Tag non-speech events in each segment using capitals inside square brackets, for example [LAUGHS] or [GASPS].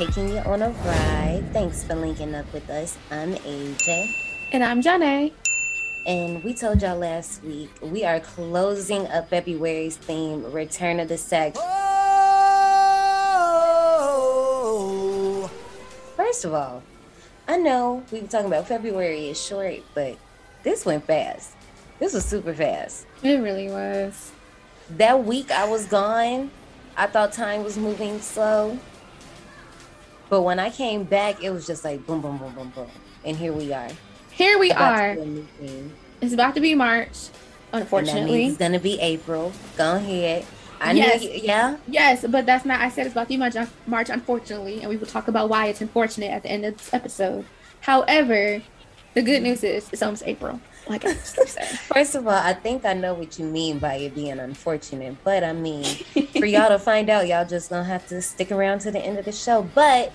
taking you on a ride. Thanks for linking up with us. I'm AJ. And I'm Janae. And we told y'all last week we are closing up February's theme, Return of the Sacked. Oh! First of all, I know we were talking about February is short, but this went fast. This was super fast. It really was. That week I was gone, I thought time was moving slow. But when I came back, it was just like boom, boom, boom, boom, boom. And here we are. Here we are. It's about to be March, unfortunately. it's gonna be April. Go ahead. I yes. Knew, yeah. Yes, but that's not. I said it's about to be March, March, unfortunately, and we will talk about why it's unfortunate at the end of this episode. However, the good news is it's almost April. Like I [LAUGHS] First of all, I think I know what you mean by it being unfortunate, but I mean, for y'all to find out, y'all just gonna have to stick around to the end of the show. But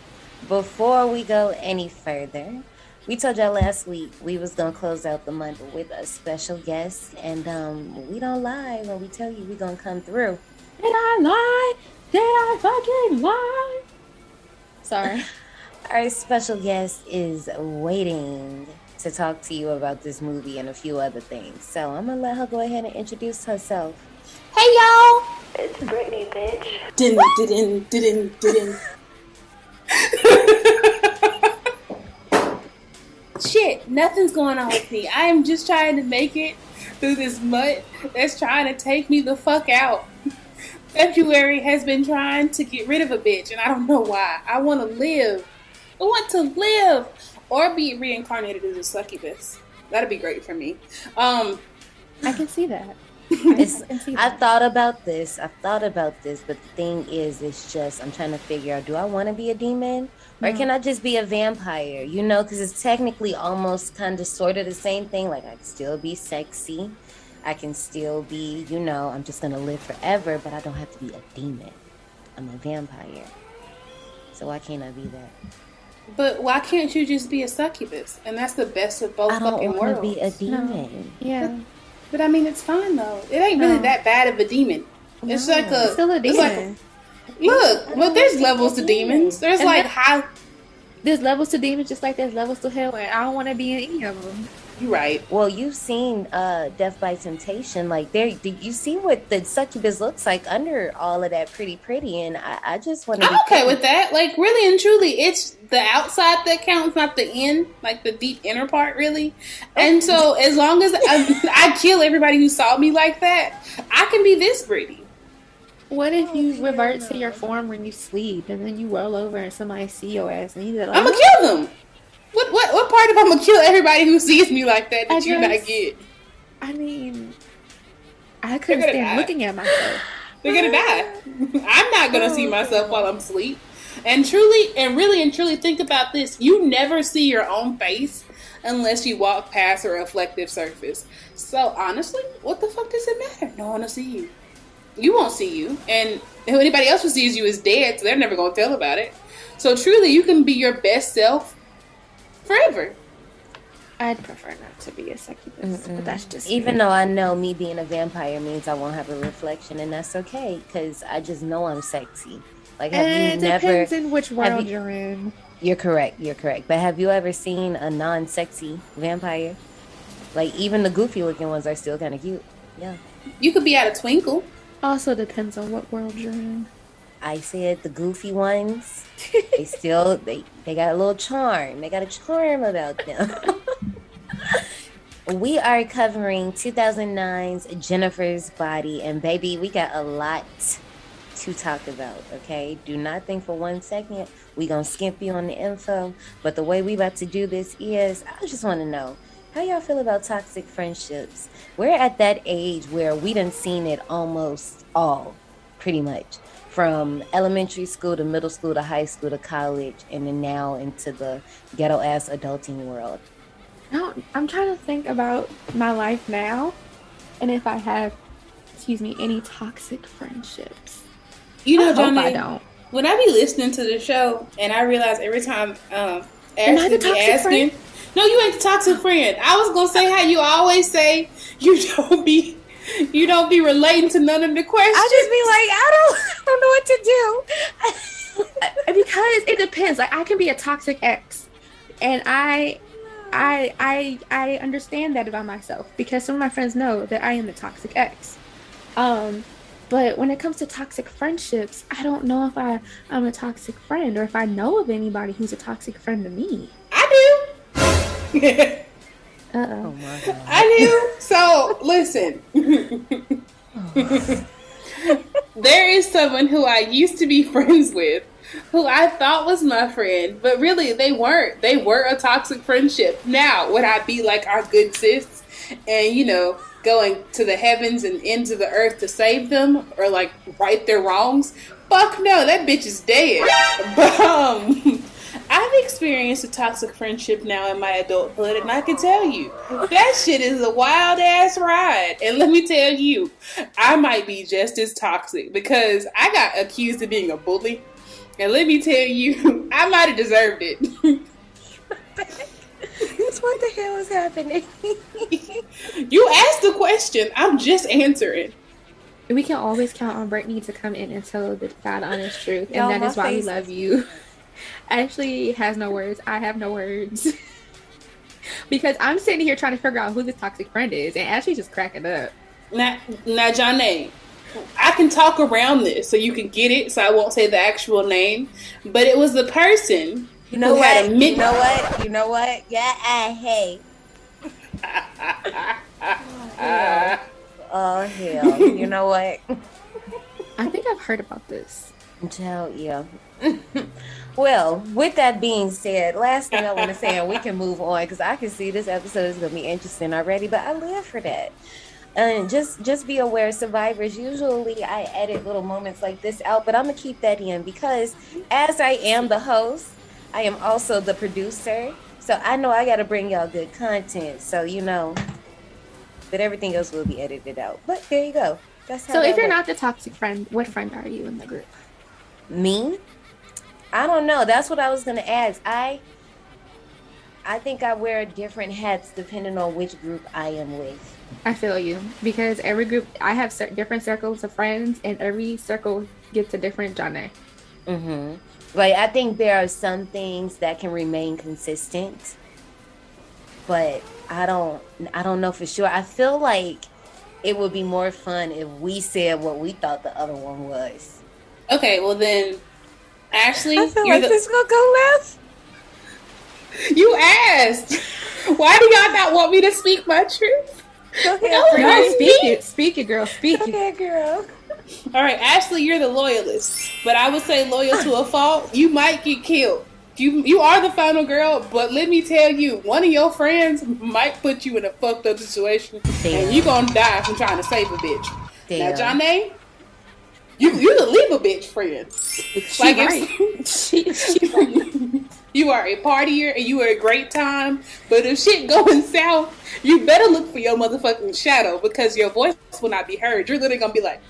before we go any further, we told y'all last week we was gonna close out the month with a special guest, and um, we don't lie when we tell you we gonna come through. Did I lie? Did I fucking lie? Sorry. [LAUGHS] Our special guest is waiting to talk to you about this movie and a few other things. So I'm gonna let her go ahead and introduce herself. Hey y'all! It's Brittany, bitch. Didn't, didn't, didn't, didn't. Shit, nothing's going on with me. I am just trying to make it through this mud that's trying to take me the fuck out. February has been trying to get rid of a bitch, and I don't know why. I want to live. I want to live or be reincarnated as a succubus. That'd be great for me. Um, I can see that. [LAUGHS] I thought about this. I thought about this, but the thing is, it's just I'm trying to figure out: do I want to be a demon, or mm. can I just be a vampire? You know, because it's technically almost kind of sort of the same thing. Like I can still be sexy, I can still be, you know, I'm just gonna live forever, but I don't have to be a demon. I'm a vampire. So why can't I be that? But why can't you just be a succubus? And that's the best of both I don't fucking worlds. be a demon. No. Yeah. But, but, I mean, it's fine though. It ain't really no. that bad of a demon. It's no. like a. It's still a demon. Like, look, but there's levels to demons. There's and like high. There's levels to demons, just like there's levels to hell, and I don't want to be in any of them. You're right. Well, you've seen uh, Death by Temptation. Like there, you see what the succubus looks like under all of that pretty, pretty, and I, I just want to. I'm okay with that. Like really and truly, it's the outside that counts, not the in, like the deep inner part, really. And so, as long as I, [LAUGHS] I kill everybody who saw me like that, I can be this pretty. What if you revert to your form when you sleep, and then you roll over and somebody see your ass, and you're like, "I'm gonna kill them." What what what part of I'm gonna kill everybody who sees me like that that you not get? I mean, I couldn't stand die. looking at myself. [GASPS] They're gonna die. [LAUGHS] I'm not gonna see myself while I'm asleep. And truly, and really and truly, think about this: you never see your own face unless you walk past a reflective surface. So honestly, what the fuck does it matter? No one will see you. You won't see you, and if anybody else who sees you is dead, so they're never gonna tell about it. So truly, you can be your best self forever. I'd prefer not to be a succubus, Mm-mm. but that's just even me. though I know me being a vampire means I won't have a reflection, and that's okay because I just know I'm sexy. Like, have eh, it you never? Depends in which world you, are in. You're correct. You're correct. But have you ever seen a non-sexy vampire? Like even the goofy looking ones are still kind of cute. Yeah. You could be at a twinkle. Also depends on what world you're in. I said the goofy ones, they [LAUGHS] still they they got a little charm. They got a charm about them. [LAUGHS] we are covering 2009's Jennifer's Body, and baby, we got a lot to talk about. Okay, do not think for one second we gonna skimp you on the info. But the way we about to do this is, I just want to know how y'all feel about toxic friendships. We're at that age where we done seen it almost all, pretty much from elementary school to middle school to high school to college and then now into the ghetto ass adulting world. Now i'm trying to think about my life now and if i have excuse me any toxic friendships. You know Johnny, i don't. when i be listening to the show and i realize every time um ashley be asking friend? no you ain't the toxic friend. I was gonna say how you always say you [LAUGHS] don't be You don't be relating to none of the questions. I just be like, I don't, I don't know what to do. [LAUGHS] because it depends. Like I can be a toxic ex, and I, I, I, I understand that about myself because some of my friends know that I am a toxic ex. Um, but when it comes to toxic friendships, I don't know if I I'm a toxic friend or if I know of anybody who's a toxic friend to me. I do. [LAUGHS] Uh-oh. Oh my god. I knew. So listen. there is someone who I used to be [LAUGHS] friends with who I thought was my friend, but really they weren't. They were a toxic friendship. Now, would I be like our good sis and you know, going to the heavens and into the earth to save them or like right their wrongs? Fuck no, that bitch is dead. [LAUGHS] But um I've experienced a toxic friendship now in my adulthood, and I can tell you that shit is a wild ass ride. And let me tell you, I might be just as toxic because I got accused of being a bully. And let me tell you, [LAUGHS] I might have deserved it. what the hell is happening? [LAUGHS] you asked the question, I'm just answering. We can always count on Brittany to come in and tell the God honest truth, Y'all, and that my is why we love you. Ashley has no words. I have no words. [LAUGHS] because I'm sitting here trying to figure out who this toxic friend is, and Ashley's just cracking up. Now, now, Johnny, I can talk around this so you can get it, so I won't say the actual name. But it was the person You know who what? had a mid- you know what? You know what? Yeah, I hey. [LAUGHS] Oh hell. You know what? I think I've heard about this. Tell yeah. [LAUGHS] well, with that being said, last thing I want to say, and we can move on because I can see this episode is going to be interesting already. But I live for that. And just just be aware, survivors. Usually, I edit little moments like this out, but I'm gonna keep that in because as I am the host, I am also the producer. So I know I got to bring y'all good content. So you know, but everything else will be edited out. But there you go. That's how. So if you're works. not the toxic friend, what friend are you in the group? Me? I don't know. That's what I was gonna ask. I I think I wear different hats depending on which group I am with. I feel you because every group I have cer- different circles of friends, and every circle gets a different genre. Mm-hmm. Like I think there are some things that can remain consistent, but I don't. I don't know for sure. I feel like it would be more fun if we said what we thought the other one was. Okay, well then, Ashley, I feel you're like the, this gonna go left. you asked. Why do y'all not want me to speak my truth? Go ahead, No, speak it, speak it, girl, speak it. ahead, girl. All right, Ashley, you're the loyalist, but I would say loyal to a fault. You might get killed. You you are the final girl, but let me tell you, one of your friends might put you in a fucked up situation, Damn. and you gonna die from trying to save a bitch. Damn. Now, Johnny, you you the leave a bitch friend. She Like right. [LAUGHS] if- [LAUGHS] she, she right. You are a partier and you are a great time, but if shit going south, you better look for your motherfucking shadow because your voice will not be heard. You're literally gonna be like,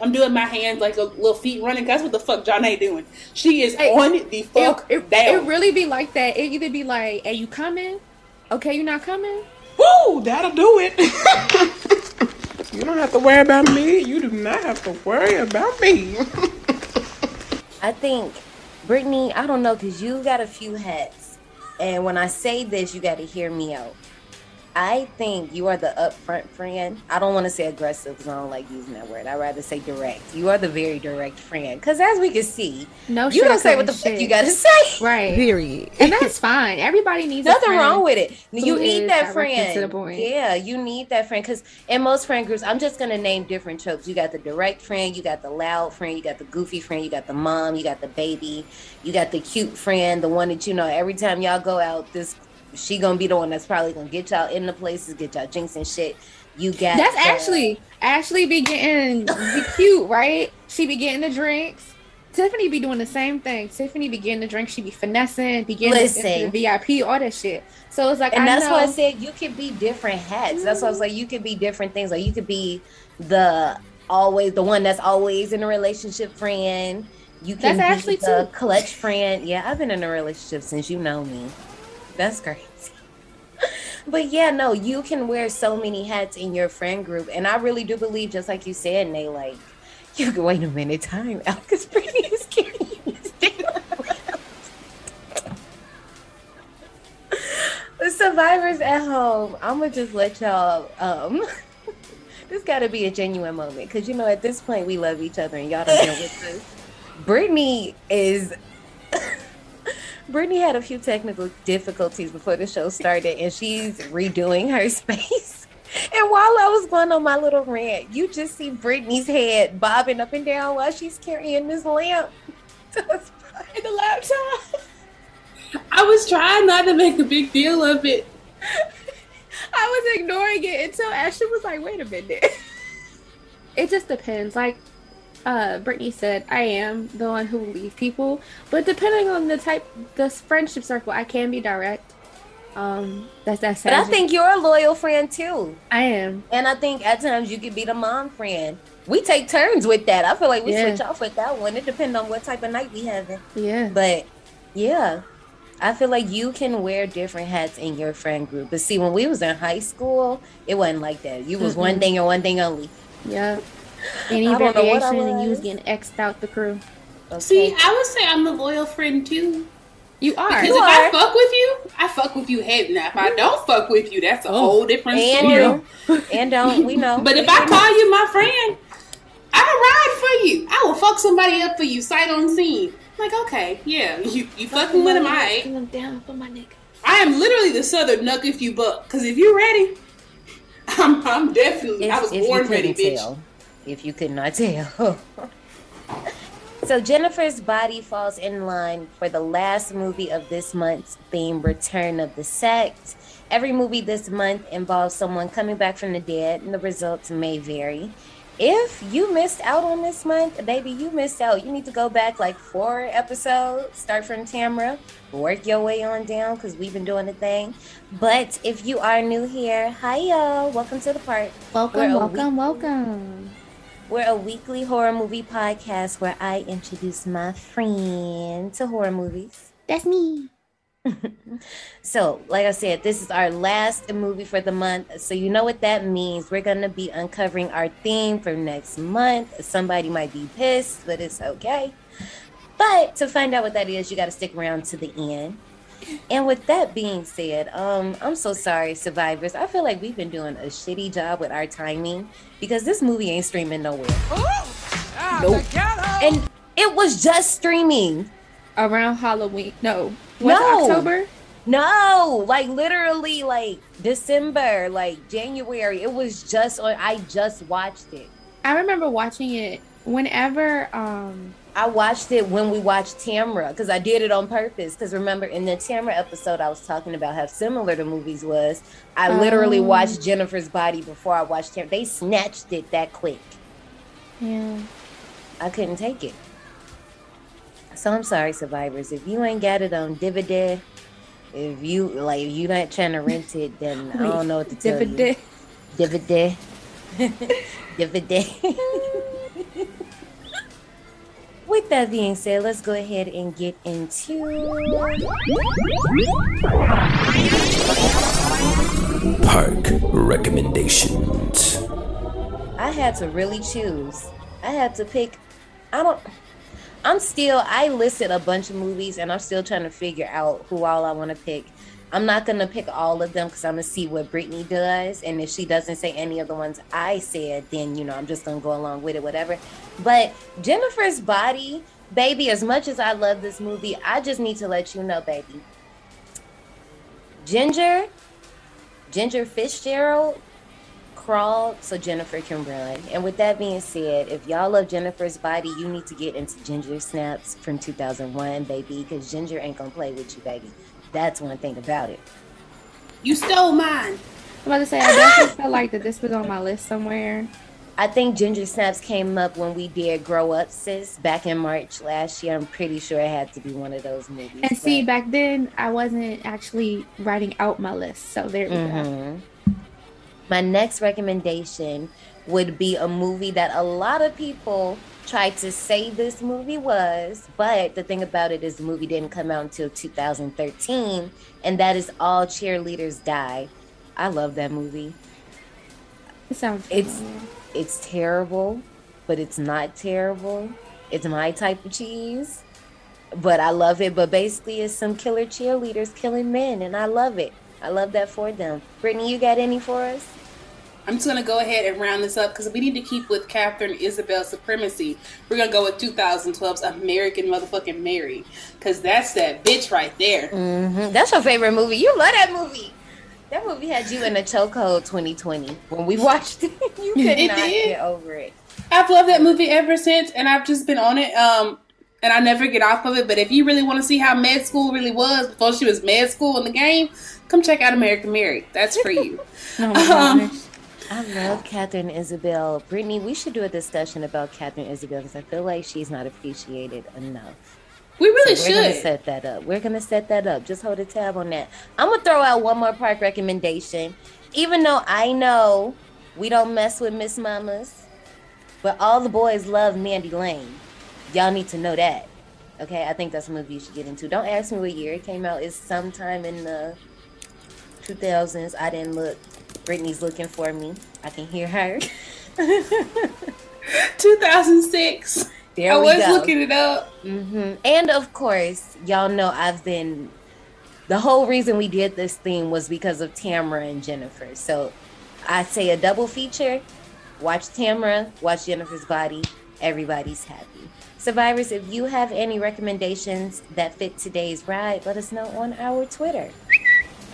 I'm doing my hands like a little feet running. That's what the fuck Janae doing. She is Hey, on the fuck it, it, down. it really be like that. It either be like, "Hey, you coming? Okay, you not coming?" Woo, that'll do it. [LAUGHS] you don't have to worry about me. You do not have to worry about me. [LAUGHS] I think, Brittany, I don't know, because you got a few hats. And when I say this, you got to hear me out. I think you are the upfront friend. I don't want to say aggressive because I don't like using that word. I'd rather say direct. You are the very direct friend. Because as we can see, No, you don't say what the fuck you got to [LAUGHS] say. Right, Period. and that's fine. Everybody needs a Nothing wrong with it. You need that friend. to the point. Yeah, you need that friend because in most friend groups, I'm just gonna name different tropes. You got the direct friend, you got the loud friend, you got the goofy friend, you got the mom, you got the baby, you got the cute friend, the one that you know every time y'all go out, this she gonna be the one that's probably gonna get y'all in the places, get y'all drinks and shit. You got That's the- Ashley. Ashley be getting be [LAUGHS] cute, right? She be getting the drinks. Tiffany be doing the same thing. Tiffany be getting the drink. She be finessing, be getting Listen. the VIP, all that shit. So it's like, and I that's know, why I said you could be different hats. That's why I was like, you could be different things. Like you could be the always the one that's always in a relationship friend. You can That's be Ashley, the too. clutch friend. Yeah, I've been in a relationship since you know me. That's crazy. [LAUGHS] But yeah, no, you can wear so many hats in your friend group, and I really do believe, just like you said, Nay, like you can wait a minute, time out, because Brittany is carrying this The [LAUGHS] survivors at home, I'm gonna just let y'all. Um, [LAUGHS] this got to be a genuine moment, because you know at this point we love each other, and y'all don't know with us. Brittany is. Brittany had a few technical difficulties before the show started, and she's redoing her [LAUGHS] space. And while I was going on my little rant, you just see Brittany's head bobbing up and down while she's carrying this lamp [LAUGHS] to the laptop. I was trying not to make a big deal of it. [LAUGHS] I was ignoring it until Ashley was like, wait a minute. it just depends. Like, uh, Brittany said, I am the one who will leave people, but depending on the type, the friendship circle, I can be direct. Um, that's that's. But I think you're a loyal friend too. I am, and I think at times you could be the mom friend. We take turns with that. I feel like we yeah. switch off with that one. It depends on what type of night we having. Yeah. But yeah, I feel like you can wear different hats in your friend group. But see, when we was in high school, it wasn't like that. You was mm-hmm. one thing and one thing only. Yeah. Any variation, and you was getting xed out the crew. Okay. See, I would say I'm the loyal friend too. You are. Because you if are. I fuck with you, I fuck with you head. Now, if I don't fuck with you, that's a oh. whole different and story. Don't. And don't we know? but if I call you my friend, I'll ride for you. I will fuck somebody up for you, sight unseen. Like, okay, yeah, [LAUGHS] you you fucking with him, I. I'm down for my nigga. I am literally the southern nuck if you buck. Because if you're ready, [LAUGHS] I'm, I'm definitely. If, I was born ready, tell. If you could not tell. So Jennifer's body falls in line for the last movie of this month's theme, Return of the Sacked. Every movie this month involves someone coming back from the dead, and the results may vary. If you missed out on this month, baby, you missed out. You need to go back like four episodes, start from Tamara, work your way on down because we've been doing the thing. But if you are new here, hi y'all, welcome to the park. Welcome, welcome, welcome. We're a weekly horror movie podcast where I introduce my friend to horror movies. That's me. [LAUGHS] so, like I said, this is our last movie for the month. So, you know what that means. We're going to be uncovering our theme for next month. Somebody might be pissed, but it's okay. But to find out what that is, you got to stick around to the end. And with that being said, um, I'm so sorry, survivors. I feel like we've been doing a shitty job with our timing because this movie ain't streaming nowhere. Oh, nope. And it was just streaming around Halloween. No, was no. October? No, like literally, like December, like January. It was just on. I just watched it. I remember watching it whenever um I watched it when we watched Tamara because I did it on purpose. Because remember, in the Tamara episode, I was talking about how similar the movies was. I um, literally watched Jennifer's Body before I watched Tamara. They snatched it that quick. Yeah, I couldn't take it. So I'm sorry, survivors. If you ain't got it on DVD, if you like, if you not trying to rent it, then I don't know what to tell DVD. you. [LAUGHS] DVD. DVD. [LAUGHS] [LAUGHS] With that being said, let's go ahead and get into park recommendations. I had to really choose. I had to pick. I don't. I'm still. I listed a bunch of movies, and I'm still trying to figure out who all I want to pick. I'm not gonna pick all of them because I'm gonna see what Brittany does, and if she doesn't say any of the ones I said, then you know I'm just gonna go along with it, whatever. But Jennifer's body, baby, as much as I love this movie, I just need to let you know, baby. Ginger, Ginger Fitzgerald crawled so Jennifer can run. And with that being said, if y'all love Jennifer's body, you need to get into Ginger Snaps from 2001, baby, because Ginger ain't gonna play with you, baby. That's one thing about it. You stole mine. I'm about to say I definitely felt like that this was on my list somewhere. I think Ginger Snaps came up when we did Grow Up Sis back in March last year. I'm pretty sure it had to be one of those movies. And but... see, back then I wasn't actually writing out my list, so there we mm-hmm. go. My next recommendation would be a movie that a lot of people tried to say this movie was, but the thing about it is the movie didn't come out until 2013, and that is All Cheerleaders Die. I love that movie. It sounds. It's familiar. it's terrible, but it's not terrible. It's my type of cheese. But I love it. But basically it's some killer cheerleaders killing men and I love it. I love that for them. Brittany, you got any for us? I'm just gonna go ahead and round this up because we need to keep with Katharine Isabelle supremacy. We're gonna go with 2012's American motherfucking Mary because that's that bitch right there. hmm That's your favorite movie. You love that movie. That movie had you in a chokehold 2020 when we watched it. [LAUGHS] You could It not did. get over it. I've loved that movie ever since, and I've just been on it. Um, and I never get off of it. But if you really want to see how med school really was before she was med school in the game, come check out American Mary. That's for you. [LAUGHS] Oh Um. I love Katharine Isabelle. Brittany, we should do a discussion about Katharine Isabelle because I feel like she's not appreciated enough. we really So we're gonna should. set that up. We're gonna set that up. Just hold a tab on that. I'm gonna throw out one more park recommendation. Even though I know we don't mess with Miss Mamas, but all the boys love Mandy Lane. Y'all need to know that. Okay, I think that's a movie you should get into. Don't ask me what year it came out. It's sometime in the 2000s. I didn't look. Brittany's looking for me. I can hear her. [LAUGHS] 2006. There I was go. looking it up. hmm And of course, y'all know I've been. The whole reason we did this theme was because of Tamara and Jennifer. So I say a double feature. Watch Tamara, watch Jennifer's Body. Everybody's happy. Survivors, if you have any recommendations that fit today's ride, let us know on our Twitter.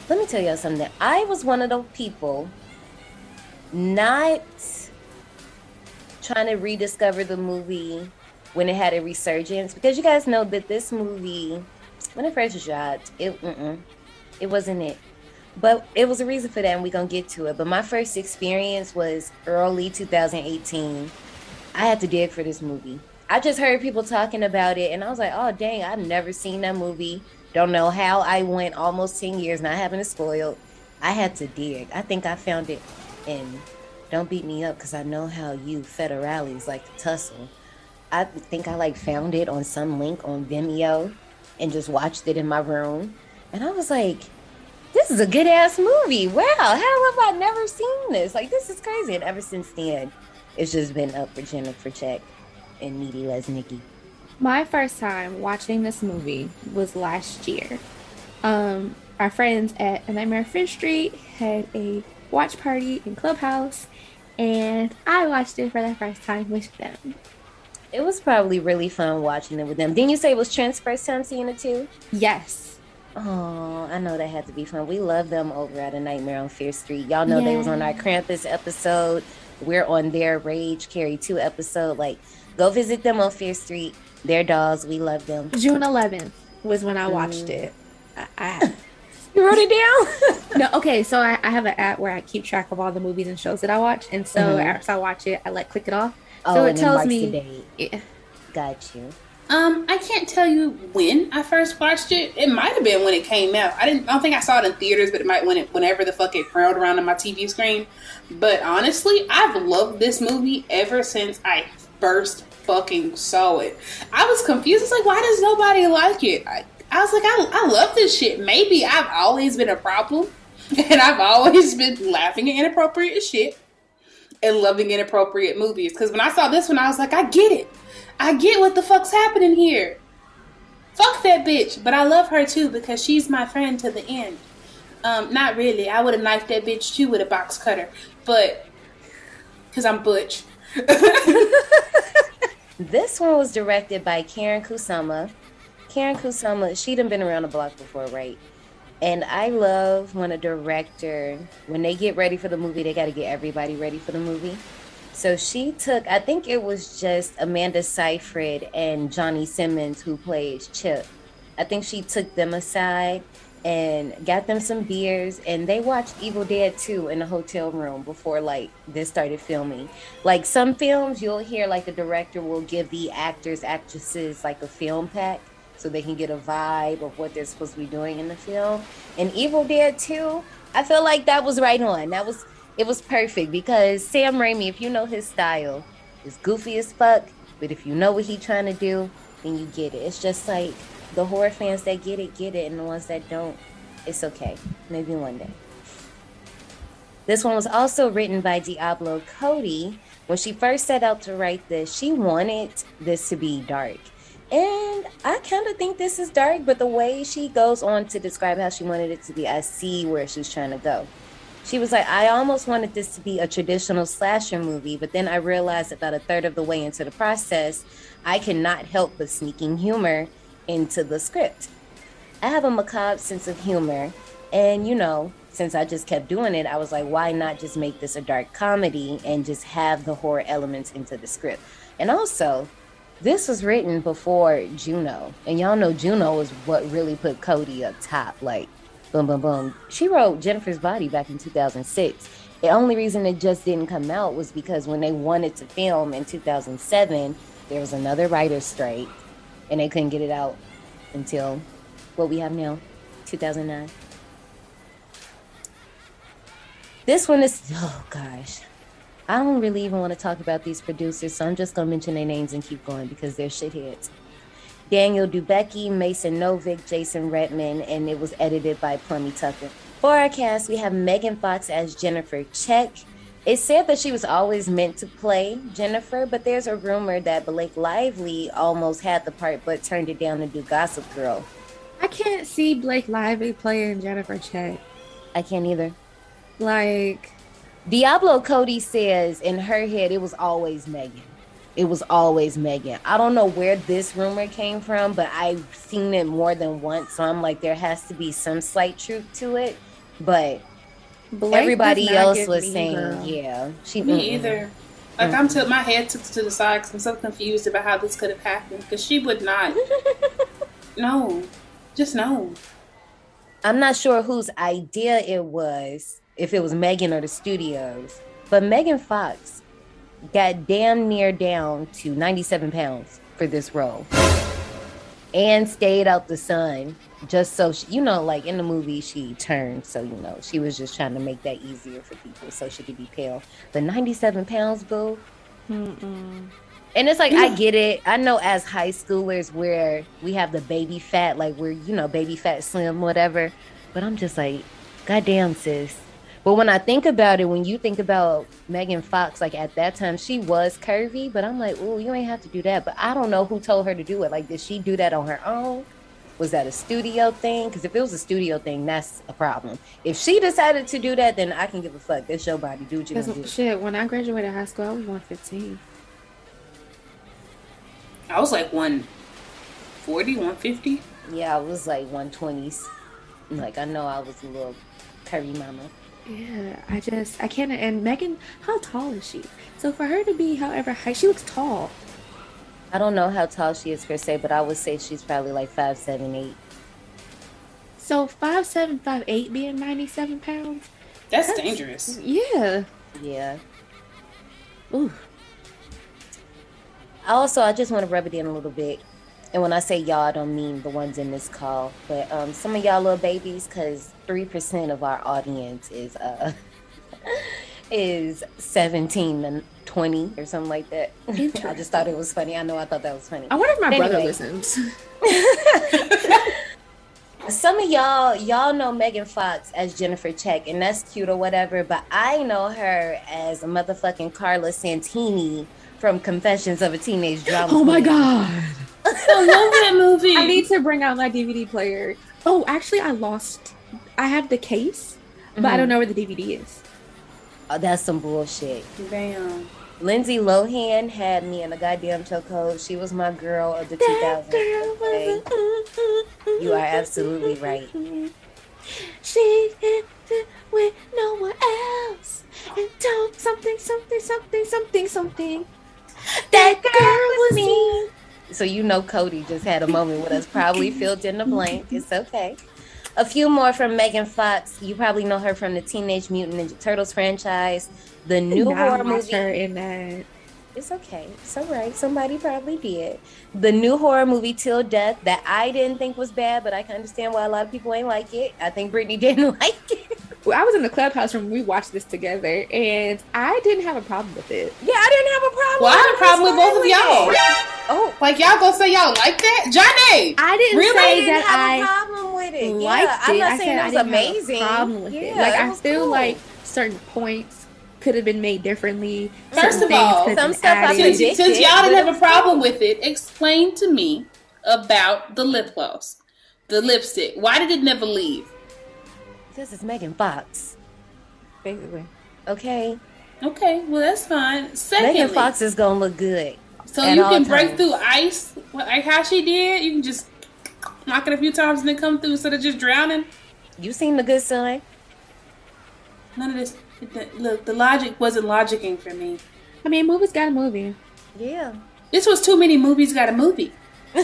Let me tell y'all something. I was one of those people not trying to rediscover the movie when it had a resurgence. Because you guys know that this movie when it first dropped it it wasn't it. But it was a reason for that and we're gonna get to it. But my first experience was early 2018 i had to dig for this movie. I just heard people talking about it and i was like oh dang i've never seen that movie don't know how i went almost 10 years not having it spoiled i had to dig i think i found it in don't beat me up because i know how you federales like to tussle I think I like found it on some link on Vimeo and just watched it in my room. And I was like, this is a good ass movie. Wow, how have I never seen this? Like, this is crazy. And ever since then, it's just been up for Jennifer Check and Needy Lesnicki. My first time watching this movie was last year. Um, our friends at A Nightmare on Fear Street had a watch party in Clubhouse, and I watched it for the first time with them. It was probably really fun watching it with them. Didn't you say it was Trent's first time seeing it too? Yes. Oh, I know that had to be fun. We love them over at A Nightmare on Fear Street. Y'all know they was on our Krampus episode. We're on their Rage Carrie 2 episode. Like, go visit them on Fear Street. They're dolls. We love them. June 11th was when I watched it. I, I, [LAUGHS] You wrote it down? [LAUGHS] no, okay, so I, I have an app where I keep track of all the movies and shows that I watch, and so Mhm. after I watch it, I like click it off. oh, so it and tells marks me, the date. yeah, Got you. Um, I can't tell you when I first watched it. It might have been when it came out. I didn't. I don't think I saw it in theaters, but it might when it whenever the fuck it crowded around on my TV screen. But honestly, I've loved this movie ever since I first fucking saw it. I was confused. It's like, why does nobody like it? I, I was like, I, I love this shit. Maybe I've always been a problem, [LAUGHS] and I've always been laughing at inappropriate shit and loving inappropriate movies. Because when I saw this one, I was like, I get it. I get what the fuck's happening here. Fuck that bitch. But I love her too because she's my friend to the end. Um, not really. I would have knifed that bitch too with a box cutter. But, because I'm Butch. [LAUGHS] [LAUGHS] This one was directed by Karyn Kusama. Karyn Kusama, she done been around the block before, right? And I love when a director, when they get ready for the movie, they got to get everybody ready for the movie. So she took, I think it was just Amanda Seyfried and Johnny Simmons who plays Chip. I think she took them aside and got them some beers and they watched Evil Dead 2 in the hotel room before like this started filming. Like some films you'll hear like the director will give the actors, actresses like a film pack so they can get a vibe of what they're supposed to be doing in the film. And Evil Dead 2, I feel like that was right on. That was it was perfect because Sam Raimi, if you know his style, is goofy as fuck, but if you know what he's trying to do, then you get it. It's just like the horror fans that get it, get it, and the ones that don't, it's okay. Maybe one day. This one was also written by Diablo Cody. When she first set out to write this, she wanted this to be dark. And I kind of think this is dark, but the way she goes on to describe how she wanted it to be, I see where she's trying to go. She was like, I almost wanted this to be a traditional slasher movie, but then I realized about a third of the way into the process, I cannot help but sneaking humor into the script. I have a macabre sense of humor, and you know, since I just kept doing it, I was like, why not just make this a dark comedy and just have the horror elements into the script? And also, this was written before Juno, and y'all know Juno was what really put Cody up top. Like, boom, boom, boom. She wrote Jennifer's Body back in 2006. The only reason it just didn't come out was because when they wanted to film in 2007, there was another writer's strike, and they couldn't get it out until what we have now, 2009. This one is, oh gosh. I don't really even want to talk about these producers, so I'm just going to mention their names and keep going because they're shitheads. Daniel Dubecki, Mason Novick, Jason Reitman, and it was edited by Plummy Tucker. For our cast, we have Megan Fox as Jennifer Check. It's said that she was always meant to play Jennifer, but there's a rumor that Blake Lively almost had the part but turned it down to do Gossip Girl. I can't see Blake Lively playing Jennifer Check. I can't either. Like, Diablo Cody says in her head it was always Megan. It was always Megan. I don't know where this rumor came from, but I've seen it more than once. So I'm like, there has to be some slight truth to it. But Blake everybody else was saying, girl. yeah, she Me mm-mm. either. Like mm. I'm took my head took to the side because I'm so confused about how this could have happened. Because she would not. [LAUGHS] no, just no. I'm not sure whose idea it was, if it was Megan or the studios, but Megan Fox got damn near down to 97 pounds for this role and stayed out the sun just so she, you know, like in the movie, she turned. So, you know, she was just trying to make that easier for people so she could be pale. But 97 pounds, boo. And it's like I get it. I know as high schoolers where we have the baby fat, like we're you know baby fat slim, whatever. But I'm just like, goddamn sis. But when I think about it, when you think about Megan Fox, like at that time she was curvy, but I'm like, oh, you ain't have to do that. But I don't know who told her to do it. Like, did she do that on her own? Was that a studio thing? Because if it was a studio thing, that's a problem. If she decided to do that, then I can give a fuck. That's your body. Do what you do. Shit, when I graduated high school, I was 115. I was like 140, 150. Yeah, I was like 120s. Like I know I was a little curvy mama. Yeah, I just I can't. And Megan, how tall is she? So for her to be, however high, she looks tall. I don't know how tall she is per se, but I would say she's probably like five, seven, eight. So five seven, five eight, being ninety seven pounds. That's, That's- dangerous. Yeah. Yeah. Ooh. Also, I just want to rub it in a little bit. And when I say y'all, I don't mean the ones in this call, but um, some of y'all little babies, because three percent of our audience is uh [LAUGHS] is seventeen and twenty or something like that. [LAUGHS] I just thought it was funny. I know I thought that was funny. I wonder if my brother listens. [LAUGHS] Some of y'all, y'all know Megan Fox as Jennifer Check, and that's cute or whatever. But I know her as a motherfucking Carla Santini from Confessions of a Teenage Drama. Oh my Queen. god. [LAUGHS] I love that movie. I need to bring out my DVD player. Oh, actually, I lost. I have the case, but I don't mm-hmm. know where the DVD is. Oh, that's some bullshit. Damn. Lindsay Lohan had me in a goddamn chokehold. She was my girl of the 2000s. okay? You are absolutely right. She hit it with no one else and told something, something, something, something, something. That girl was me. So you know Cody just had a moment with us, probably [LAUGHS] filled in the blank. It's okay. A few more from Megan Fox. You probably know her from the Teenage Mutant Ninja Turtles franchise, the new Now horror watch movie. her in that. It's okay. It's all right. Somebody probably did. The new horror movie Till Death that I didn't think was bad, but I can understand why a lot of people ain't like it. I think Brittany [LAUGHS] didn't like it. Well, I was in the clubhouse when we watched this together, and I didn't have a problem with it. Yeah, I didn't have a problem. With it. Well, I had a problem with both of y'all. Oh, Like y'all gonna say y'all like that, Johnny? I didn't Really? I say didn't that have I a problem with it. liked yeah, I'm not I saying said it I was didn't amazing. have a problem with it. Yeah, Like I was feel cool. like certain points could have been made differently. First certain of all, things could have some been stuff I added. Since, predicted, since y'all didn't have a problem with it, explain to me about the lip gloss, the lipstick. Why did it never leave? This is Megan Fox. basically. Okay, Okay, well that's fine. Secondly, Megan Fox is gonna look good. so at you all can break times. through ice like how she did. You can just knock it a few times and then come through instead of just drowning. You seen the good son? None of this. The, look, the logic wasn't logicking for me. I mean, movies got a movie. Yeah. This was too many movies got a movie. [LAUGHS]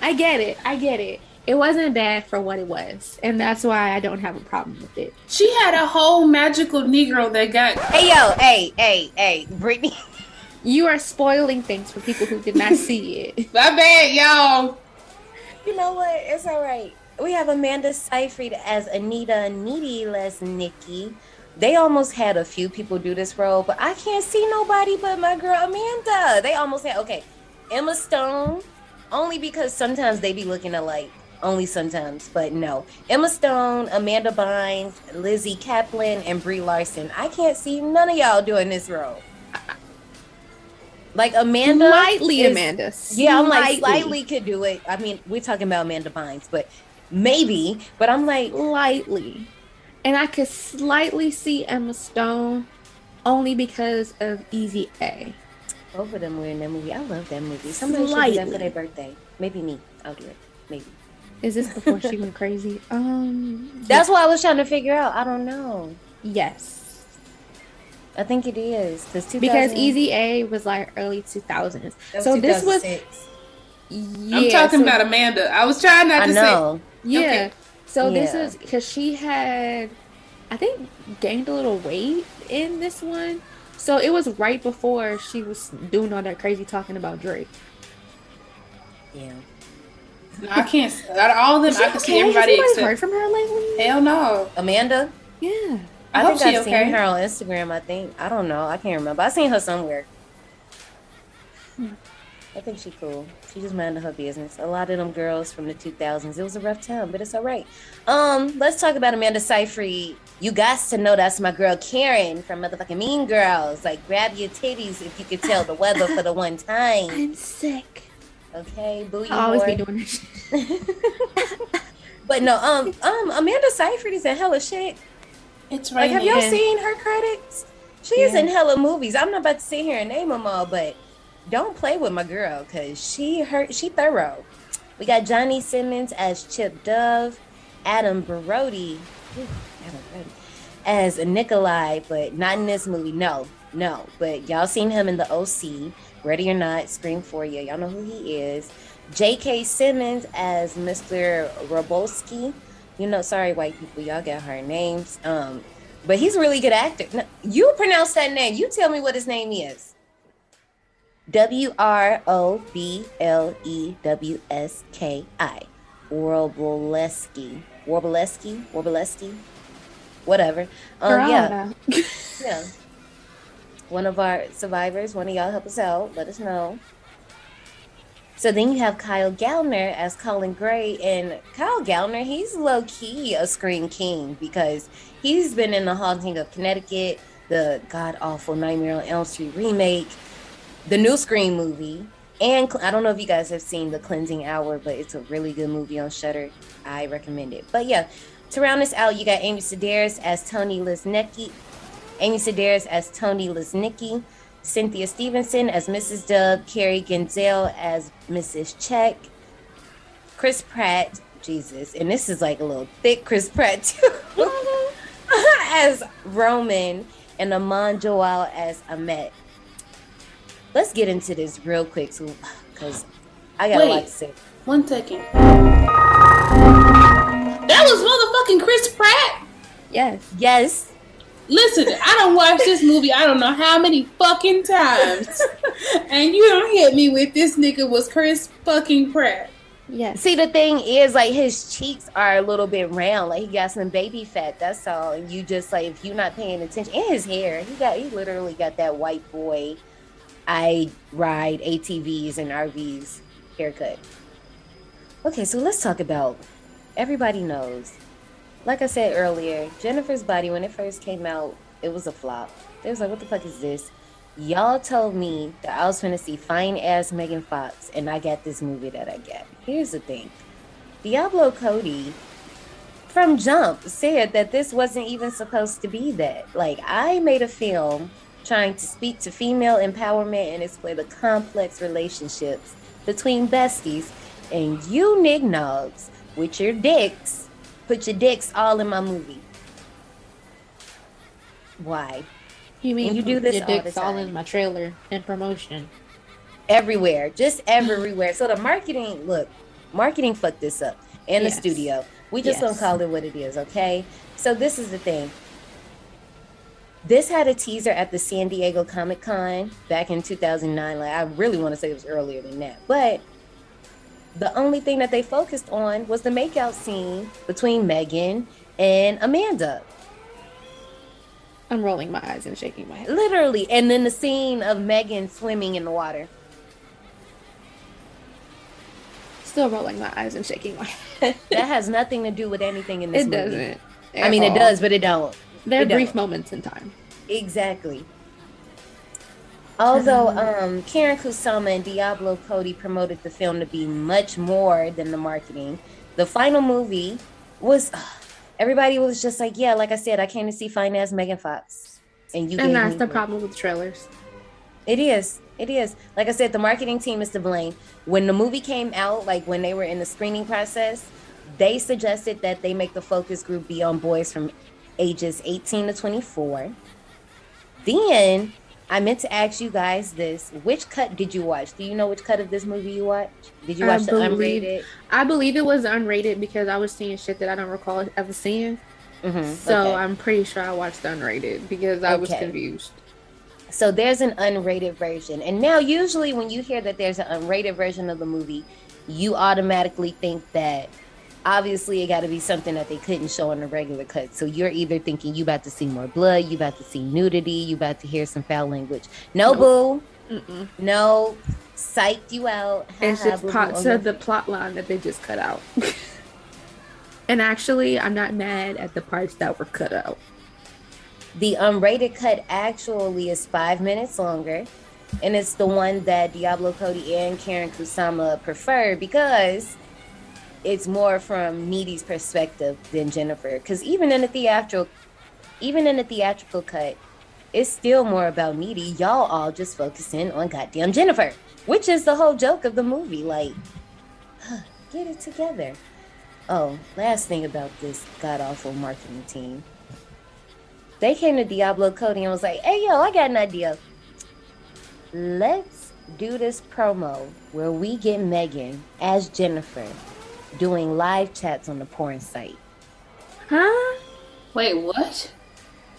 I get it. I get it. It wasn't bad for what it was, and that's why I don't have a problem with it. She had a whole magical Negro that got. Hey yo, hey, hey, hey, Brittany. You are spoiling things for people who did not [LAUGHS] see it. My bad, y'all. You know what? It's all right. We have Amanda Seyfried as Anita Needy Lesnicki. They almost had a few people do this role, but I can't see nobody but my girl Amanda. They almost had okay, Emma Stone, only because sometimes they be looking alike. Only sometimes, but no. Emma Stone, Amanda Bynes, Lizzy Caplan, and Brie Larson. I can't see none of y'all doing this role. Like Amanda, Slightly, is- Amanda. yeah, I'm like slightly could do it. I mean, we're talking about Amanda Bynes, but maybe. But I'm like, lightly. And I could slightly see Emma Stone only because of Easy A. both of them were in that movie. I love that movie. Somebody should do that for Slightly. their birthday. Maybe me. I'll do it. Maybe. Is this before she went crazy? [LAUGHS] Um, That's what I was trying to figure out. I don't know. yes, I think it is because because Easy A was like early two thousands. So this was yeah, I'm talking so- about Amanda. I was trying not I to know. Yeah. Okay. So this Yeah. is because she had, I think, gained a little weight in this one. So it was right before she was doing all that crazy talking about Drake. Yeah. No, I can't. Out of all of them, I can see everybody Has anybody heard except. from her lately? Hell no. Amanda. Yeah. I, I, hope think she I've okay. seen her on Instagram. I think I don't know. I can't remember. I seen her somewhere. I think she cool. She just minded her business. A lot of them girls from the 2000s. It was a rough time, but it's all right. Um, let's talk about Amanda Seyfried. You guys to know that's my girl Karen from motherfucking Mean Girls. Like, grab your titties if you could tell the weather for the one time. I'm sick. Okay, boo you I always be doing this. shit. [LAUGHS] But no, um, um, Amanda Seyfried is in hella shit. It's Like, right have y'all seen her credits? She is Yeah. in hella movies. I'm not about to sit here and name them all, but don't play with my girl because she hurt. She thorough. We got Johnny Simmons as Chip Dove, Adam Brody, Ooh, Adam Brody, as Nikolai, but not in this movie. No, no. But y'all seen him in the OC. Ready or not, Scream for you. Y'all know who he is. J.K. Simmons as Mr. Wroblewski. You know, sorry, white people, y'all got her names. Um, but he's a really good actor. You pronounce that name. You tell me what his name is. W R O B L E W S K I. Warbleski. Warbleski? Warbleski? Whatever. Um, yeah. [LAUGHS] Yeah. One of our survivors, one of y'all help us out. Let us know. So then you have Kyle Gallner as Colin Gray. And Kyle Gallner, he's low key a screen king because he's been in The Haunting of Connecticut, the god awful Nightmare on Elm Street remake, the new Scream movie. And I don't know if you guys have seen The Cleansing Hour, but it's a really good movie on Shudder. I recommend it. But yeah, to round this out, you got Amy Sedaris as Toni Lesnicki, Amy Sedaris as Toni Lesnicki, Cynthia Stevenson as Mrs. Dove, Carrie Genzel as Mrs. Check, Chris Pratt, Jesus, and this is like a little thick Chris Pratt too, [LAUGHS] [LAUGHS] as Roman, and Aman Johal as Ahmet. Let's get into this real quick, so because I got a lot to say. One second. That was motherfucking Chris Pratt. Yes. Yes, Listen, I don't watch this movie. I don't know how many fucking times, [LAUGHS] and you don't hit me with this nigga was Chris fucking Pratt. Yeah. See, the thing is, like, his cheeks are a little bit round. Like, he got some baby fat. That's all. And you just like, if you're not paying attention, and his hair, he got, he literally got that white boy. I ride ATVs and RVs haircut. Okay, so let's talk about. Everybody knows like I said earlier, Jennifer's Body when it first came out, it was a flop. They was like, what the fuck is this? Y'all told me that I was gonna see fine ass Megan Fox, and I got this movie that I got. Here's the thing: Diablo Cody, from jump, said that this wasn't even supposed to be that. Like I made a film trying to speak to female empowerment and explore the complex relationships between besties, and you nignogs with your dicks put your dicks all in my movie. Why? You mean And you do this your all the dick's all time. in my trailer and promotion? Everywhere, just [LAUGHS] everywhere. So the marketing, look, marketing fucked this up, and Yes. the studio. We just don't call it what it is, okay? So this is the thing. This had a teaser at the San Diego Comic Con back in 2009. Like I really want to say it was earlier than that, but the only thing that they focused on was the makeout scene between Megan and Amanda. I'm rolling my eyes and shaking my head. Literally. And then the scene of Megan swimming in the water. Still rolling my eyes and shaking my [LAUGHS] head. That has nothing to do with anything in this it movie. It doesn't. I mean, it does, but it don't. They're it don't. brief moments in time. Exactly. Although um, Karyn Kusama and Diablo Cody promoted the film to be much more than the marketing, the final movie was. everybody was just like, yeah, like I said, I came to see fine ass Megan Fox, and you. and that's the one. problem with trailers. It is. It is. Like I said, the marketing team is to blame. When the movie came out, like when they were in the screening process, they suggested that they make the focus group be on boys from ages 18 to 24. Then I meant to ask you guys this. Which cut did you watch? Do you know which cut of this movie you watched? Did you I watch the believe- unrated? I believe it was unrated because I was seeing shit that I don't recall ever seeing. Mhm, So okay. I'm pretty sure I watched the unrated because I was confused. So there's an unrated version. And now usually when you hear that there's an unrated version of the movie, you automatically think that obviously it got to be something that they couldn't show in the regular cut. So you're either thinking you about to see more blood, you about to see nudity, you about to hear some foul language. No boo. Mm-mm. No. Psyched you out. It's just boo-boo, parts of the plot line that they just cut out. [LAUGHS] and actually, I'm not mad at the parts that were cut out. The unrated cut actually is five minutes longer. And it's the one that Diablo Cody and Karyn Kusama prefer because it's more from Needy's perspective than Jennifer. Because even in the theatrical, even in the theatrical cut, it's still more about Needy. Y'all all just focusing on goddamn Jennifer, which is the whole joke of the movie. Like, [SIGHS] get it together. Oh, last thing about this god awful marketing team. They came to Diablo Cody and was like, hey, yo, I got an idea. Let's do this promo where we get Megan as Jennifer doing live chats on the porn site. Huh? Wait, what?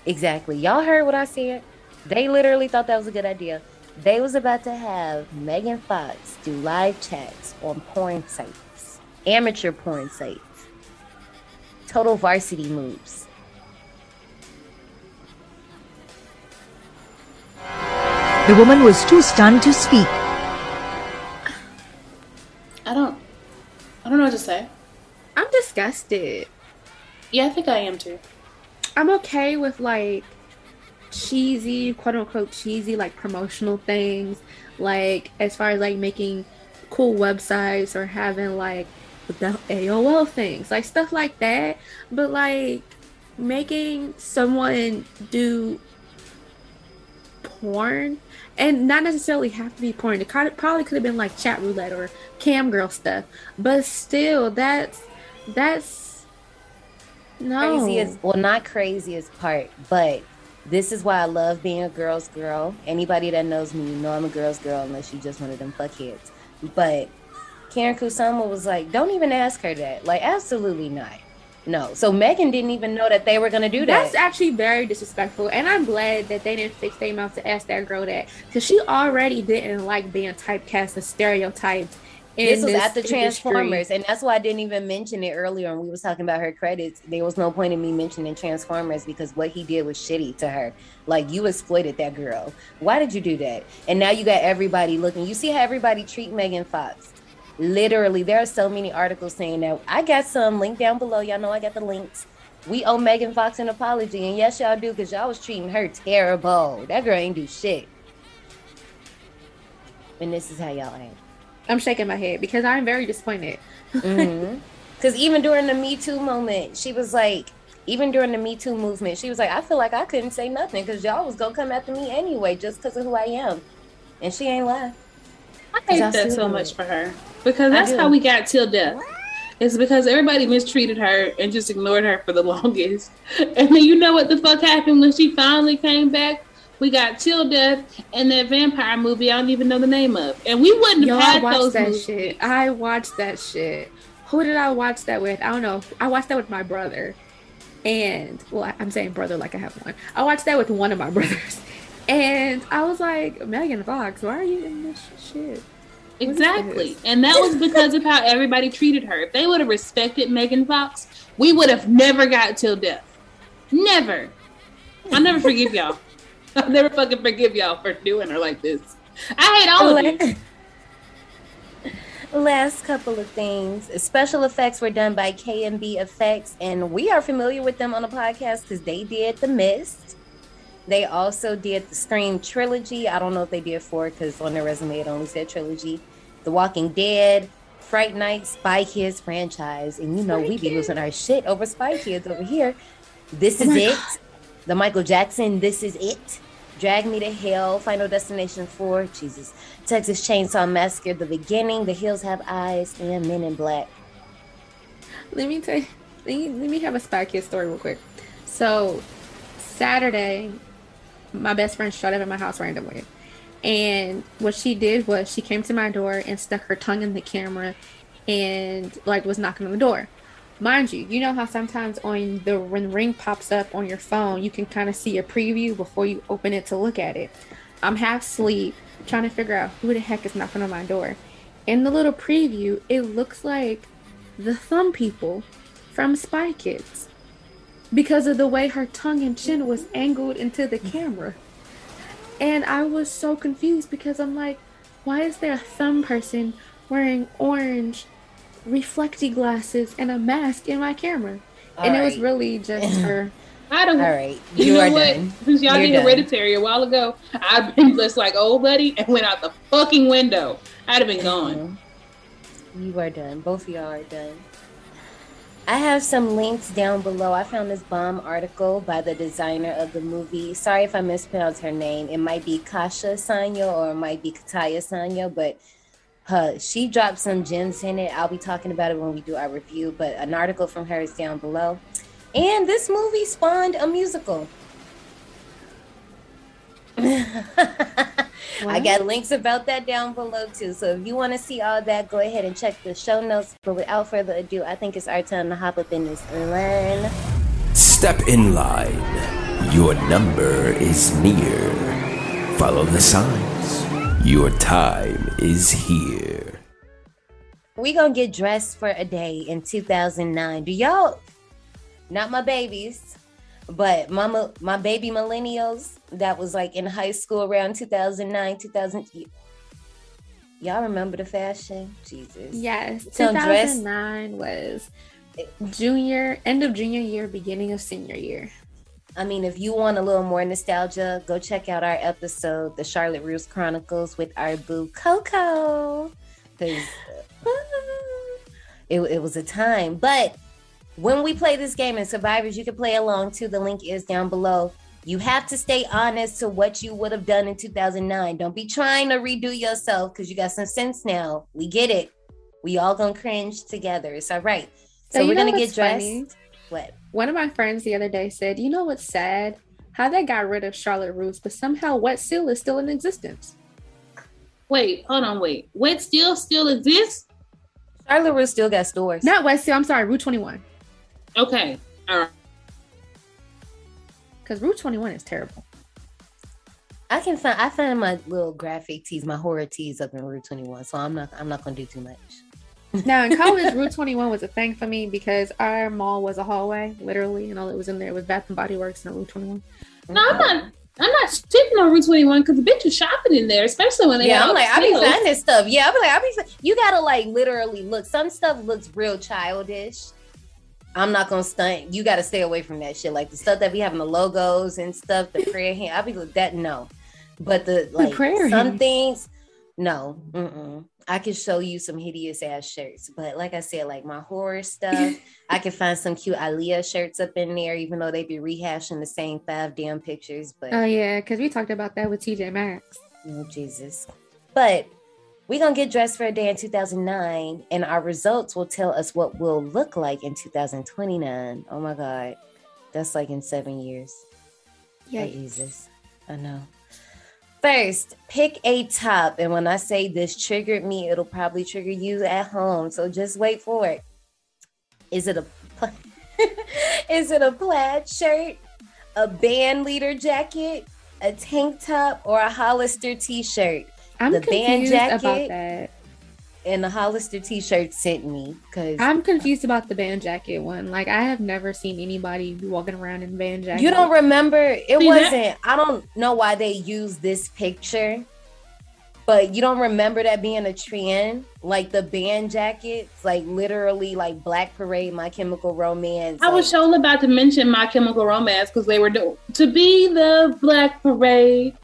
Exactly. Y'all heard what I said? They literally thought that was a good idea. They was about to have Megan Fox do live chats on porn sites, amateur porn sites, total varsity moves. The woman was too stunned to speak. I don't. I don't know what to say. I'm disgusted. Yeah, I think I am too. I'm okay with like cheesy, quote unquote cheesy, like promotional things, like as far as like making cool websites or having like the AOL things, like stuff like that. But like making someone do porn and not necessarily have to be porn. It probably could have been like chat roulette or cam girl stuff, but still, that's that's no. crazy is well not craziest part but this is why i love being a girl's girl. Anybody that knows me you know i'm a girl's girl unless you just one of them fuckheads. But karyn kusama was like don't even ask her that. Like absolutely not no so megan didn't even know that they were gonna do that. That's actually very disrespectful, and I'm glad that they didn't fix their mouth to ask that girl that because she already didn't like being typecast and stereotyped. In this was this at the industry. transformers and that's why i didn't even mention it earlier when we was talking about her credits there was no point in me mentioning transformers because what he did was shitty to her like you exploited that girl why did you do that and now you got everybody looking you see how everybody treat megan fox literally there are so many articles saying that i got some link down below y'all know i got the links We owe Megan Fox an apology, and yes, y'all do, because y'all was treating her terrible. That girl ain't do shit. And this is how y'all act. I'm shaking my head because I'm very disappointed. Mm-hmm. [LAUGHS] Because even during the Me Too moment, she was like, even during the Me Too movement, she was like, I feel like I couldn't say nothing because y'all was gonna come after me anyway, just because of who I am. And she ain't lying. I hate that so much for her because that's how we got till death. It's because everybody mistreated her and just ignored her for the [LAUGHS] longest. And then you know what the fuck happened when she finally came back? We got Till Death and that vampire movie I don't even know the name of. And we wouldn't Yo, have I had watched those that movies. shit. I watched that shit. Who did I watch that with? I don't know. I watched that with my brother. And, well, I'm saying brother like I have one. I watched that with one of my [LAUGHS] brothers. And I was like, Megan Fox, why are you in this shit? What is Exactly. this? And that was because of how everybody treated her. If they would have respected Megan Fox, we would have never got till death. Never. I'll never forgive y'all. [LAUGHS] I'll never fucking forgive y'all for doing her like this. I hate all of you. [LAUGHS] Last couple of things. Special effects were done by KNB Effects, and we are familiar with them on the podcast because they did The Mist. They also did the Scream trilogy. I don't know if they did four because on their resume it only said trilogy. The Walking Dead, Fright Night, Spy Kids franchise. And you know, we be losing our shit over Spy Kids over here. This oh is my it. The Michael Jackson, This Is It. Drag Me to Hell, Final Destination 4, Jesus. Texas Chainsaw Massacre, The Beginning, The Hills Have Eyes, and Men in Black. Let me tell you, let me, let me have a Spy Kids story real quick. So, Saturday, my best friend showed up at my house randomly. And what she did was she came to my door and stuck her tongue in the camera and like was knocking on the door. Mind you, you know how sometimes on the when ring pops up on your phone, you can kind of see a preview before you open it to look at it. I'm half asleep trying to figure out who the heck is knocking on my door. In the little preview, it looks like the thumb people from Spy Kids because of the way her tongue and chin was angled into the camera. And I was so confused because I'm like, why is there a thumb person wearing orange reflecty glasses and a mask in my camera? and it was really just her. [LAUGHS] I don't. All right, You, you, know are what? done. Since y'all You're did done. Hereditary a while ago, I've been [LAUGHS] just like old buddy and went out the fucking window. I'd have been gone. Mm-hmm. You are done. Both of y'all are done. I have some links down below. I found this bomb article by the designer of the movie. Sorry if I mispronounced her name. It might be Kasha Sanyo or it might be Kataya Sanyo, but uh, she dropped some gems in it. I'll be talking about it when we do our review, but an article from her is down below. And this movie spawned a musical. [LAUGHS] I got links about that down below too. So if you want to see all that, go ahead and check the show notes. But without further ado, I think it's our time to hop up in this and learn. Step in line. Your number is near. Follow the signs. Your time is here. We gonna get dressed for a day in 2009. Do y'all? Not my babies, but mama, my baby millennials that was like in high school around 2009, 2000. Y'all remember the fashion? Jesus. Yes, So dress- 2009 was eh. junior, end of junior year, beginning of senior year. I mean, if you want a little more nostalgia, go check out our episode, The Charlotte Russe Chronicles, with our boo Coco. Because uh, [LAUGHS] it, it was a time. But when we play this game in Survivors, you can play along too. The link is down below. You have to stay honest to what you would have done in 2009. Don't be trying to redo yourself because you got some sense now. We get it. We all gonna cringe together. It's all right. So, So we're gonna get dressed. funny? What? One of my friends the other day said, "You know what's sad? How they got rid of Charlotte Russe, but somehow Wet Seal is still in existence." Wait, hold on, wait. Wet seal still exists? Charlotte Russe still got stores. Not Wet Seal. I'm sorry, Rue 21. Okay, all right. Because Rue 21 is terrible. I can find I find my little graphic tees, my horror tees up in Rue 21. So I'm not I'm not gonna do too much. [LAUGHS] Now in college, Rue 21 was a thing for me because our mall was a hallway, literally, and all that was in there was Bath and Body Works and Rue 21. No, I'm not. I'm not sticking on Rue 21 because the bitch is shopping in there, especially when they Yeah, have I'm like, I be sales. finding stuff. Yeah, I'll be like, I'll be. You gotta like literally look. Some stuff looks real childish, I'm not gonna stunt. You got to stay away from that shit. Like the stuff that we having the logos and stuff, the [LAUGHS] prayer hand. I'll be like that. No, but the like prayer some hand. things. No, mm-mm. I can show you some hideous ass shirts, but like I said, like my horror stuff, [LAUGHS] I can find some cute Aaliyah shirts up in there, even though they be rehashing the same five damn pictures. But Oh yeah, because we talked about that with TJ Maxx. Oh, Jesus. But we're going to get dressed for a day in 2009, and our results will tell us what we'll look like in 2029. Oh my God. That's like in seven years. Yeah. Jesus. I know. First, pick a top. And when I say this triggered me, it'll probably trigger you at home. So just wait for it. Is it a pla- [LAUGHS] is it a plaid shirt, a band leader jacket, a tank top, or a Hollister t-shirt? I'm The band confused about jacket? that. And the Hollister t-shirt sent me because I'm confused about the band jacket one. Like I have never seen anybody walking around in band jacket. You don't remember? It See, wasn't. I don't know why they used this picture, but you don't remember that being a trend, like the band jackets, like literally like Black Parade, My Chemical Romance. I was like- about to mention My Chemical Romance because they were doing to be the Black Parade.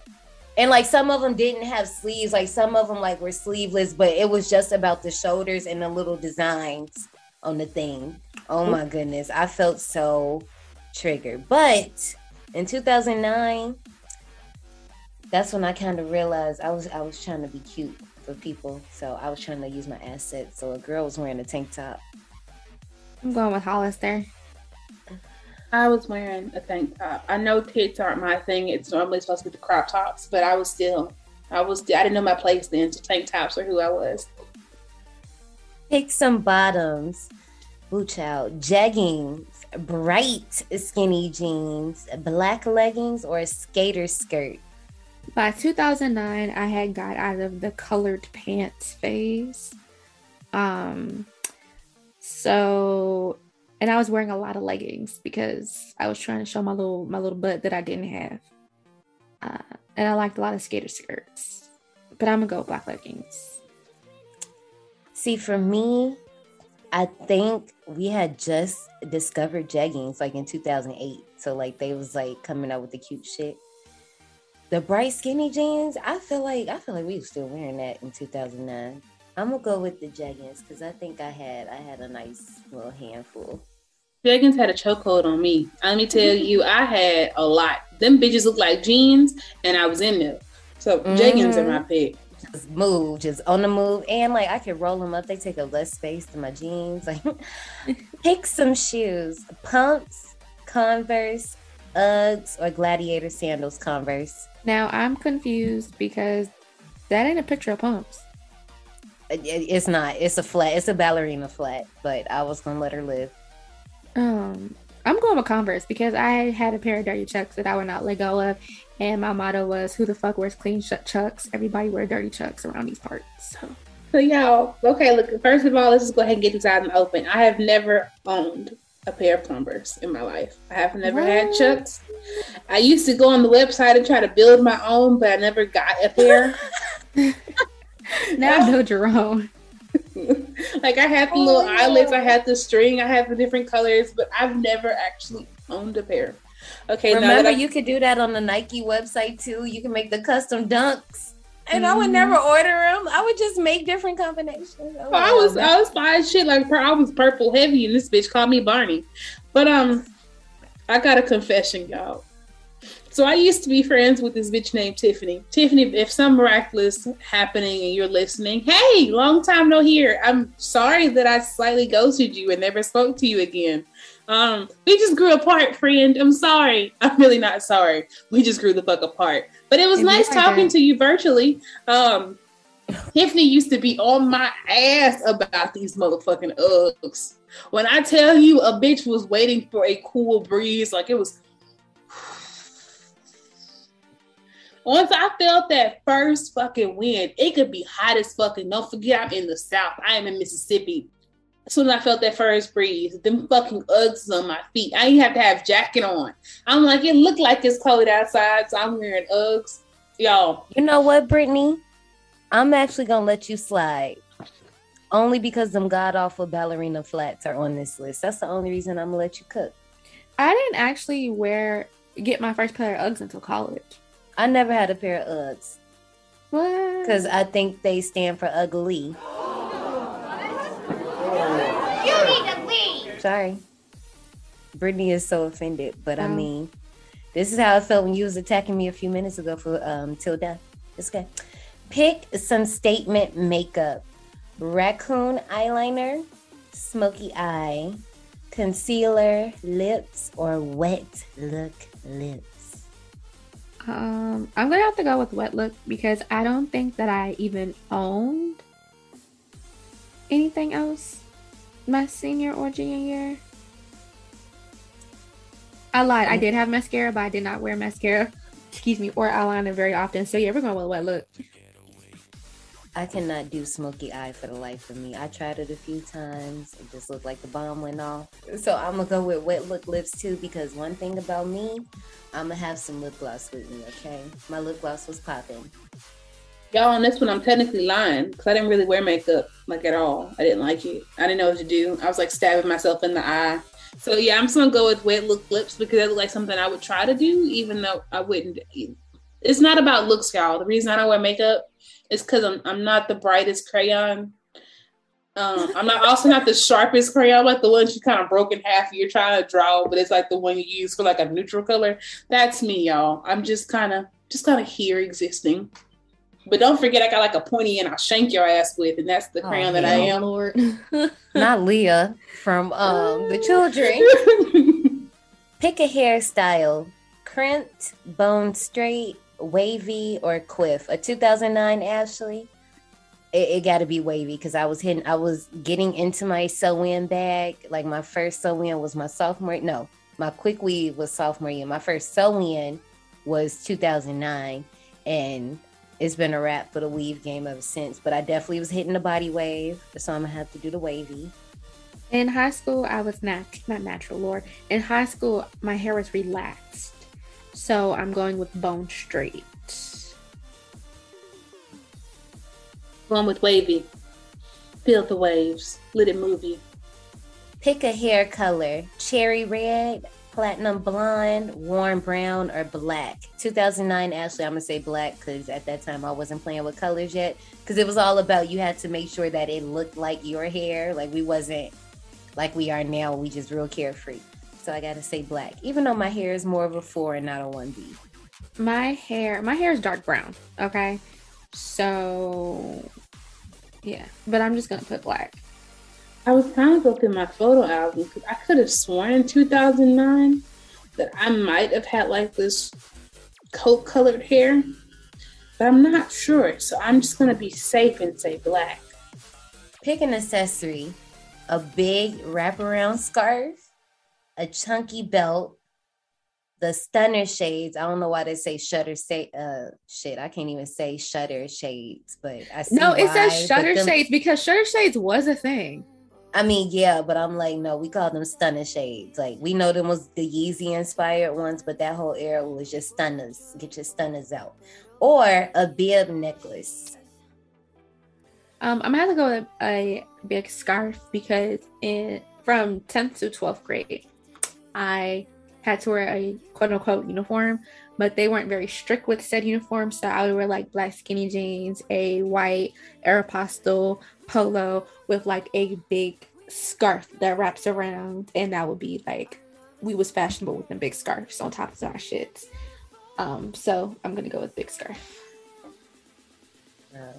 And like some of them didn't have sleeves, like some of them like were sleeveless, but it was just about the shoulders and the little designs on the thing. Oh my goodness, I felt so triggered. But in 2009, that's when I kind of realized I was I was trying to be cute for people, so I was trying to use my assets. So a girl was wearing a tank top. I'm going with Hollister. I was wearing a tank top. I know tits aren't my thing. It's normally supposed to be the crop tops, but I was still, I was, I didn't know my place then. So tank tops are who I was. Pick some bottoms. Ooh, child. Jeggings, bright skinny jeans, black leggings, or a skater skirt. By 2009, I had got out of the colored pants phase. Um, so, and I was wearing a lot of leggings because I was trying to show my little my little butt that I didn't have. Uh, and I liked a lot of skater skirts, but I'm gonna go with black leggings. See, for me, I think we had just discovered jeggings like in 2008. So like they was like coming out with the cute shit. The bright skinny jeans, I feel like I feel like we were still wearing that in 2009. I'm gonna go with the jeggings because I think I had I had a nice little handful. Jeggings had a chokehold on me. Let me tell [LAUGHS] you, I had a lot. Them bitches look like jeans, and I was in them. So jeggings are my mm-hmm. pick. Just move, just on the move, and like I can roll them up. They take up less space than my jeans. Like, [LAUGHS] pick some shoes: pumps, Converse, Uggs, or Gladiator sandals. Converse. Now I'm confused because that ain't a picture of pumps. It- it- it's not. It's a flat. It's a ballerina flat. But I was gonna let her live. Um, I'm going with Converse because I had a pair of dirty chucks that I would not let go of, and my motto was, "Who the fuck wears clean sh- chucks? Everybody wear dirty chucks around these parts." So So y'all, okay, look, first of all, let's just go ahead and get this out in the open. I have never owned a pair of Converse in my life. I have never had Chucks. I used to go on the website and try to build my own, but I never got a pair. [LAUGHS] [LAUGHS] now I know Jerome. [LAUGHS] like I had the little eyelets, I had the string, I had the different colors, but I've never actually owned a pair. Okay, Remember, I- you could do that on the Nike website too. You can make the custom dunks. And I would never order them. I would just make different combinations. Oh, I was I was buying shit like I was purple heavy, and this bitch called me Barney. But um, I got a confession, y'all. So I used to be friends with this bitch named Tiffany. Tiffany, if some miraculous happening and you're listening, hey, long time no hear. I'm sorry that I slightly ghosted you and never spoke to you again. Um, we just grew apart, friend. I'm sorry. [LAUGHS] I'm really not sorry. We just grew the fuck apart. But it was nice talking to you virtually. Um, Tiffany used to be on my ass about these motherfucking Uggs. When I tell you a bitch was waiting for a cool breeze, like it was. Once I felt that first fucking wind, it could be hot as fucking. Don't forget, I'm in the South. I am in Mississippi. As soon as I felt that first breeze, them fucking Uggs on my feet. I didn't have to have jacket on. I'm like, it looked like it's cold outside, so I'm wearing Uggs. Y'all, You know what, Brittany? I'm actually gonna let you slide. Only because them god awful ballerina flats are on this list. That's the only reason I'm gonna let you cook. I didn't actually wear get my first pair of Uggs until college. I never had a pair of Uggs What? because I think they stand for ugly. You need to leave. Sorry. Brittany is so offended, but I Oh. mean, this is how I felt when you was attacking me a few minutes ago for um till death. It's okay. Pick some statement makeup. Raccoon eyeliner, smoky eye, concealer, lips, or wet look lips. Um, I'm gonna have to go with wet look because I don't think that I even owned anything else my senior or junior year. I lied. I did have mascara, but I did not wear mascara. [LAUGHS] Excuse me, or eyeliner very often. So yeah, we're going with wet look. I cannot do smoky eye for the life of me. I tried it a few times. It just looked like the bomb went off. So I'm gonna go with wet look lips too because one thing about me, I'm gonna have some lip gloss with me. Okay, my lip gloss was popping. Y'all, on this one, I'm technically lying because I didn't really wear makeup like at all. I didn't like it. I didn't know what to do. I was like stabbing myself in the eye. So yeah, I'm just gonna go with wet look lips because that look like something I would try to do, even though I wouldn't. It's not about looks, y'all. The reason I don't wear makeup is because I'm I'm not the brightest crayon. Um, I'm not also not the sharpest crayon, like the ones you kind of broke in half. You're trying to draw, but it's like the one you use for like a neutral color. That's me, y'all. I'm just kind of just kind of here existing. But don't forget, I got like a pointy and I'll shank your ass with, and that's the Oh, crayon that I am. Lord. [LAUGHS] Not Leah from um the [LAUGHS] children. [LAUGHS] Pick a hairstyle: crimped, bone straight, wavy, or quiff. A 2009 Ashley. It, it got to be wavy because I was hitting. I was getting into my sew-in bag. Like my first sew-in was my sophomore. No, my quick weave was sophomore year. My first sew-in was 2009, and it's been a wrap for the weave game ever since. But I definitely was hitting the body wave, so I'm gonna have to do the wavy. In high school, I was nat- not natural, Lord. In high school, my hair was relaxed. So I'm going with bone straight. Going with wavy. Feel the waves. Let it move you. Pick a hair color: cherry red, platinum blonde, warm brown, or black. 2009 Ashley, I'm gonna say black because at that time I wasn't playing with colors yet. Because it was all about you had to make sure that it looked like your hair. Like we wasn't like we are now. We just real carefree. So I gotta say black, even though my hair is more of a four and not a one B. My hair, my hair is dark brown. Okay, so yeah, but I'm just gonna put black. I was trying to go through my photo album because I could have sworn in 2009 that I might have had like this coat colored hair, but I'm not sure. So I'm just gonna be safe and say black. Pick an accessory: a big wraparound scarf, a chunky belt, the stunner shades. I don't know why they say shutter say uh shit. I can't even say shutter shades, but I see No, it why, says shutter them- shades because shutter shades was a thing. I mean, yeah, but I'm like, no, we call them stunner shades. Like we know them was the Yeezy inspired ones, but that whole era was just stunners. Get your stunners out. Or a bib necklace. Um, I'm gonna have to go with a big scarf because in from 10th to 12th grade, I had to wear a quote unquote uniform, but they weren't very strict with said uniform. So I would wear like black skinny jeans, a white Aeropostale polo with like a big scarf that wraps around, and that would be like we was fashionable with them big scarves on top of our shits. Um, so I'm gonna go with big scarf. Uh,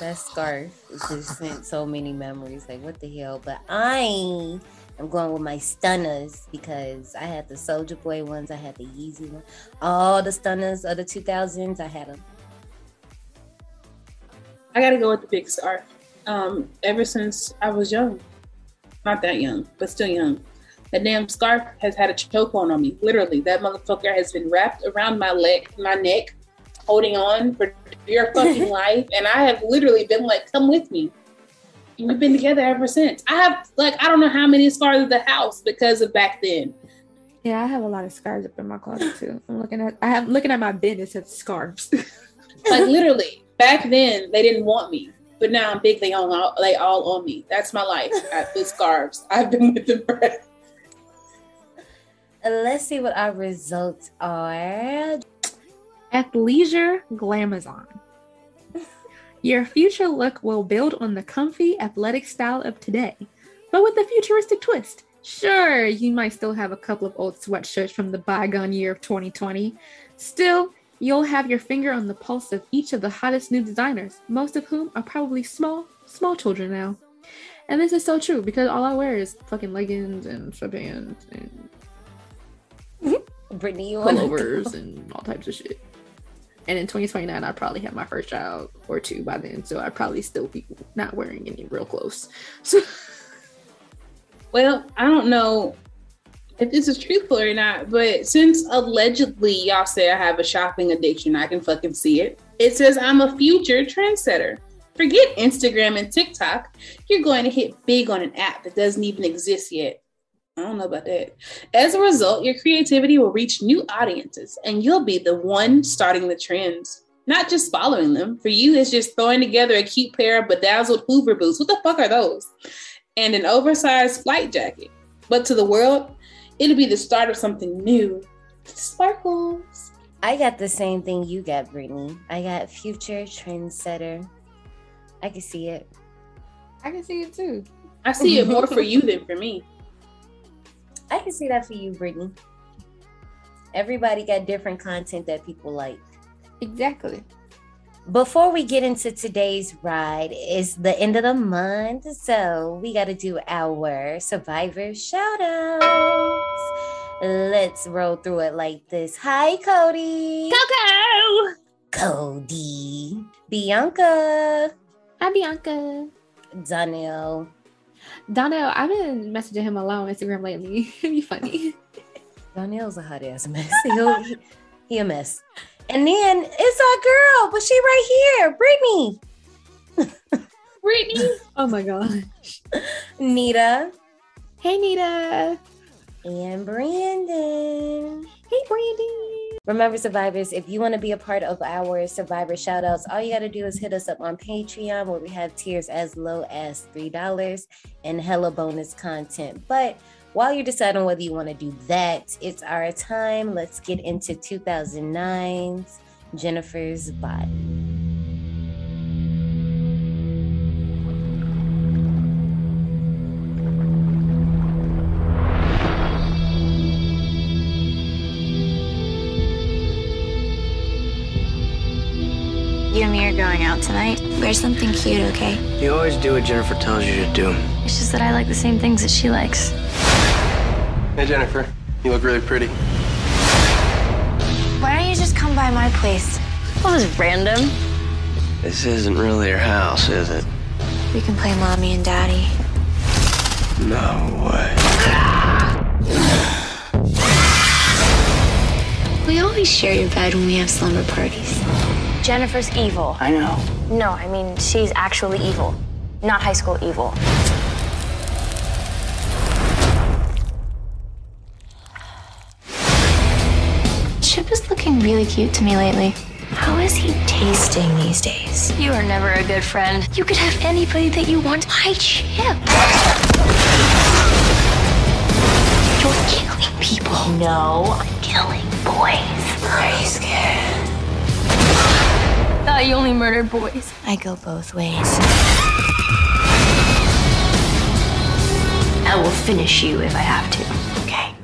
that scarf just sent so many memories. Like, what the hell? But I am going with my stunners because I had the Soulja Boy ones, I had the Yeezy one, all the stunners of the 2000s. I had them. I gotta go with the big scarf. Um, ever since I was young, not that young, but still young, that damn scarf has had a chokehold on me. Literally, that motherfucker has been wrapped around my leg, my neck, holding on for your fucking [LAUGHS] life, and I have literally been like, "Come with me." And we've been together ever since. I have like I don't know how many scars of the house because of back then. Yeah, I have a lot of scarves up in my closet too. I'm looking at I have looking at my bin. It says scarves. Like [LAUGHS] literally, back then they didn't want me. but now I'm big. They all they all on me. That's my life. At the scarves. [LAUGHS] I've been with them for. Uh, let's see what our results are. Athleisure Glamazon. Your future look will build on the comfy, athletic style of today, but with a futuristic twist. Sure, you might still have a couple of old sweatshirts from the bygone year of 2020. Still, you'll have your finger on the pulse of each of the hottest new designers, most of whom are probably small, small children now. And this is so true because all I wear is fucking leggings and sweatpants and mm-hmm. Brittany, you pullovers and all types of shit. And in 2029, I'd probably have my first child or two by then, so I'd probably still be not wearing any real clothes. So, [LAUGHS] Well, I don't know if this is truthful or not, but since allegedly y'all say I have a shopping addiction, I can fucking see it. It says I'm a future trendsetter. Forget Instagram and TikTok. You're going to hit big on an app that doesn't even exist yet. I don't know about that. As a result, your creativity will reach new audiences and you'll be the one starting the trends, not just following them. For you, it's just throwing together a cute pair of bedazzled Hoover boots. What the fuck are those? And an oversized flight jacket. But to the world, it'll be the start of something new. Sparkles. I got the same thing you got, Brittany. I got future trendsetter. I can see it. I can see it too. I see it more for you [LAUGHS] than for me. I can see that for you, Brittany. Everybody got different content that people like. Exactly. Before we get into today's ride, it's the end of the month, so we got to do our survivor shout outs. Let's roll through it like this. Hi, Cody. Coco! Cody. Bianca. Hi, Bianca. Daniel. Donnell, I've been messaging him a lot on Instagram lately. [LAUGHS] It'd be funny. Daniel's a hot ass mess. [LAUGHS] He'll, he, he a mess. And then it's our girl, but she right here, Brittany. [LAUGHS] Brittany. oh my gosh. Nita. Hey, Nita. And Brandon. Hey, Brandon. Remember, survivors, if you want to be a part of our survivor shoutouts, all you got to do is hit us up on Patreon where we have tiers as low as $3 and hella bonus content. But while you're deciding whether you want to do that, it's our time. Let's get into 2009's Jennifer's Body. Out tonight. Wear something cute, okay? You always do what Jennifer tells you to do. It's just that I like the same things that she likes. Hey, Jennifer, you look really pretty. Why don't you just come by my place? That was random. This isn't really your house, is it? We can play mommy and daddy. No way. We always share your bed when we have slumber parties. Jennifer's evil. I know. No, I mean, she's actually evil, not high school evil. Chip is looking really cute to me lately. How is he tasting these days? You are never a good friend. You could have anybody that you want. Why Chip? You're killing people. No, I'm killing boys. Are you scared? Thought you only murdered boys. I go both ways. I will finish you if I have to. Okay.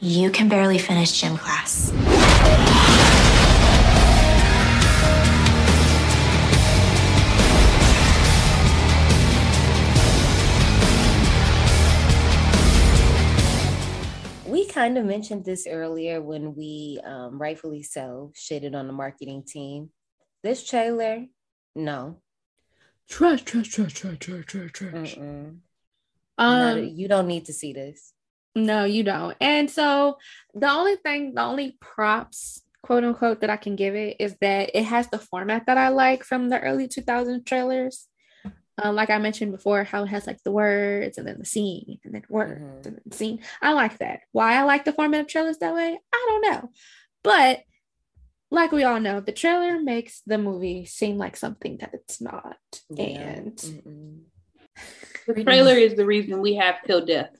You can barely finish gym class. We kind of mentioned this earlier when we, um, rightfully so, shitted on the marketing team. This trailer, no. Trash, trash, trash, trash, trash, trash, trash. Um, you don't need to see this. No, you don't. And so the only thing, the only props, quote unquote, that I can give it is that it has the format that I like from the early 2000 trailers. Um, like I mentioned before, how it has like the words and then the scene and then words Mhm. and then scene. I like that. Why I like the format of trailers that way, I don't know. But like we all know, the trailer makes the movie seem like something that it's not. Yeah. And Mm-mm. The [LAUGHS] trailer is the reason we have till death.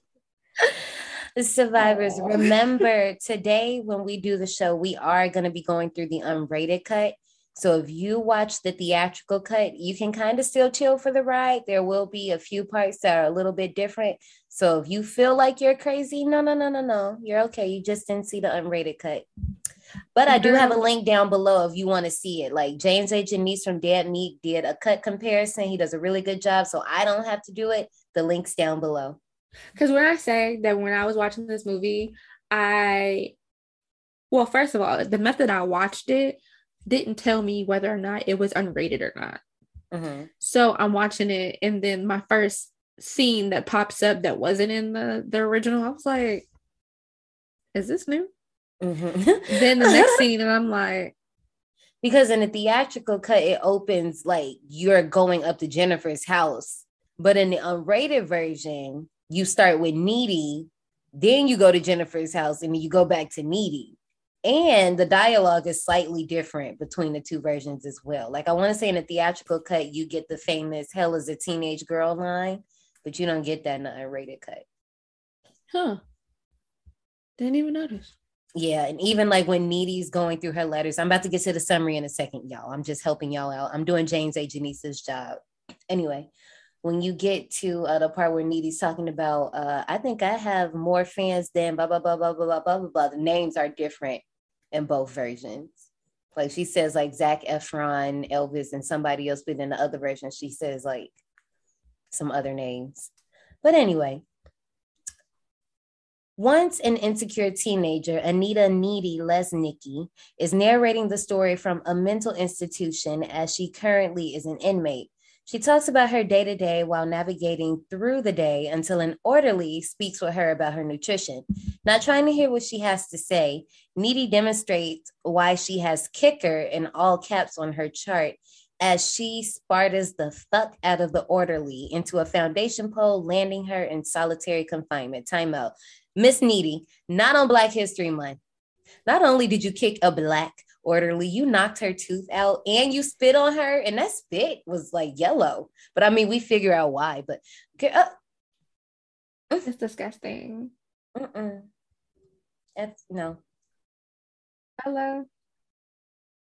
The survivors, remember today when we do the show, we are going to be going through the unrated cut. So if you watch the theatrical cut, you can kind of still chill for the ride. There will be a few parts that are a little bit different. So if you feel like you're crazy, no, no, no, no, no, you're okay. You just didn't see the unrated cut. But I do have a link down below if you want to see it. Like James A. Janisse from Dead Meat did a cut comparison. He does a really good job. So I don't have to do it. The link's down below. Because when I say that when I was watching this movie, I, well, first of all, the method I watched it didn't tell me whether or not it was unrated or not. Mhm. So I'm watching it, and then my first scene that pops up that wasn't in the the original, I was like, "Is this new?" Mhm. Then the [LAUGHS] next scene, and I'm like, because in the theatrical cut it opens like you're going up to jennifer's house but in the unrated version you start with needy then you go to jennifer's house and then you go back to needy and the dialogue is slightly different between the two versions as well like i want to say in the theatrical cut you get the famous hell is a teenage girl line but you don't get that in the unrated cut "Huh." Didn't even notice. Yeah, and even like when Needy's going through her letters, I'm about to get to the summary in a second, y'all. I'm just helping y'all out. I'm doing James A. Janisse's job. Anyway, when you get to uh, the part where Needy's talking about, uh, I think I have more fans than blah blah blah blah blah blah blah blah. blah. The names are different in both versions. Like she says, like Zac Efron, Elvis, and somebody else, but in the other version, she says like some other names. But anyway, once an insecure teenager, Anita Needy Lesnicki is narrating the story from a mental institution as she currently is an inmate. She talks about her day to day while navigating through the day until an orderly speaks with her about her nutrition. Not trying to hear what she has to say, Needy demonstrates why she has kicker in all caps on her chart as she spartas the fuck out of the orderly into a foundation pole, landing her in solitary confinement. Timeout. Miss Needy, not on Black History Month. Not only did you kick a black orderly, you knocked her tooth out and you spit on her, and that spit was like yellow. But I mean, we figure out why. But okay, uh, It's disgusting. mm-mm. that's no. Hello.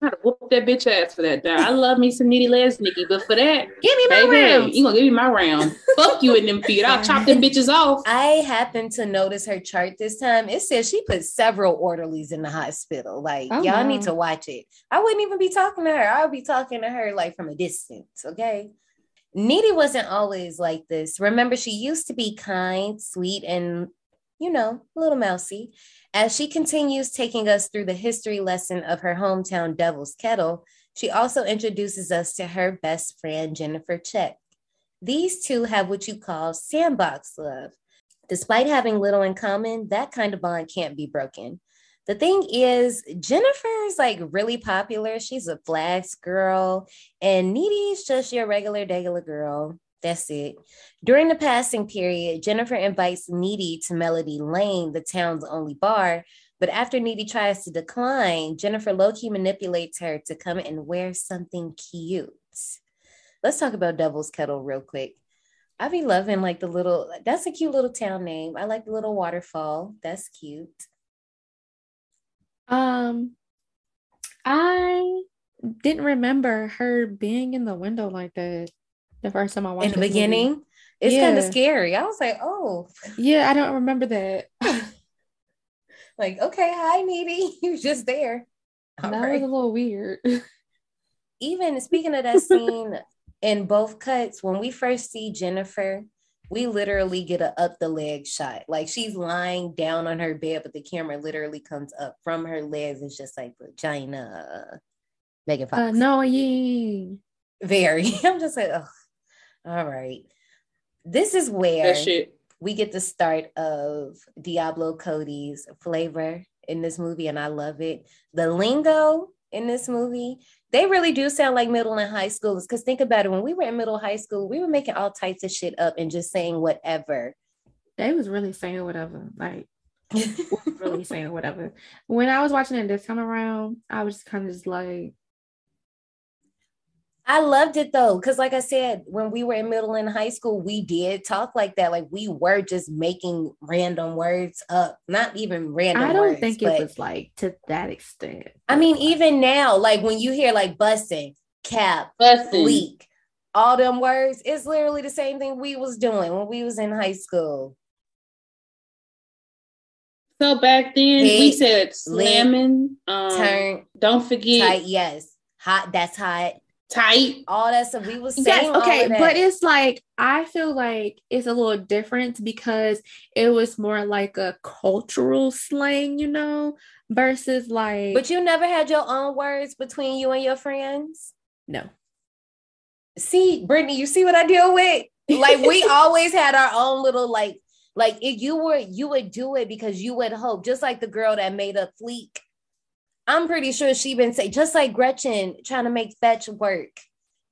I gotta whoop that bitch ass for that. Dog. I love me some needy Lesnicki, but for that, Give me my baby, rounds. you gonna give me my round. Fuck you in them feet. I'll chop them bitches off. I happened to notice her chart this time. It says she put several orderlies in the hospital. Like, Oh, y'all wow. need to watch it. I wouldn't even be talking to her. I would be talking to her like from a distance. Okay. Needy wasn't always like this. Remember, she used to be kind, sweet, and, you know, a little mousy. As she continues taking us through the history lesson of her hometown Devil's Kettle, she also introduces us to her best friend, Jennifer Check. These two have what you call sandbox love. Despite having little in common, that kind of bond can't be broken. The thing is, Jennifer's like really popular. She's a flags girl, and Needy's just your regular, regular girl. That's it. During the passing period, Jennifer invites Needy to Melody Lane, the town's only bar. But after Needy tries to decline, Jennifer Loki manipulates her to come and wear something cute. Let's talk about Devil's Kettle real quick. I be loving like the little, that's a cute little town name. I like the little waterfall. That's cute. Um, I didn't remember her being in the window like that the first time I watched it. In the this movie. beginning, it's kind of scary. I was like, oh, Yeah, I don't remember that. [LAUGHS] like, okay, hi, Needy. [LAUGHS] You just there. All that right. was a little weird. [LAUGHS] even speaking of that scene in both cuts, when we first see Jennifer, we literally get a up the leg shot. Like she's lying down on her bed, but the camera literally comes up from her legs. It's just like vagina. Megan uh, Fox. Annoying. Very. I'm just like, oh, all right. This is where we get the start of Diablo Cody's flavor in this movie, and I love it. The lingo in this movie, they really do sound like middle and high schoolers. Because think about it, when we were in middle high school, we were making all types of shit up and just saying whatever. They was really saying whatever. Like [LAUGHS] really saying whatever. When I was watching it this time around, I was kind of just like, I loved it though, because like I said, when we were in middle and high school, we did talk like that. Like we were just making random words up, not even random. I don't words, think but- it was like to that extent. I mean, even now, like when you hear like busting, cap, Bussin'. leak, all them words, it's literally the same thing we was doing when we was in high school. So back then we said slamming, um, Turn, don't forget tight, yes, hot. That's hot. Tight. All that stuff we was saying. Yes, okay, but it's like I feel like it's a little different because it was more like a cultural slang, you know, versus like But you never had your own words between you and your friends. no. See, Brittany, you see what I deal with? Like we [LAUGHS] always had our own little like, like if you were you would do it because you would hope, just like the girl that made up fleek. I'm pretty sure she been say just like Gretchen trying to make fetch work.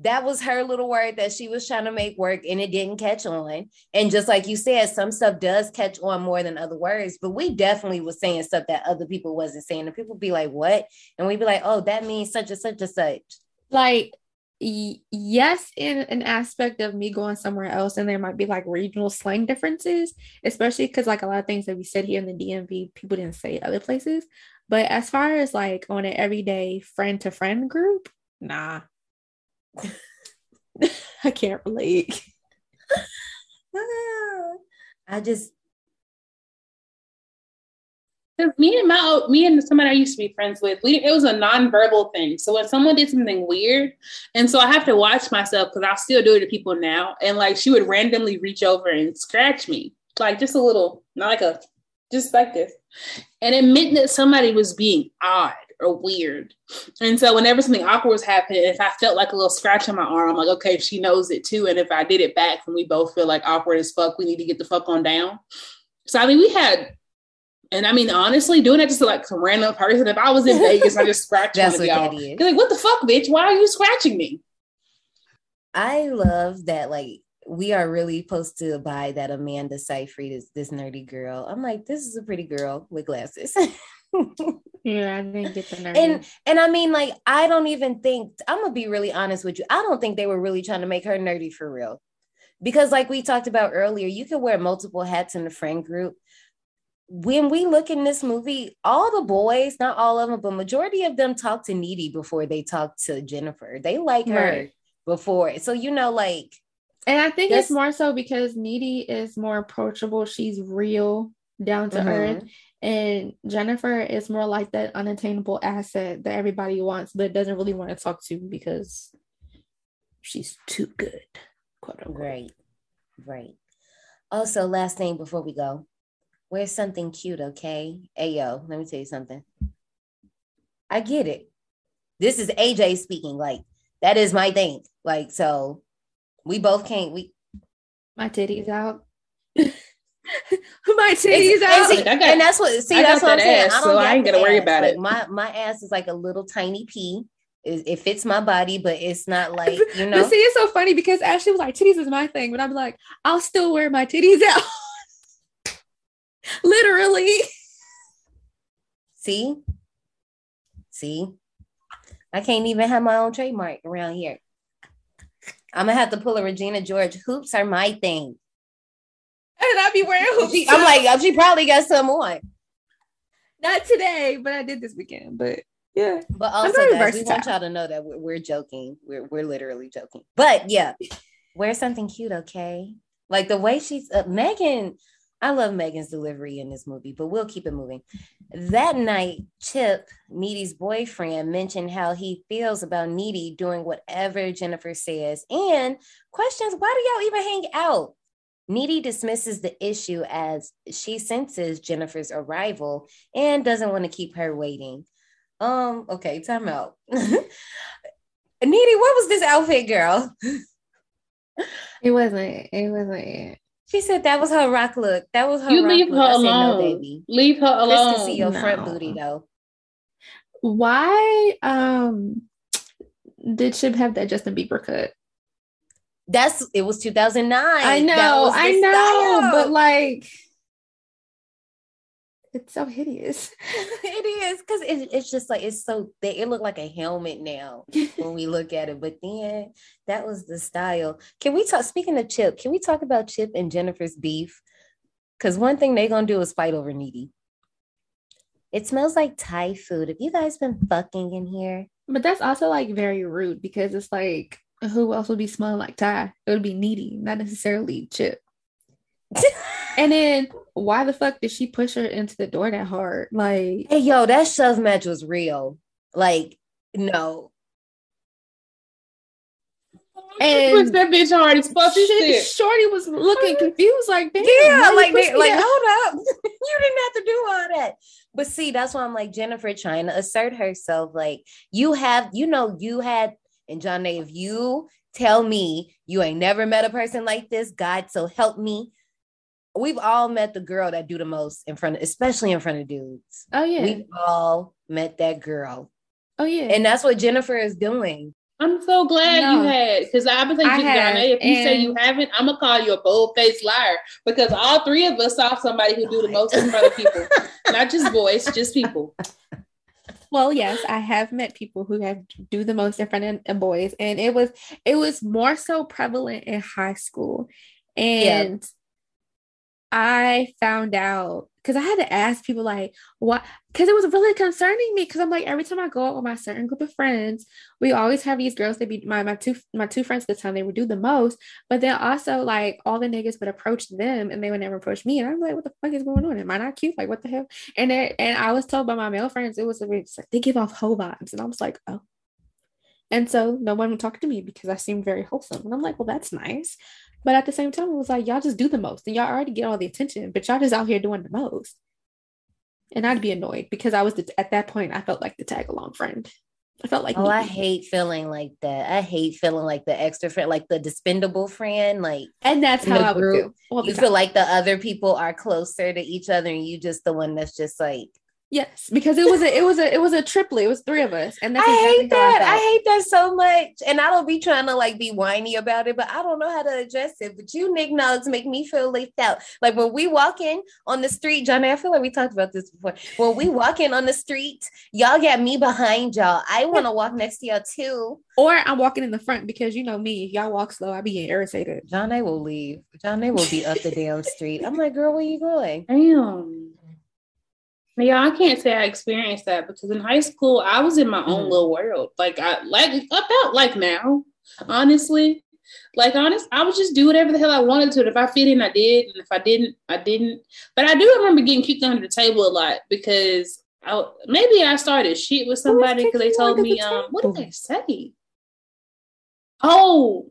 That was her little word that she was trying to make work and it didn't catch on. And just like you said, some stuff does catch on more than other words, but we definitely was saying stuff that other people wasn't saying. And people be like, what? And we'd be like, oh, that means such and such and such. like yes in an aspect of me going somewhere else and there might be like regional slang differences especially because like a lot of things that we said here in the dmv people didn't say other places but as far as like on an everyday friend to friend group nah. [LAUGHS] I can't relate. [LAUGHS] I just me and my me and somebody I used to be friends with, we it was a nonverbal thing. So when someone did something weird, and so I have to watch myself because I still do it to people now, and like she would randomly reach over and scratch me, like just a little, not like a, just like this, and it meant that somebody was being odd or weird. And so whenever something awkward was happening, if I felt like a little scratch on my arm, I'm like, okay, she knows it too. And if I did it back and we both feel like awkward as fuck, we need to get the fuck on down. So I mean, we had and I mean, honestly, doing that just to like some random person. If I was in Vegas, I just scratched [LAUGHS] That's one of what y'all. that is. You're like, what the fuck, bitch? Why are you scratching me? I love that like we are really supposed to buy that Amanda Seyfried is this nerdy girl. I'm like, this is a pretty girl with glasses. [LAUGHS] yeah i didn't get the nerve and and I mean, like, I don't even think I'm gonna be really honest with you. I don't think they were really trying to make her nerdy for real. Because, like we talked about earlier, you can wear multiple hats in the friend group. When we look in this movie, all the boys, not all of them, but majority of them talk to Needy before they talk to Jennifer. They like her before. So, you know, like, And I think Yes. it's more so because Needy is more approachable. She's real, down to Mhm. earth. And Jennifer is more like that unattainable asset that everybody wants, but doesn't really want to talk to because she's too good. Quote unquote. Right, right. Also, last thing before we go, wear something cute, okay? Hey, yo, let me tell you something. I get it. This is AJ speaking. Like, that is my thing. Like, so we both can't. We My titties out. [LAUGHS] My It's- titties and, out. see- Like, I got- and that's what see. I That's got what I'm that saying. ass, I so don't I got ain't the gotta worry ass. about Like, it. My my ass is like a little tiny pea. It, it fits my body, but it's not [LAUGHS] like you But know. see, it's so funny because Ashley was like, titties is my thing, but I'm like, I'll still wear my titties out. [LAUGHS] Literally. See? See? I can't even have my own trademark around here. I'm gonna have to pull a Regina George. Hoops are my thing. And I'll be wearing hoops. She- I'm like, she probably got some on. not today, but I did this weekend. But yeah. But also, guys, we want y'all to know that we're, we're joking. We're, we're literally joking. But yeah, wear something cute, okay? Like the way she's uh, Megan. I love Megan's delivery in this movie, but we'll keep it moving. That night, Chip, Needy's boyfriend, mentioned how he feels about Needy doing whatever Jennifer says and questions why do y'all even hang out? Needy dismisses the issue as she senses Jennifer's arrival and doesn't want to keep her waiting. Um, okay, time out. [LAUGHS] Needy, what was this outfit, girl? It wasn't. It wasn't. She said that was her rock look. That was her You rock leave look. her I said, no, alone. baby. Leave her Chris alone. can see your front booty though. Why um did Chip have that Justin Bieber cut? That's it was 2009. I know, I know, style. but like It's so hideous. [LAUGHS] it is because it, it's just like it's so thick. It looked like a helmet now [LAUGHS] when we look at it. But then that was the style. Can we talk? Speaking of Chip, can we talk about Chip and Jennifer's beef? Because one thing they're gonna do is fight over Needy. It smells like Thai food. Have you guys been fucking in here? But that's also like very rude because it's like who else would be smelling like Thai? It would be Needy, not necessarily Chip. [LAUGHS] and then why the fuck did she push her into the door that hard? Like, hey, yo, that shove match was real. Like, no. And that bitch hard as fuck. Shit, Shorty was looking confused, like, damn, yeah, like, they, like, hold up, [LAUGHS] you didn't have to do all that. But see, that's why I'm like Jennifer trying to assert herself. Like, you have, you know, you had, and John, if you tell me you ain't never met a person like this, God, so help me we've all met the girl that do the most in front of, especially in front of dudes. Oh yeah. We've all met that girl. Oh yeah. And that's what Jennifer is doing. I'm so glad no. you had because I've would say, if you say you haven't, I'm gonna call you a bold faced liar because all three of us saw somebody who do the most in front of people, [LAUGHS] not just boys, just people. Well, yes, I have met people who have do the most in front of uh, boys, and it was it was more so prevalent in high school, and I found out because I had to ask people like what because it was really concerning me because I'm like every time I go out with my certain group of friends, we always have these girls that be my my two my two friends this time they would do the most, but then also like all the niggas would approach them and they would never approach me and I'm like what the fuck is going on? Am I not cute? Like what the hell? And they, and I was told by my male friends it was, it was like they give off hoe vibes and I was like oh. And so no one would talk to me because I seemed very wholesome. And I'm like, well, that's nice. But at the same time, it was like y'all just do the most, and y'all already get all the attention, but y'all just out here doing the most. And I'd be annoyed because I was the, at that point I felt like the tag along friend. I felt like oh, I hate feeling like that. I hate feeling like the extra friend, like the dispendable friend, like and that's how I would feel. You feel like the other people are closer to each other, and you just the one that's just like Yes, because it was a it was a it was a triplet. It was three of us, and that's I exactly hate that. I, I, hate that so much, and I don't be trying to like be whiny about it, but I don't know how to address it. But you Nick Nugs make me feel left out. Like when we walk in on the street, Johnny. I feel like we talked about this before. When we walk in on the street, y'all got me behind y'all. I want to walk next to y'all too, or I'm walking in the front because you know me. If y'all walk slow, I be getting irritated. Janae will leave. Johnny will be up the damn street. I'm like, girl, where you going? Damn. Yeah, I can't say I experienced that because in high school I was in my own mm. little world. Like I like felt like now, honestly. Like honest, I would just do whatever the hell I wanted to. If I fit in, I did, and if I didn't, I didn't. But I do remember getting kicked under the table a lot because I maybe I started shit with somebody because they told me, the um, what did they say? Oh,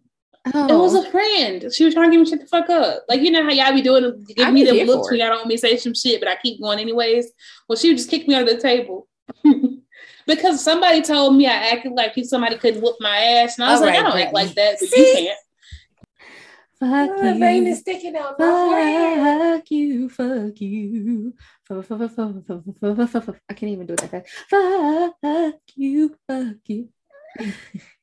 Oh. It was oh, a oh. friend. She was trying to get me shut the fuck up. Like you know how y'all be doing, give me the looks when y'all don't want me to say some shit, but I keep going anyways. Well, she would just kick me under the table [LAUGHS] because somebody told me I acted like if somebody couldn't whoop my ass, and I was All like, right, I don't act like that, but See? you can't. Fuck oh, you. Vein is sticking out Fuck you, fuck you. I can't even do it that fast. Fuck you, fuck you. [LAUGHS]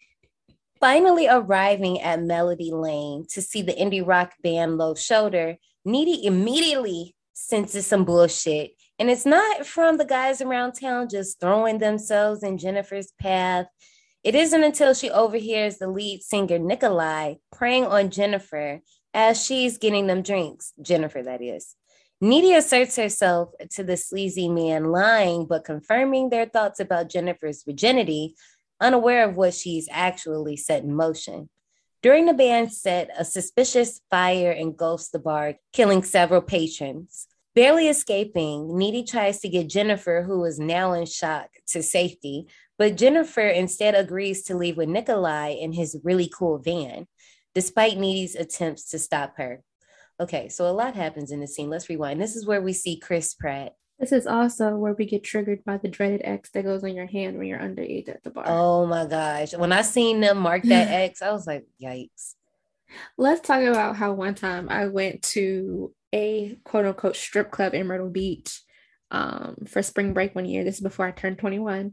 Finally arriving at Melody Lane to see the indie rock band Low Shoulder, Needy immediately senses some bullshit. And it's not from the guys around town just throwing themselves in Jennifer's path. It isn't until she overhears the lead singer, Nikolai, preying on Jennifer as she's getting them drinks, Jennifer, that is. Needy asserts herself to the sleazy man, lying but confirming their thoughts about Jennifer's virginity unaware of what she's actually set in motion. During the band set, a suspicious fire engulfs the bar, killing several patrons. Barely escaping, Needy tries to get Jennifer, who is now in shock, to safety, but Jennifer instead agrees to leave with Nikolai in his really cool van, despite Needy's attempts to stop her. Okay, so a lot happens in the scene. Let's rewind. This is where we see Chris Pratt this is also where we get triggered by the dreaded X that goes on your hand when you're underage at the bar. Oh my gosh. When I seen them mark that [LAUGHS] X, I was like, yikes. Let's talk about how one time I went to a quote unquote strip club in Myrtle Beach um, for spring break one year. This is before I turned 21.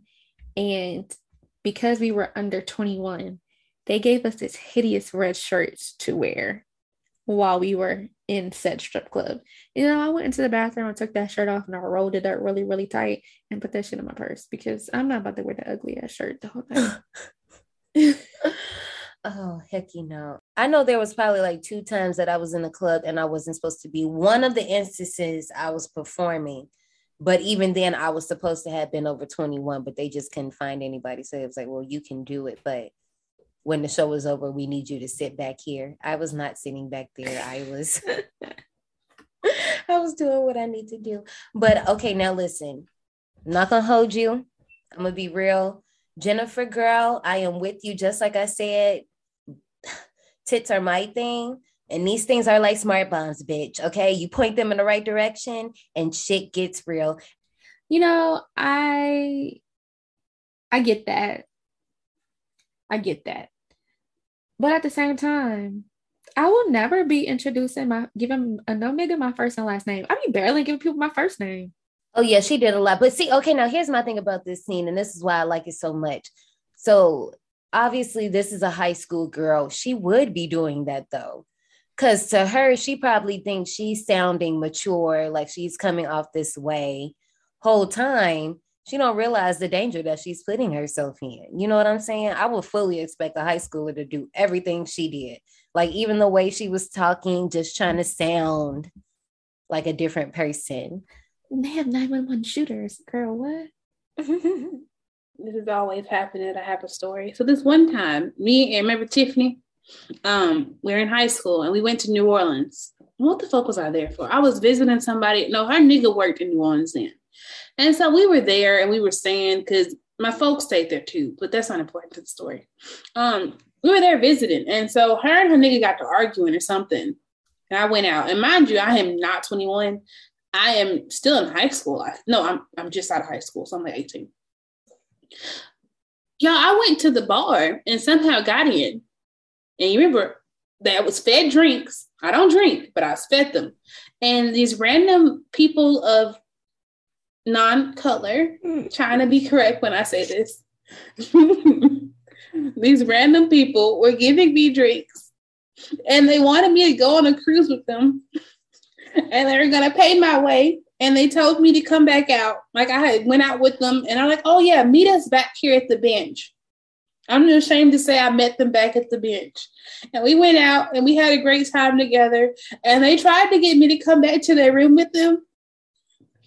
And because we were under 21, they gave us this hideous red shirts to wear while we were in said strip club. You know, I went into the bathroom, I took that shirt off, and I rolled it up really, really tight and put that shit in my purse because I'm not about to wear the ugly ass shirt the whole time. [LAUGHS] [LAUGHS] oh heck you know i know there was probably like two times that i was in the club and i wasn't supposed to be one of the instances i was performing but even then i was supposed to have been over 21 but they just couldn't find anybody so it was like well you can do it but when the show was over we need you to sit back here i was not sitting back there i was [LAUGHS] i was doing what i need to do but okay now listen I'm not gonna hold you i'm gonna be real jennifer girl i am with you just like i said [SIGHS] tits are my thing. And these things are like smart bombs, bitch. Okay. You point them in the right direction and shit gets real. You know, I I get that. I get that. But at the same time, I will never be introducing my giving a no nigga my first and last name. I mean barely giving people my first name. Oh yeah, she did a lot. But see, okay, now here's my thing about this scene, and this is why I like it so much. So obviously this is a high school girl. She would be doing that though. Cause to her, she probably thinks she's sounding mature, like she's coming off this way whole time. She don't realize the danger that she's putting herself in. You know what I'm saying? I would fully expect a high schooler to do everything she did. Like even the way she was talking, just trying to sound like a different person. They have 911 shooters, girl. What? [LAUGHS] this is always happening. I have a story. So this one time, me and remember Tiffany, um, we were in high school and we went to New Orleans. What the fuck was I there for? I was visiting somebody. No, her nigga worked in New Orleans then. And so we were there and we were staying because my folks stayed there too, but that's not important to the story. Um, we were there visiting. And so her and her nigga got to arguing or something. And I went out. And mind you, I am not 21. I am still in high school. I, no, I'm I'm just out of high school, so I'm like 18. Y'all, I went to the bar and somehow got in. And you remember that was fed drinks. I don't drink, but I was fed them. And these random people of non-color, mm. trying to be correct when I say this. [LAUGHS] these random people were giving me drinks and they wanted me to go on a cruise with them and they were gonna pay my way and they told me to come back out. Like I had went out with them, and I'm like, oh yeah, meet us back here at the bench. I'm not ashamed to say I met them back at the bench. And we went out and we had a great time together. And they tried to get me to come back to their room with them.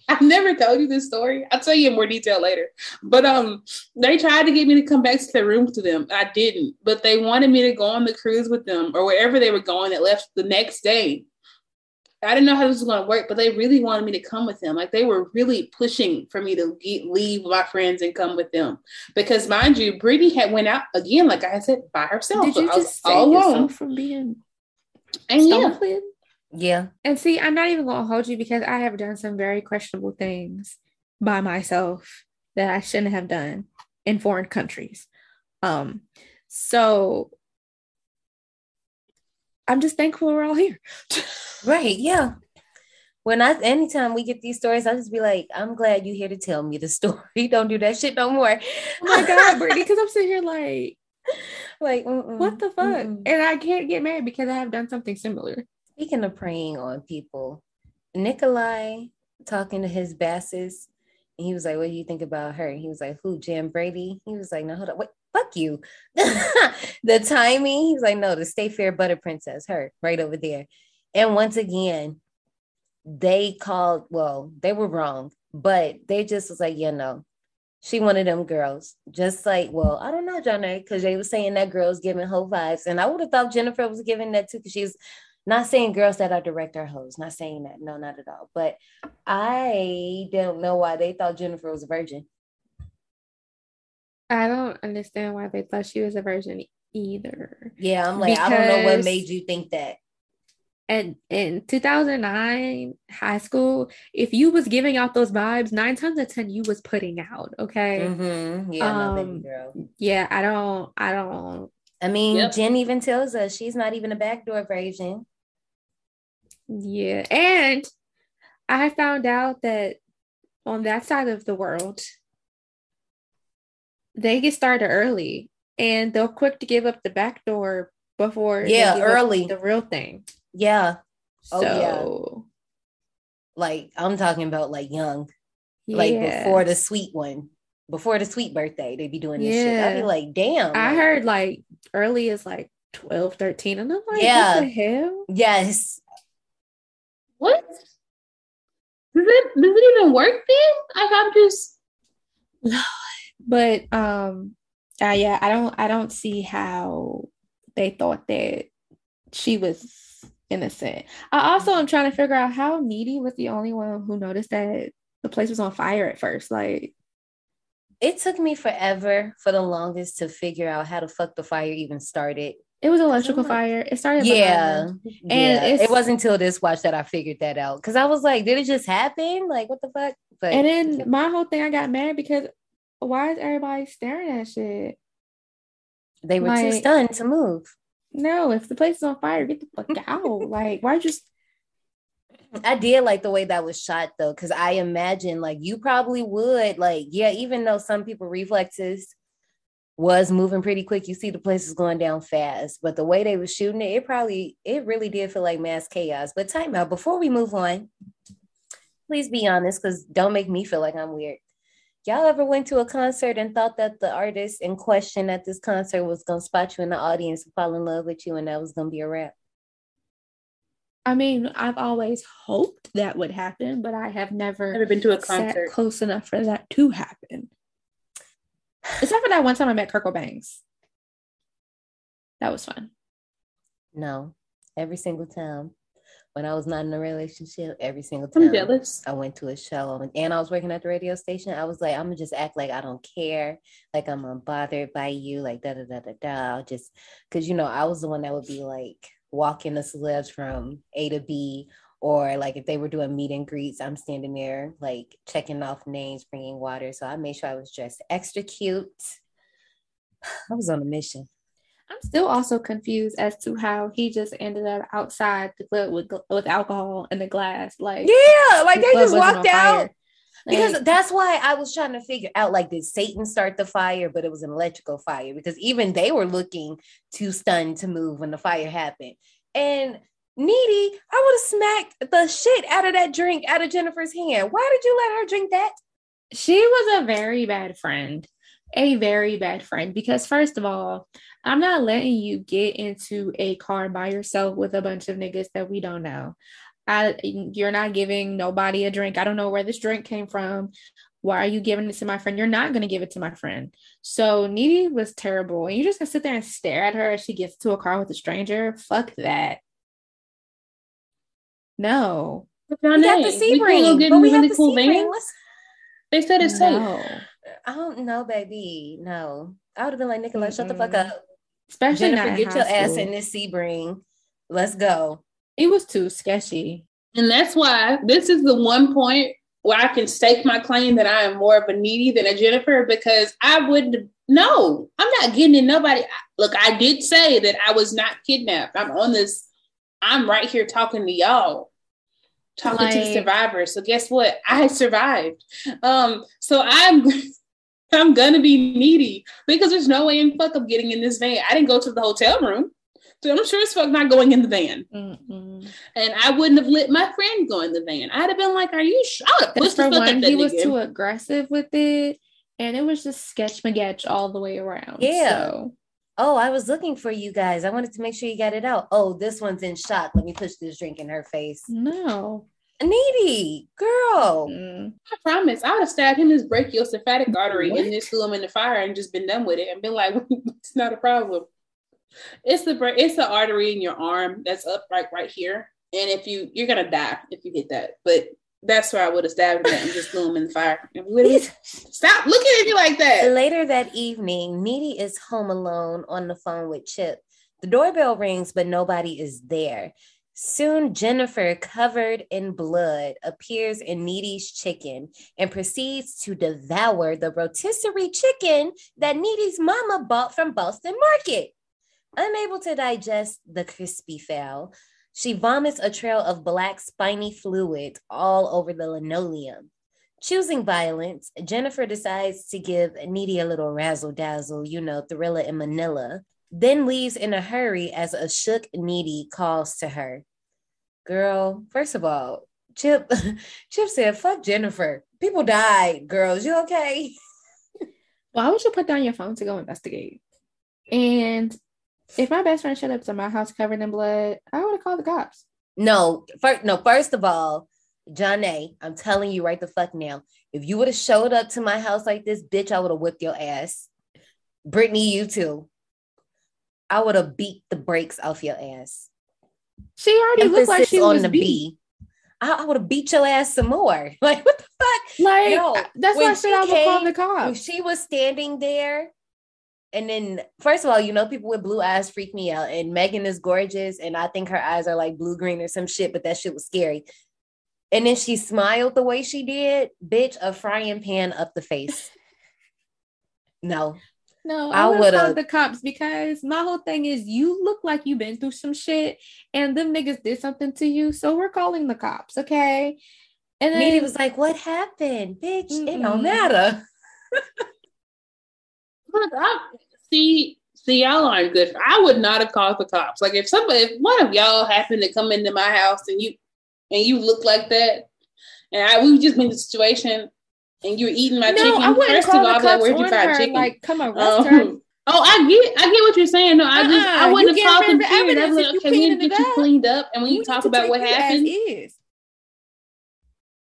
[LAUGHS] I've never told you this story. I'll tell you in more detail later. But um, they tried to get me to come back to the room to them. I didn't, but they wanted me to go on the cruise with them or wherever they were going that left the next day. I didn't know how this was going to work, but they really wanted me to come with them. Like they were really pushing for me to get, leave my friends and come with them. Because mind you, Brittany had went out again, like I said, by herself. Did you so just all alone. from being and yeah. Yeah. And see, I'm not even gonna hold you because I have done some very questionable things by myself that I shouldn't have done in foreign countries. Um, so I'm just thankful we're all here. [LAUGHS] right. Yeah. When I anytime we get these stories, I'll just be like, I'm glad you're here to tell me the [LAUGHS] story. Don't do that shit no more. Oh my god, Brittany, because I'm sitting here [LAUGHS] like, like, what the fuck? Mm-mm. And I can't get mad because I have done something similar. Speaking of preying on people, Nikolai talking to his basses, and he was like, "What do you think about her?" he was like, "Who? Jan Brady?" He was like, "No, hold up, wait, fuck you." [LAUGHS] the timing, he was like, "No, the Stay Fair Butter Princess, her right over there." And once again, they called. Well, they were wrong, but they just was like, "Yeah, know, she one of them girls. Just like, well, I don't know, Johnny, because they were saying that girl's giving whole vibes. And I would have thought Jennifer was giving that too, because she's not saying girls that are direct are hoes, not saying that. No, not at all. But I don't know why they thought Jennifer was a virgin. I don't understand why they thought she was a virgin either. Yeah, I'm like, because... I don't know what made you think that and in 2009 high school if you was giving out those vibes nine times out of ten you was putting out okay mm-hmm. yeah um, yeah i don't i don't i mean yep. jen even tells us she's not even a backdoor version yeah and i found out that on that side of the world they get started early and they're quick to give up the back door before yeah early the real thing yeah. Oh, So yeah. Like I'm talking about like young, like yeah. before the sweet one, before the sweet birthday, they be doing this shit. I'd be like, damn. I like, heard like early is like 12, 13, and I'm like, Yeah. hell? Yes. What? Does it does it even work then? Like I'm just But um uh, yeah, I don't I don't see how they thought that she was innocent. I also am trying to figure out how Needy was the only one who noticed that the place was on fire at first. Like It took me forever for the longest to figure out how the fuck the fire even started. It was electrical like- fire. It started Yeah. And it's- it wasn't until this watch that I figured that out. Cause I was like, did it just happen? Like, what the fuck? But And then my whole thing I got mad because why is everybody staring at shit? they were too stunned to move. No, if the place is on fire, get the fuck [LAUGHS] out. like why just I did like the way that was shot though, because I imagine like you probably would like, yeah, even though some people reflexes was moving pretty quick, you see the place is going down fast. But the way they were shooting it, it probably it really did feel like mass chaos. But time out before we move on, please be honest, because don't make me feel like I'm weird. Y'all ever went to a concert and thought that the artist in question at this concert was gonna spot you in the audience and fall in love with you and that was gonna be a rap? I mean, I've always hoped that would happen, but I have never never been to a sat concert. close enough for that to happen. Except for that one time I met Kirk Banks. That was fun. No, every single time when I was not in a relationship, every single I'm time jealous. I went to a show and I was working at the radio station, I was like, I'm gonna just act like I don't care, like I'm unbothered by you, like da da da da da. I'll Just because you know, I was the one that would be like walking the celebs from A to B, or like if they were doing meet and greets, I'm standing there like checking off names, bringing water. So I made sure I was dressed extra cute. [SIGHS] I was on a mission. I'm still also confused as to how he just ended up outside the club with with alcohol in the glass. Like Yeah, like the they just walked out. because that's why I was trying to figure out like did Satan start the fire, but it was an electrical fire because even they were looking too stunned to move when the fire happened. And needy, I would have smacked the shit out of that drink out of Jennifer's hand. Why did you let her drink that? she was a very bad friend. A very bad friend because first of all, I'm not letting you get into a car by yourself with a bunch of niggas that we don't know. I you're not giving nobody a drink. I don't know where this drink came from. Why are you giving it to my friend? You're not gonna give it to my friend. So Needy was terrible. And you're just gonna sit there and stare at her as she gets to a car with a stranger. Fuck that. No. What's your We got name? the We sea can ring, go get but in we have really the cool sea van. They said it's safe. No. I don't know, baby. No, I would have been like Nicola, shut the fuck up. Especially Jennifer, not get your high ass in this Sebring. Let's go. It was too sketchy. And that's why this is the one point where I can stake my claim that I am more of a needy than a Jennifer because I would no, I'm not getting in nobody. Look, I did say that I was not kidnapped. I'm on this, I'm right here talking to y'all, talking to the survivors. So guess what? [LAUGHS] I survived. Um, so I'm [LAUGHS] I'm gonna be needy because there's no way in fuck I'm getting in this van. I didn't go to the hotel room. So I'm sure as fuck not going in the van. Mm-mm. And I wouldn't have let my friend go in the van. I'd have been like, Are you sure? I would have pushed the for one, he was too aggressive with it, and it was just sketch magetch all the way around. Yeah. So, Oh, I was looking for you guys. I wanted to make sure you got it out. Oh, this one's in shock. Let me push this drink in her face. no. Needy girl. Mm. I promise. I would have stabbed him in his brachiocephalic artery and just threw him in the fire and just been done with it and been like, [LAUGHS] it's not a problem. It's the it's the artery in your arm that's up right right here. And if you you're gonna die if you hit that. But that's where I would have stabbed him and just threw him in the fire. And we would've- [LAUGHS] Stop looking at me like that. Later that evening, Needy is home alone on the phone with Chip. The doorbell rings, but nobody is there. Soon, Jennifer, covered in blood, appears in Needy's chicken and proceeds to devour the rotisserie chicken that Needy's mama bought from Boston Market. Unable to digest the crispy fowl, she vomits a trail of black spiny fluid all over the linoleum. Choosing violence, Jennifer decides to give Needy a little razzle dazzle, you know, thriller in Manila, then leaves in a hurry as a shook Needy calls to her. Girl, first of all, Chip [LAUGHS] Chip said, fuck Jennifer. People died, girls. You okay? [LAUGHS] Why would you put down your phone to go investigate? And if my best friend showed up to my house covered in blood, I would have called the cops. No, first, no, first of all, Janae, I'm telling you right the fuck now. If you would have showed up to my house like this, bitch, I would have whipped your ass. Brittany, you too. I would have beat the brakes off your ass. She already Emphasis looked like she on was the beat. B. I, I would have beat your ass some more. [LAUGHS] Like what the fuck? Like Yo, that's why I said I would call the cops. she was standing there, and then first of all, you know, people with blue eyes freak me out. And Megan is gorgeous, and I think her eyes are like blue green or some shit, but that shit was scary. And then she smiled the way she did, bitch, a frying pan up the face. [LAUGHS] no. No, I, I would have the cops because my whole thing is you look like you've been through some shit and them niggas did something to you. So we're calling the cops, okay? And then he was like, What happened? Bitch, mm-mm. it don't matter. [LAUGHS] Look, I see see y'all aren't good. I would not have called the cops. Like if somebody if one of y'all happened to come into my house and you and you look like that, and I we just been in the situation, and you're eating my no, chicken. I wouldn't First call of all, like, where'd you fried chicken? Like, come arrest um, her. [LAUGHS] Oh, I get, I get what you're saying. No, I just, uh-uh, I wouldn't have called them period. I was like, okay, we need to get you cleaned up, and when you, you talk about what happened, is.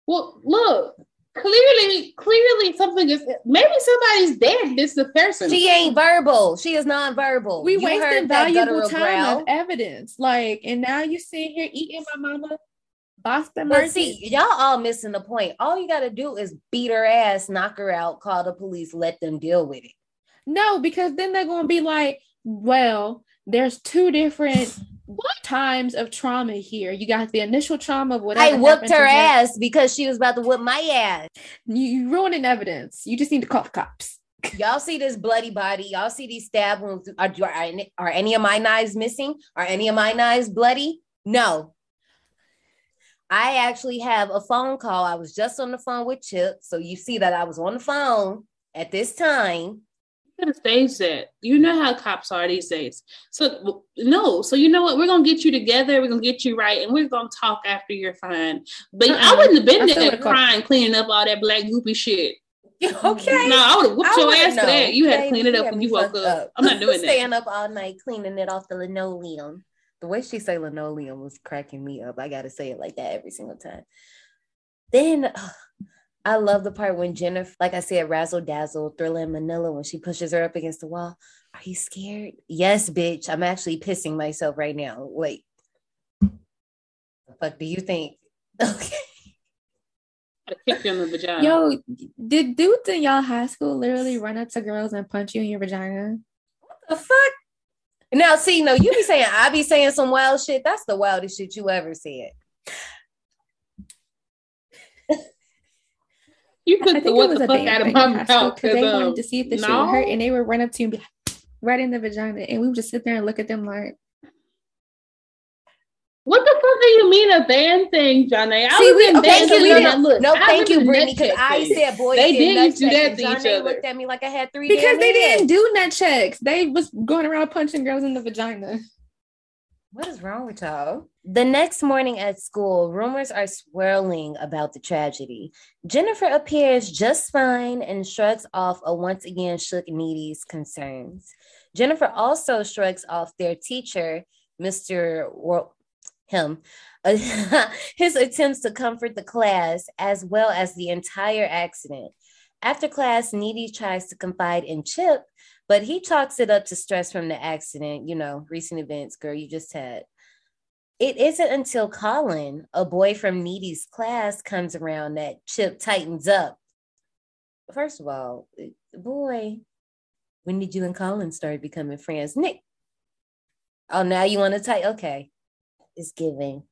Well, look, clearly, clearly something is maybe somebody's dead. This is the person. She ain't verbal. She is non-verbal. We you wasted valuable time growl. of evidence. Like, and now you sit here eating my mama Boston but see, y'all all missing the point. All you got to do is beat her ass, knock her out, call the police, let them deal with it. No, because then they're going to be like, well, there's two different what? times of trauma here. You got the initial trauma of whatever. I whooped her ass because she was about to whoop my ass. You, you ruining evidence. You just need to call the cops. [LAUGHS] Y'all see this bloody body. Y'all see these stab wounds. Are, are, are any of my knives missing? Are any of my knives bloody? No, I actually have a phone call. I was just on the phone with Chip. So you see that I was on the phone at this time. You could have that. You know how cops are these days. So no, so you know what? We're gonna get you together. We're gonna get you right, and we're gonna talk after you're fine. But uh-uh. I wouldn't have been there crying, cleaning up all that black goopy shit. [LAUGHS] Okay. No, I would have whooped your ass for that. You had to clean it up when you woke up. up. I'm not [LAUGHS] doing that. Staying up all night cleaning it off the linoleum the way she say linoleum was cracking me up. I gotta say it like that every single time. Then I love the part when Jennifer, like I said, razzle dazzle, thriller in Manila when she pushes her up against the wall. Are you scared? Yes, bitch. I'm actually pissing myself right now. Wait. The fuck do you think? [LAUGHS] Okay. kick you in the vagina. Yo, did dudes in y'all high school literally run up to girls and punch you in your vagina? What the fuck? Now, see, no, you be saying I be saying some wild shit. That's the wildest shit you ever said. You put the what the fuck out of my mouth because they um, wanted to see if the no. shit hurt, and they would run up to you and be right in the vagina, and we would just sit there and look at them like. What the fuck do you mean a band thing, Johnny? I See, we, okay, so we didn't, look, no, thank you, Brittany, because I said boys they didn't do that to each other. looked at me like I had three because they heads. didn't do nut checks. They was going around punching girls in the vagina. What is wrong with y'all? The next morning at school, rumors are swirling about the tragedy. Jennifer appears just fine and shrugs off a once again shook Needy's concerns. Jennifer also shrugs off their teacher, Mr him uh, [LAUGHS] his attempts to comfort the class as well as the entire accident. After class, Needy tries to confide in Chip, but he talks it up to stress from the accident, you know, recent events, girl, you just had. It isn't until Colin, a boy from Needy's class, comes around that Chip tightens up. First of all, boy, when did you and Colin start becoming friends? Nick. Oh, now you want to tight? Okay It's giving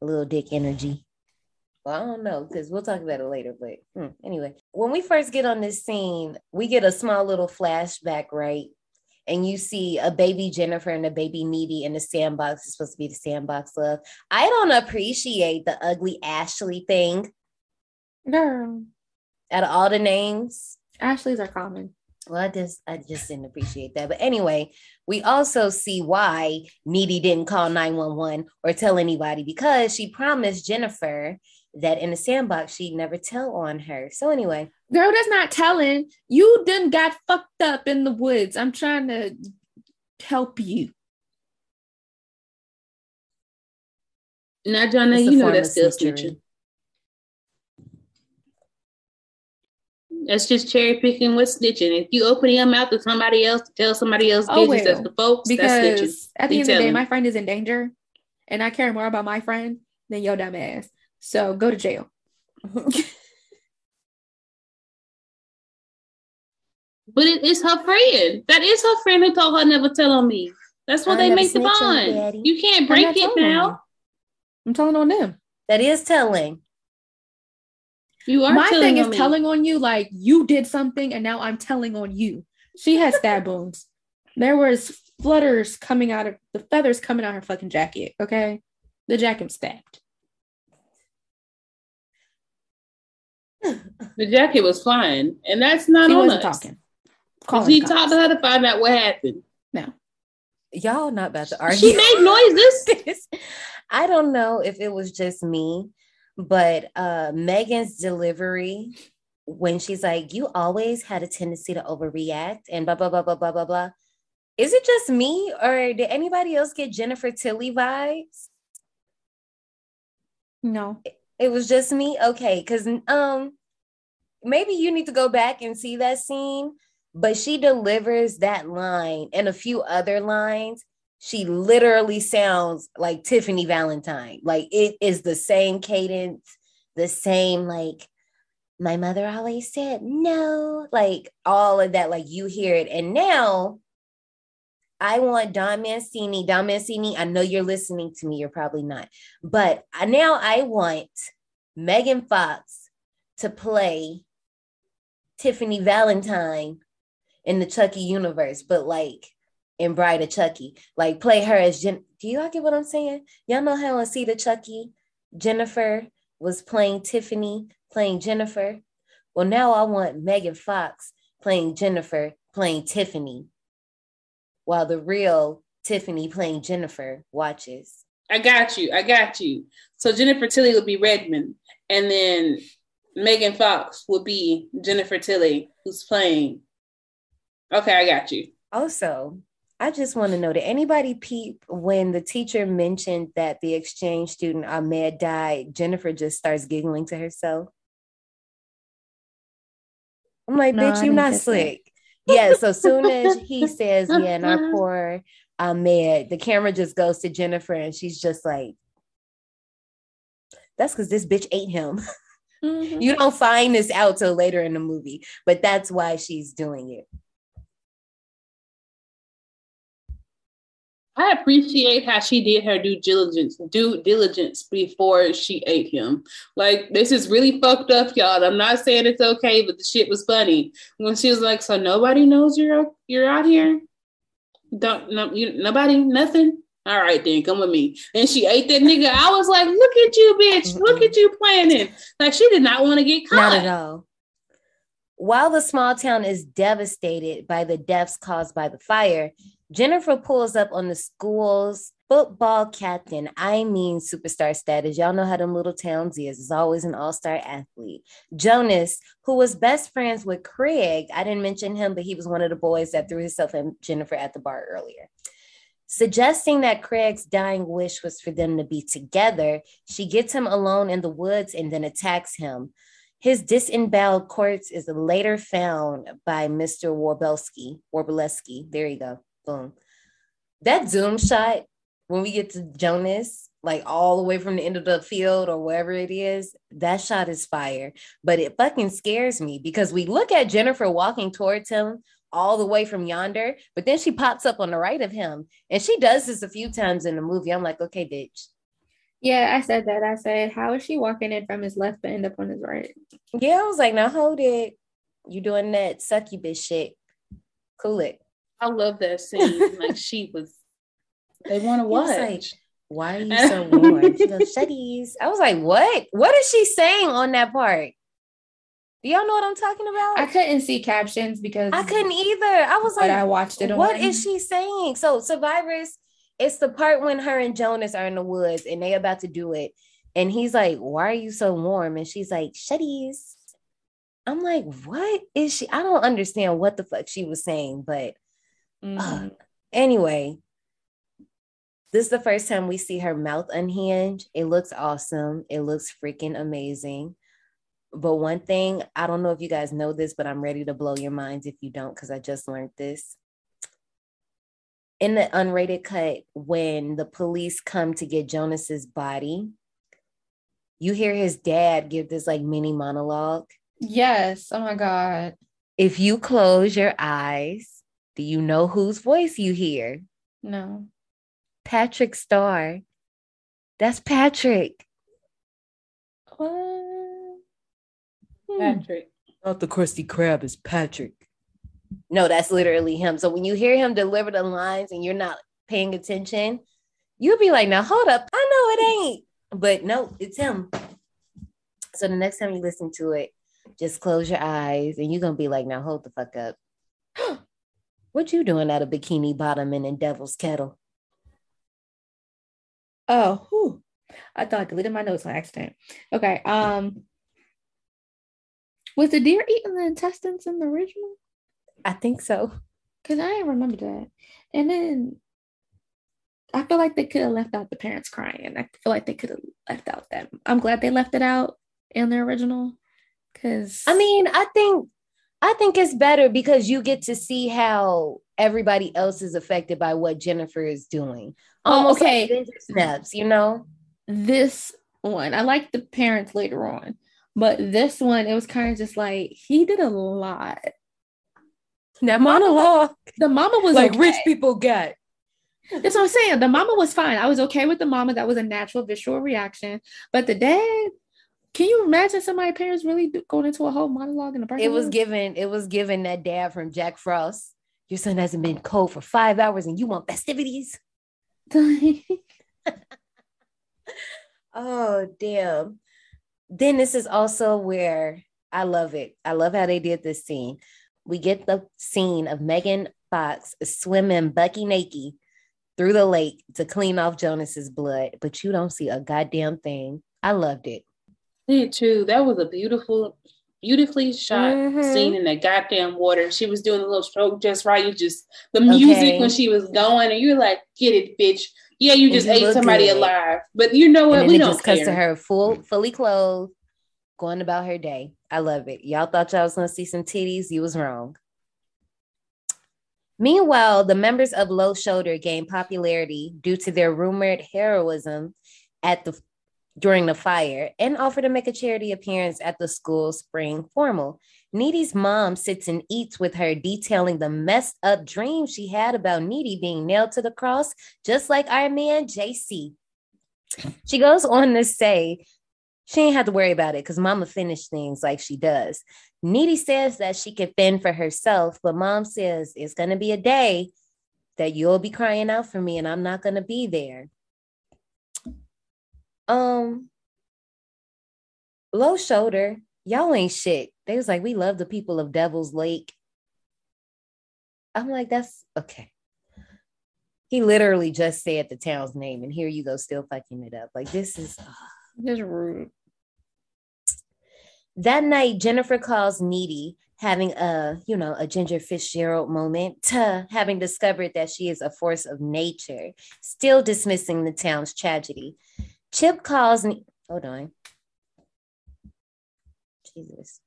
a little dick energy. Well, I don't know because we'll talk about it later. But hmm, anyway, when we first get on this scene, we get a small little flashback, right? And you see a baby Jennifer and a baby Needy in the sandbox. It's supposed to be the sandbox love. I don't appreciate the ugly Ashley thing. Girl. Out of all the names, Ashley's are common. Well, I just I just didn't appreciate that. But anyway, we also see why Needy didn't call 911 or tell anybody because she promised Jennifer that in the sandbox she'd never tell on her. So anyway. Girl, that's not telling. You done got fucked up in the woods. I'm trying to help you. Now, Janae, you know that's still snitching. That's just cherry picking with snitching. If you open your mouth to somebody else to tell somebody else oh, business, well, that's the folks. Because at the end of the day, my friend is in danger, and I care more about my friend than your dumb ass. So go to jail. [LAUGHS] but it's her friend. That is her friend who told her never tell on me. That's what I they make the bond. You can't break it now. I'm telling on them. That is telling. You are. My thing is me. telling on you, like you did something, and now I'm telling on you. She has stab [LAUGHS] wounds. There was flutters coming out of the feathers coming out her fucking jacket. Okay, the jacket stabbed. The jacket was flying, and that's not she on wasn't us. talking. Calling he talked to her to find out what happened. No, y'all not about to argue. She made noises. [LAUGHS] I don't know if it was just me, but uh Megan's delivery when she's like, "You always had a tendency to overreact," and blah blah blah blah blah blah blah. Is it just me, or did anybody else get Jennifer Tilly vibes? No, it, it was just me. Okay, because um, maybe you need to go back and see that scene. But she delivers that line and a few other lines she literally sounds like Tiffany Valentine. Like it is the same cadence, the same like my mother always said no, like all of that. Like you hear it, and now I want Don Mancini. Don Mancini, I know you're listening to me. You're probably not, but now I want Megan Fox to play Tiffany Valentine in the Chucky universe, but like in Bride of Chucky. Like play her as Jen. Do you all get what I'm saying? Y'all know how I see the Chucky, Jennifer was playing Tiffany, playing Jennifer. Well, now I want Megan Fox playing Jennifer, playing Tiffany, while the real Tiffany playing Jennifer watches. I got you. I got you. So Jennifer Tilly would be Redmond, and then Megan Fox would be Jennifer Tilly, who's playing. Okay, I got you. Also, I just want to know did anybody peep when the teacher mentioned that the exchange student Ahmed died? Jennifer just starts giggling to herself. I'm like, no, bitch, you're not slick. Yeah, so soon as he says, yeah, and our poor uh, Ahmed, the camera just goes to Jennifer and she's just like, that's because this bitch ate him. [LAUGHS] Mm-hmm. you don't find this out till later in the movie, but that's why she's doing it. I appreciate how she did her due diligence, due diligence before she ate him. Like this is really fucked up, y'all. I'm not saying it's okay, but the shit was funny when she was like, "So nobody knows you're you're out here. Don't no, you, nobody nothing. All right, then come with me." And she ate that nigga. I was like, "Look at you, bitch! Look at you planning." Like she did not want to get caught. Not at all. While the small town is devastated by the deaths caused by the fire, Jennifer pulls up on the school's football captain. I mean, superstar status. Y'all know how them little towns is. Is always an all star athlete. Jonas, who was best friends with Craig. I didn't mention him, but he was one of the boys that threw himself and Jennifer at the bar earlier. Suggesting that Craig's dying wish was for them to be together, she gets him alone in the woods and then attacks him. His disemboweled corpse is later found by Mr. Wroblewski. Wroblewski. There you go. Boom. That zoom shot when we get to Jonas, like all the way from the end of the field or wherever it is, that shot is fire. But it fucking scares me because we look at Jennifer walking towards him all the way from yonder, but then she pops up on the right of him. And she does this a few times in the movie. I'm like, okay, bitch. Yeah, I said that. I said, how is she walking in from his left but end up on his right? Yeah, I was like, now hold it. You doing that sucky bitch shit. Cool it. I love that scene. like she was, they want to watch. Like, Why are you so warm? she goes, Shuddies. I was like, what? What is she saying on that part? Do y'all know what I'm talking about? I couldn't see captions because I couldn't either. I was but like, I watched it. What on- is she saying? So survivors, it's the part when her and Jonas are in the woods and they about to do it. And he's like, Why are you so warm? And she's like, Shutties. I'm like, what is she? I don't understand what the fuck she was saying, but Mhm. uh, anyway, this is the first time we see her mouth unhinged. It looks awesome. It looks freaking amazing. But one thing, I don't know if you guys know this, but I'm ready to blow your minds if you don't, because I just learned this. In the unrated cut, when the police come to get Jonas's body, you hear his dad give this like mini monologue. yes. Oh my god. If you close your eyes, do you know whose voice you hear? No. Patrick Star. That's Patrick. What? Hmm. Patrick. Not the Krusty Krab is Patrick. No, that's literally him. So when you hear him deliver the lines and you're not paying attention, you'll be like, now hold up. I know it ain't. But no, it's him. So the next time you listen to it, just close your eyes and you're gonna be like, now hold the fuck up. [GASPS] [GASPS] [GASPS] what you doing at a bikini bottom and in Devil's Kettle? Oh, whew. I thought I deleted my notes on accident. Okay. Um was the deer eating the intestines in the original? I think so. Because I didn't remember that. And then I feel like they could have left out the parents crying. I feel like they could have left out that. I'm glad they left it out in the original. Cause I mean, I think I think it's better because you get to see how everybody else is affected by what Jennifer is doing. Oh, Almost okay. like snaps, you know? this one, I like the parents later on, but this one, it was kind of just like he did a lot. That monologue, The mama was like okay. rich people get. That's what I'm saying. The mama was fine. I was okay with the mama. That was a natural visual reaction. But the dad, can you imagine somebody's parents really do- going into a whole monologue in the parking It was lot? given, it was given that dad from Jack Frost. Your son hasn't been cold for five hours and you want festivities. [LAUGHS] Oh, damn. Then this is also where I love it. I love how they did this scene. We get the scene of Megan Fox swimming Bucky naked through the lake to clean off Jonas's blood, but you don't see a goddamn thing. I loved it. Did too. That was a beautiful, beautifully shot Mhm. scene in that goddamn water. She was doing a little stroke just right. You just the music Okay. when she was going, and you're like, "Get it, bitch." Yeah, you just ate somebody good. alive, but you know what? We don't just cuts to her full, fully clothed, going about her day. I love it. Y'all thought y'all was gonna see some titties. You was wrong. Meanwhile, the members of Low Shoulder gained popularity due to their rumored heroism at the during the fire and offered to make a charity appearance at the school spring formal. Needy's mom sits and eats with her, detailing the messed up dream she had about Needy being nailed to the cross, just like our man JC. She goes on to say she ain't have to worry about it because mama finished things like she does. Needy says that she can fend for herself, but mom says it's gonna be a day that you'll be crying out for me and I'm not gonna be there. Um low shoulder, y'all ain't shit. They was like, we love the people of Devil's Lake. I'm like, that's okay. He literally just said the town's name, and here you go, still fucking it up. Like, this is [SIGHS] Just rude. that night. Jennifer calls Needy, having a you know a Ginger Fitzgerald moment, to having discovered that she is a force of nature, still dismissing the town's tragedy. Chip calls. Ne- Hold on. Oh, Jesus.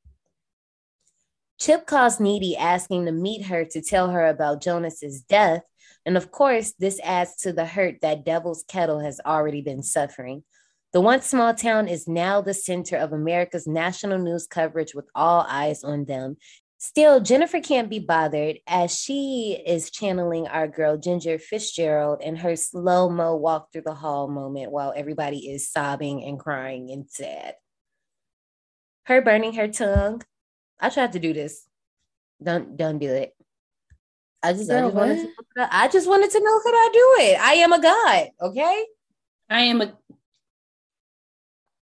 Chip calls Needy asking to meet her to tell her about Jonas's death. And of course, this adds to the hurt that Devil's Kettle has already been suffering. The once small town is now the center of America's national news coverage with all eyes on them. Still, Jennifer can't be bothered as she is channeling our girl Ginger Fitzgerald in her slow mo walk through the hall moment while everybody is sobbing and crying and sad. Her burning her tongue. I tried to do this. Don't don't do it. I just, I just wanted to I, I just wanted to know could I do it? I am a god, okay? I am a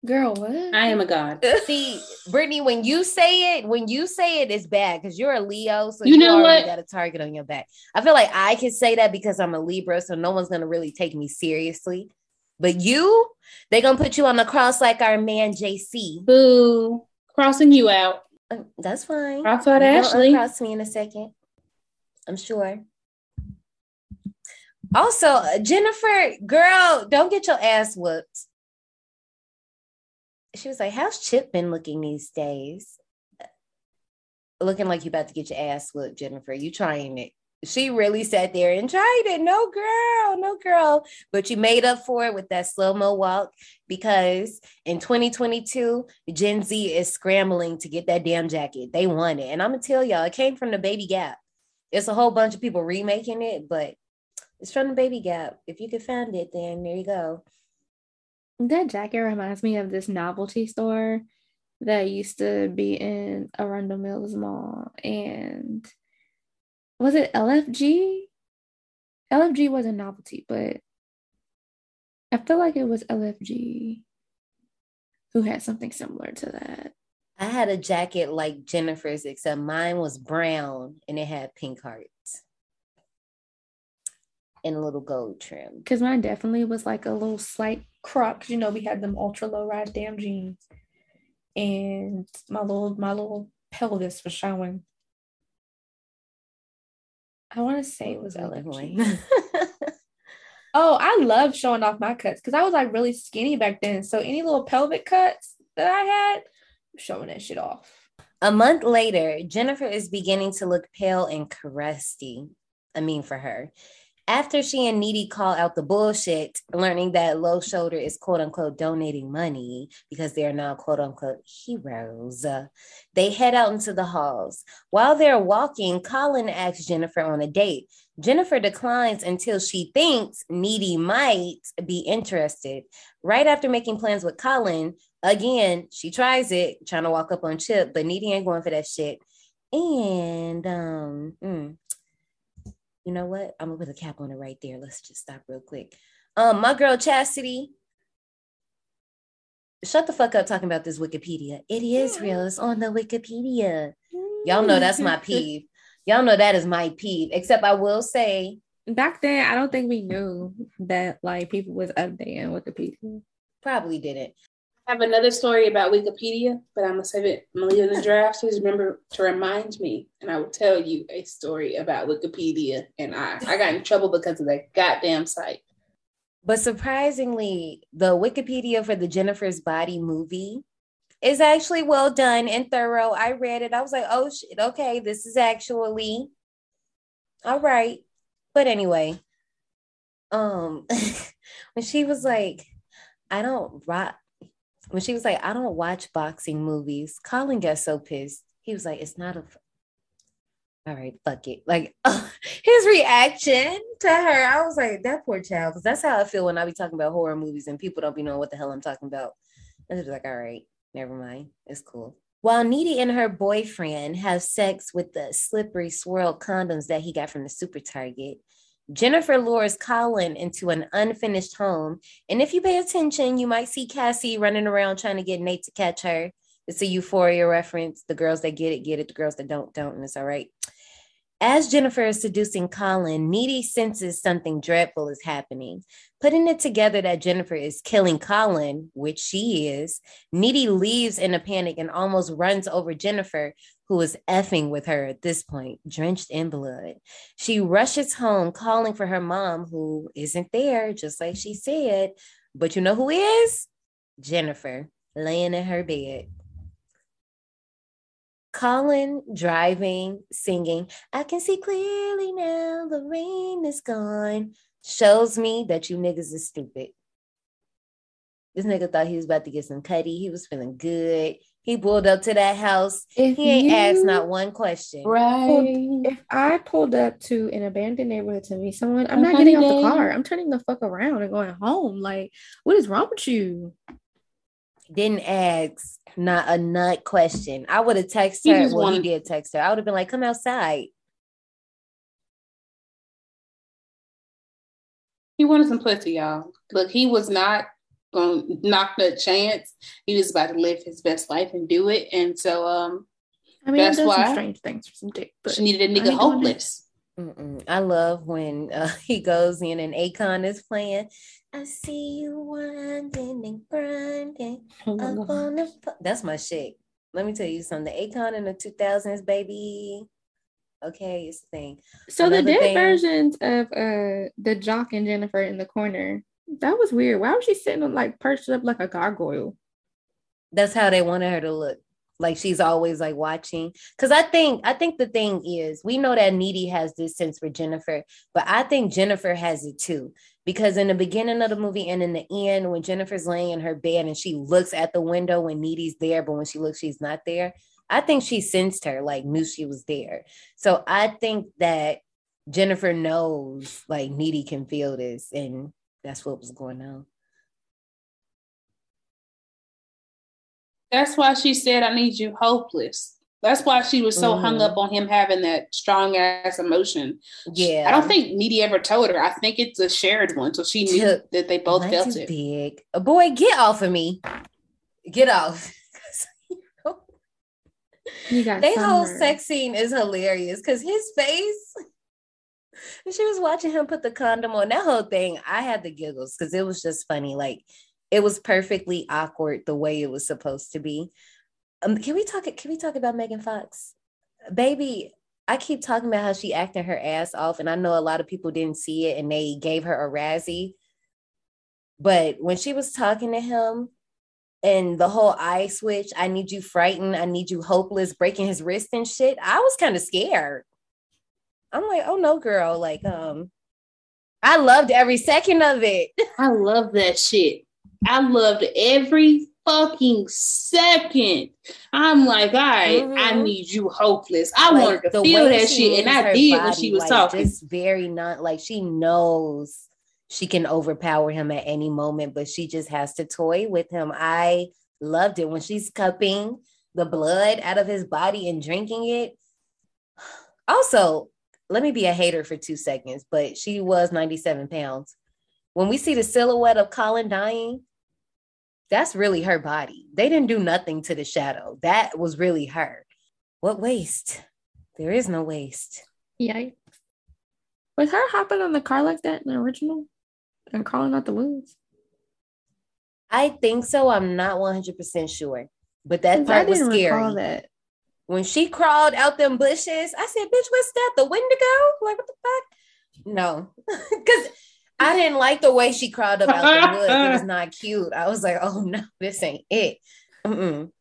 Girl, what? I am a god. [LAUGHS] See, Brittany, when you say it, when you say it, it's bad because you're a Leo, so You you, know already what? got a target on your back. I feel like I can say that because I'm a Libra, so no one's gonna really take me seriously. But you, they gonna put you on the cross like our man JC. Boo. Crossing you out. Uh, That's fine. Cross out You gonna Ashley. uncross me in a second. I'm sure. Also, uh, Jennifer, girl, don't get your ass whooped. She was like, "How's Chip been looking these days?" Looking like you about to get your ass whooped, Jennifer. You trying it? She really sat there and tried it. No, girl, no, girl. But you made up for it with that slow mo walk because in 2022, Gen Z is scrambling to get that damn jacket. They want it. And I'm to tell y'all, it came from the Baby Gap. It's a whole bunch of people remaking it, but it's from the Baby Gap. If you could find it, then there you go. That jacket reminds me of this novelty store that used to be in Arundel Mills Mall. And was it LFG? LFG was a novelty, but I feel like it was LFG who had something similar to that. I had a jacket like Jennifer's, except mine was brown and it had pink hearts and a little gold trim. Because mine definitely was like a little slight crop. 'cause you know, we had them ultra low rise damn jeans. And my little my little pelvis was showing. I want to say it was LFG. [LAUGHS] oh, I love showing off my cuts because I was like really skinny back then. So any little pelvic cuts that I had, I'm showing that shit off. A month later, Jennifer is beginning to look pale and crusty. I mean, for her. After she and Needy call out the bullshit, learning that Low Shoulder is quote unquote donating money because they are now quote unquote heroes, they head out into the halls. While they're walking, Colin asks Jennifer on a date. Jennifer declines until she thinks Needy might be interested. Right after making plans with Colin, again, she tries it, trying to walk up on Chip, but Needy ain't going for that shit. And um, mm, you know what? I'm gonna put a cap on it right there. Let's just stop real quick. Um, my girl Chastity. Shut the fuck up talking about this Wikipedia. It is real. It's on the Wikipedia. Y'all know that's my [LAUGHS] peeve. Y'all know that is my peeve. Except I will say, Back then, I don't think we knew that like people was updating Wikipedia. probably didn't. I have another story about Wikipedia, but I'm gonna save it. I'm in the draft. Please remember to remind me, and I will tell you a story about Wikipedia. And I, I got in trouble because of that goddamn site. But surprisingly, the Wikipedia for the Jennifer's Body movie is actually well done and thorough. I read it. I was like, oh shit, okay, this is actually all right. But anyway, um [LAUGHS] when she was like, I don't rock when she was like, I don't watch boxing movies, Colin got so pissed. He was like, it's not a all right, fuck it. Like [LAUGHS] his reaction to her, I was like, that poor child, because that's how I feel when I be talking about horror movies and people don't be knowing what the hell I'm talking about. I was like, all right, never mind. It's cool. While Needy and her boyfriend have sex with the slippery swirl condoms that he got from the super target, Jennifer lures Colin into an unfinished home. And if you pay attention, you might see Cassie running around trying to get Nate to catch her. It's a euphoria reference. The girls that get it, get it. The girls that don't, don't. And it's all right. As Jennifer is seducing Colin, Needy senses something dreadful is happening. Putting it together that Jennifer is killing Colin, which she is, Needy leaves in a panic and almost runs over Jennifer, who is effing with her at this point, drenched in blood. She rushes home, calling for her mom, who isn't there, just like she said. But you know who is? Jennifer, laying in her bed. Colin driving, singing, I can see clearly now the rain is gone, shows me that you niggas is stupid. This nigga thought he was about to get some cutty. He was feeling good. He pulled up to that house. If he ain't asked not one question. Pulled- if I pulled up to an abandoned neighborhood to meet someone, I'm A not getting honey out the car. I'm turning the fuck around and going home. Like, what is wrong with you? Didn't ask not a nut question. I would have texted He her. just Well, he did text her. I would have been like, come outside. He wanted some pussy, y'all. Look, he was not gonna knock the chance. He was about to live his best life and do it. And so um I mean, that's why some strange things for some dick, but she needed a nigga ain't doing hopeless. Mm-mm. I love when uh, [LAUGHS] he goes in and Akon is playing. I see you winding and grinding Oh my up God. [LAUGHS] on the. fu-" That's my shit. Let me tell you something. The Akon in the two thousands, baby. Okay, it's the thing. So the Another dead thing- versions of uh the Jock and Jennifer in the corner, that was weird. Why was she sitting on like perched up like a gargoyle? That's how they wanted her to look. Like she's always like watching. Cause I think I think the thing is we know that Needy has this sense for Jennifer, but I think Jennifer has it too. Because in the beginning of the movie and in the end, when Jennifer's laying in her bed and she looks at the window when Needy's there, but when she looks, she's not there. I think she sensed her, like knew she was there. So I think that Jennifer knows like Needy can feel this, and that's what was going on. That's why she said, I need you hopeless. That's why she was so hung Mhm. up on him having that strong ass emotion. Yeah. I don't think Needy ever told her. I think it's a shared one. So she knew Tip. that they both felt it. big. A boy, get off of me. Get off. You got They whole sex scene is hilarious because his face. She was watching him put the condom on. That whole thing, I had the giggles because it was just funny. Like it was perfectly awkward the way it was supposed to be. Um, can we talk? Can we talk about Megan Fox, baby? I keep talking about how she acting her ass off, and I know a lot of people didn't see it and they gave her a Razzie. But when she was talking to him, and the whole eye switch, I need you frightened, I need you hopeless, breaking his wrist and shit. I was kind of scared. I'm like, oh no, girl. Like, um, I loved every second of it. I love that shit. I loved every fucking second. I'm like, all right, I Mhm. need you hopeless. I Like, wanted to feel that shit, and I did when she was like, talking. Just very not like she knows she can overpower him at any moment, but she just has to toy with him. I loved it when she's cupping the blood out of his body and drinking it. [SIGHS] Also, let me be a hater for two seconds, but she was 97 pounds. When we see the silhouette of Colin dying, that's really her body. They didn't do nothing to the shadow. That was really her. What waste? There is no waste. Yikes. Was her hopping on the car like that in the original and crawling out the woods? I think so. I'm not 100% sure. But that part was scary. that. When she crawled out them bushes, I said, bitch, what's that? The Wendigo? Like, what the fuck? No. [LAUGHS] Because I didn't like the way she crawled up out the [LAUGHS] woods. It was not cute. I was like, oh no, this ain't it. Mm-mm.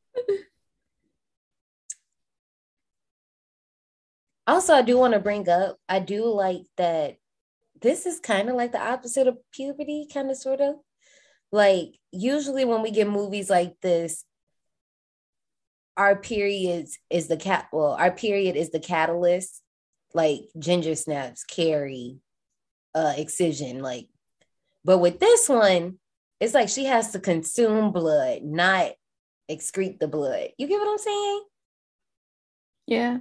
Also, I do want to bring up, I do like that this is kind of like the opposite of puberty, kind of sort of. Like, usually when we get movies like this, our periods is the cat well, our period is the catalyst, like ginger snaps, Carrie, uh, excision, like but with this one, it's like she has to consume blood, not excrete the blood. You get what I'm saying? Yeah.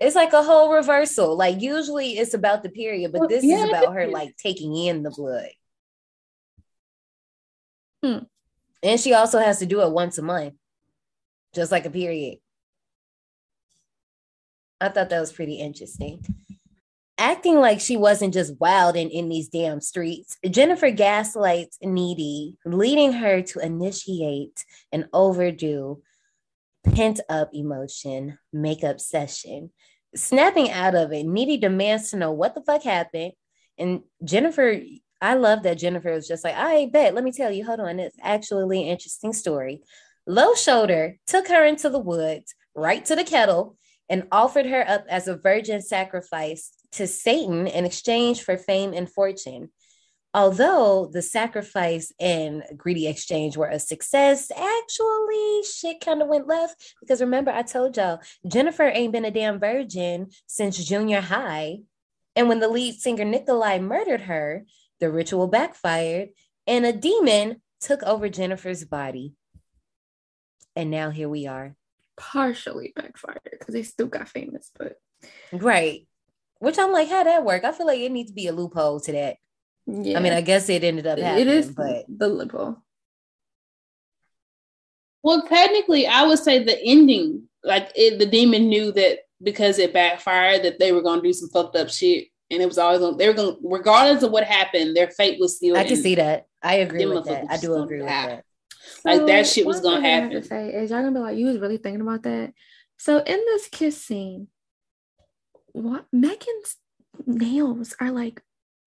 It's like a whole reversal. Like usually it's about the period, but Well, this yeah, is about her like taking in the blood. Hmm. And she also has to do it once a month, just like a period. I thought that was pretty interesting. Acting like she wasn't just wild and in these damn streets, Jennifer gaslights Needy, leading her to initiate an overdue pent up emotion makeup session. Snapping out of it, Needy demands to know what the fuck happened. And Jennifer, I love that Jennifer was just like, I bet, let me tell you, hold on, it's actually an interesting story. Low Shoulder took her into the woods, right to the kettle, and offered her up as a virgin sacrifice to Satan in exchange for fame and fortune. Although the sacrifice and greedy exchange were a success, actually shit kind of went left because remember I told y'all Jennifer ain't been a damn virgin since junior high. And when the lead singer Nikolai murdered her, the ritual backfired and a demon took over Jennifer's body. And now here we are. Partially backfired because they still got famous, but Right. Which I'm like, how that work? I feel like it needs to be a loophole to that. yeah. I mean, I guess it ended up happening, it is but the loophole. Well, technically, I would say the ending, like it, the demon knew that because it backfired, that they were going to do some fucked up shit, and it was always going. They were going, regardless of what happened, their fate was sealed. I can see that. I agree with that. I do agree with die. that. Like that shit was gonna thing I have happen. To say is y'all gonna be like, you was really thinking about that. So in this kiss scene, what Megan's nails are like,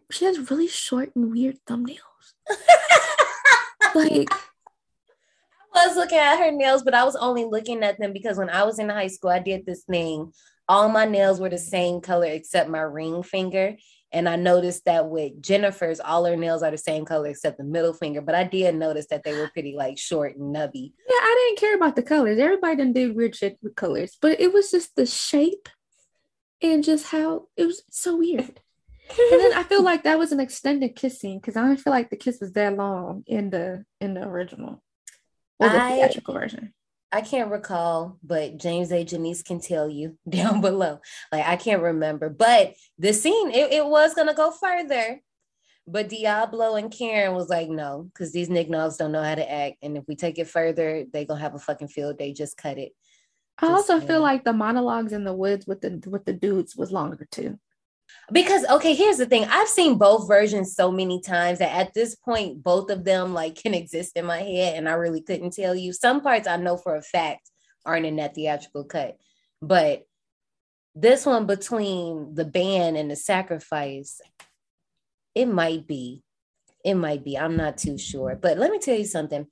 she has really short and weird thumbnails. [LAUGHS] like, I was looking at her nails, but I was only looking at them because when I was in high school, I did this thing. All my nails were the same color except my ring finger. And I noticed that with Jennifer's, all her nails are the same color except the middle finger. But I did notice that they were pretty like short and nubby. yeah, I didn't care about the colors. Everybody done did weird shit with colors, but it was just the shape and just how it was so weird. [LAUGHS] and then I feel like that was an extended kiss scene because I don't feel like the kiss was that long in the in the original or the I- theatrical version. I can't recall, but James A. Janisse can tell you [LAUGHS] down below. Like I can't remember, but the scene it, it was gonna go further. But Diablo and Karyn was like, no, because these nignogs don't know how to act. And if we take it further, they gonna have a fucking field day. Just cut it. I also feel like the monologues in the woods with the with the dudes was longer too. Because okay, here's the thing. I've seen both versions so many times that at this point, both of them like can exist in my head, and I really couldn't tell you. Some parts I know for a fact aren't in that theatrical cut, but this one between the band and the sacrifice, it might be. It might be. I'm not too sure. But let me tell you something.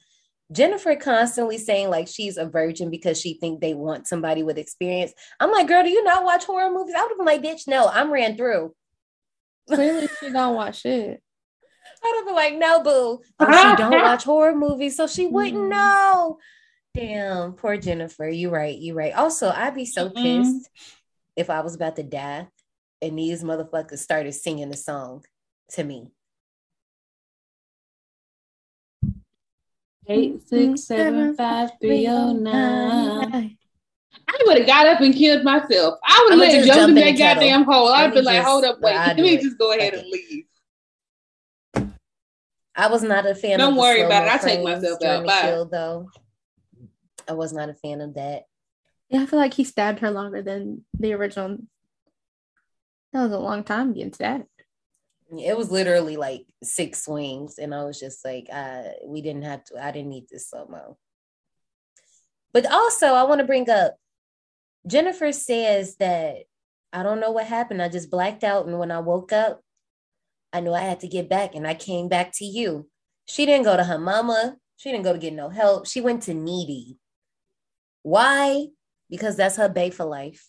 Jennifer constantly saying like she's a virgin because she think they want somebody with experience. I'm like, girl, do you not watch horror movies? I would have been like, bitch, no, I'm ran through. Clearly, she don't watch it. [LAUGHS] I would have been like, no, boo. Oh, she don't [LAUGHS] watch horror movies, so she wouldn't Mhm. know. Damn, poor Jennifer. You right, you right. Also, I'd be so Mm-mm. pissed if I was about to die and these motherfuckers started singing the song to me. Eight six seven five three oh nine. I would have got up and killed myself. I would have just jumped jump in in that the kettle. goddamn hole. Let I'd me be like, hold up, wait, let me it. just go ahead Fuck and leave. I was not a fan of that. Don't of the worry about it. slow-mo I take frames myself out. the Bye. kill, though. I was not a fan of that. Yeah, I feel like he stabbed her longer than the original. That was a long time getting stabbed. It was literally like six swings, and I was just like, uh, we didn't have to. I didn't need this slow mo. But also, I want to bring up Jennifer says that I don't know what happened. I just blacked out, and when I woke up, I knew I had to get back, and I came back to you. She didn't go to her mama. She didn't go to get no help. She went to needy. Why? Because that's her bay for life.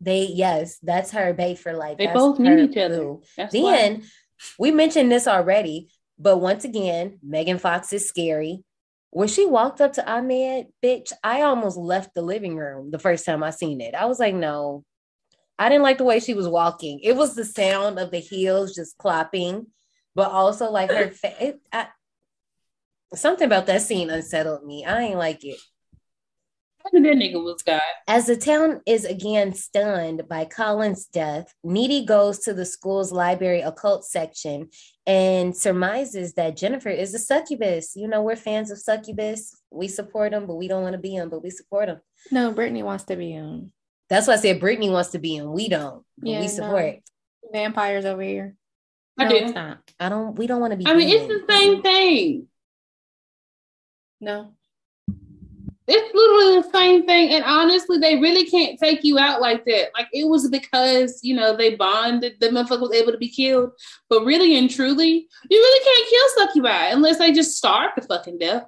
They yes, that's her bay for life. They That's both need each other. Why. Then we mentioned this already, but once again, Megan Fox is scary. When she walked up to Ahmet, bitch, I almost left the living room the first time I seen it. I was like, no, I didn't like the way she was walking. It was the sound of the heels just clopping, but also like her [COUGHS] fa- it, I, something about that scene unsettled me. I ain't like it. That nigga was God. As the town is again stunned by Colin's death, Needy goes to the school's library occult section and surmises that Jennifer is a succubus. You know, we're fans of succubus. We support them, but we don't want to be them, but we support them. No, Brittany wants to be um That's why I said Brittany wants to be and we don't. But Yeah, we no. support. vampires over here. I no, do. it's not. I don't. We don't want to be. I mean, it's the same thing. No. It's literally the same thing. And honestly, they really can't take you out like that. Like it was because, you know, they bonded, the motherfucker was able to be killed. But really and truly, you really can't kill succubi unless they just starve to fucking death.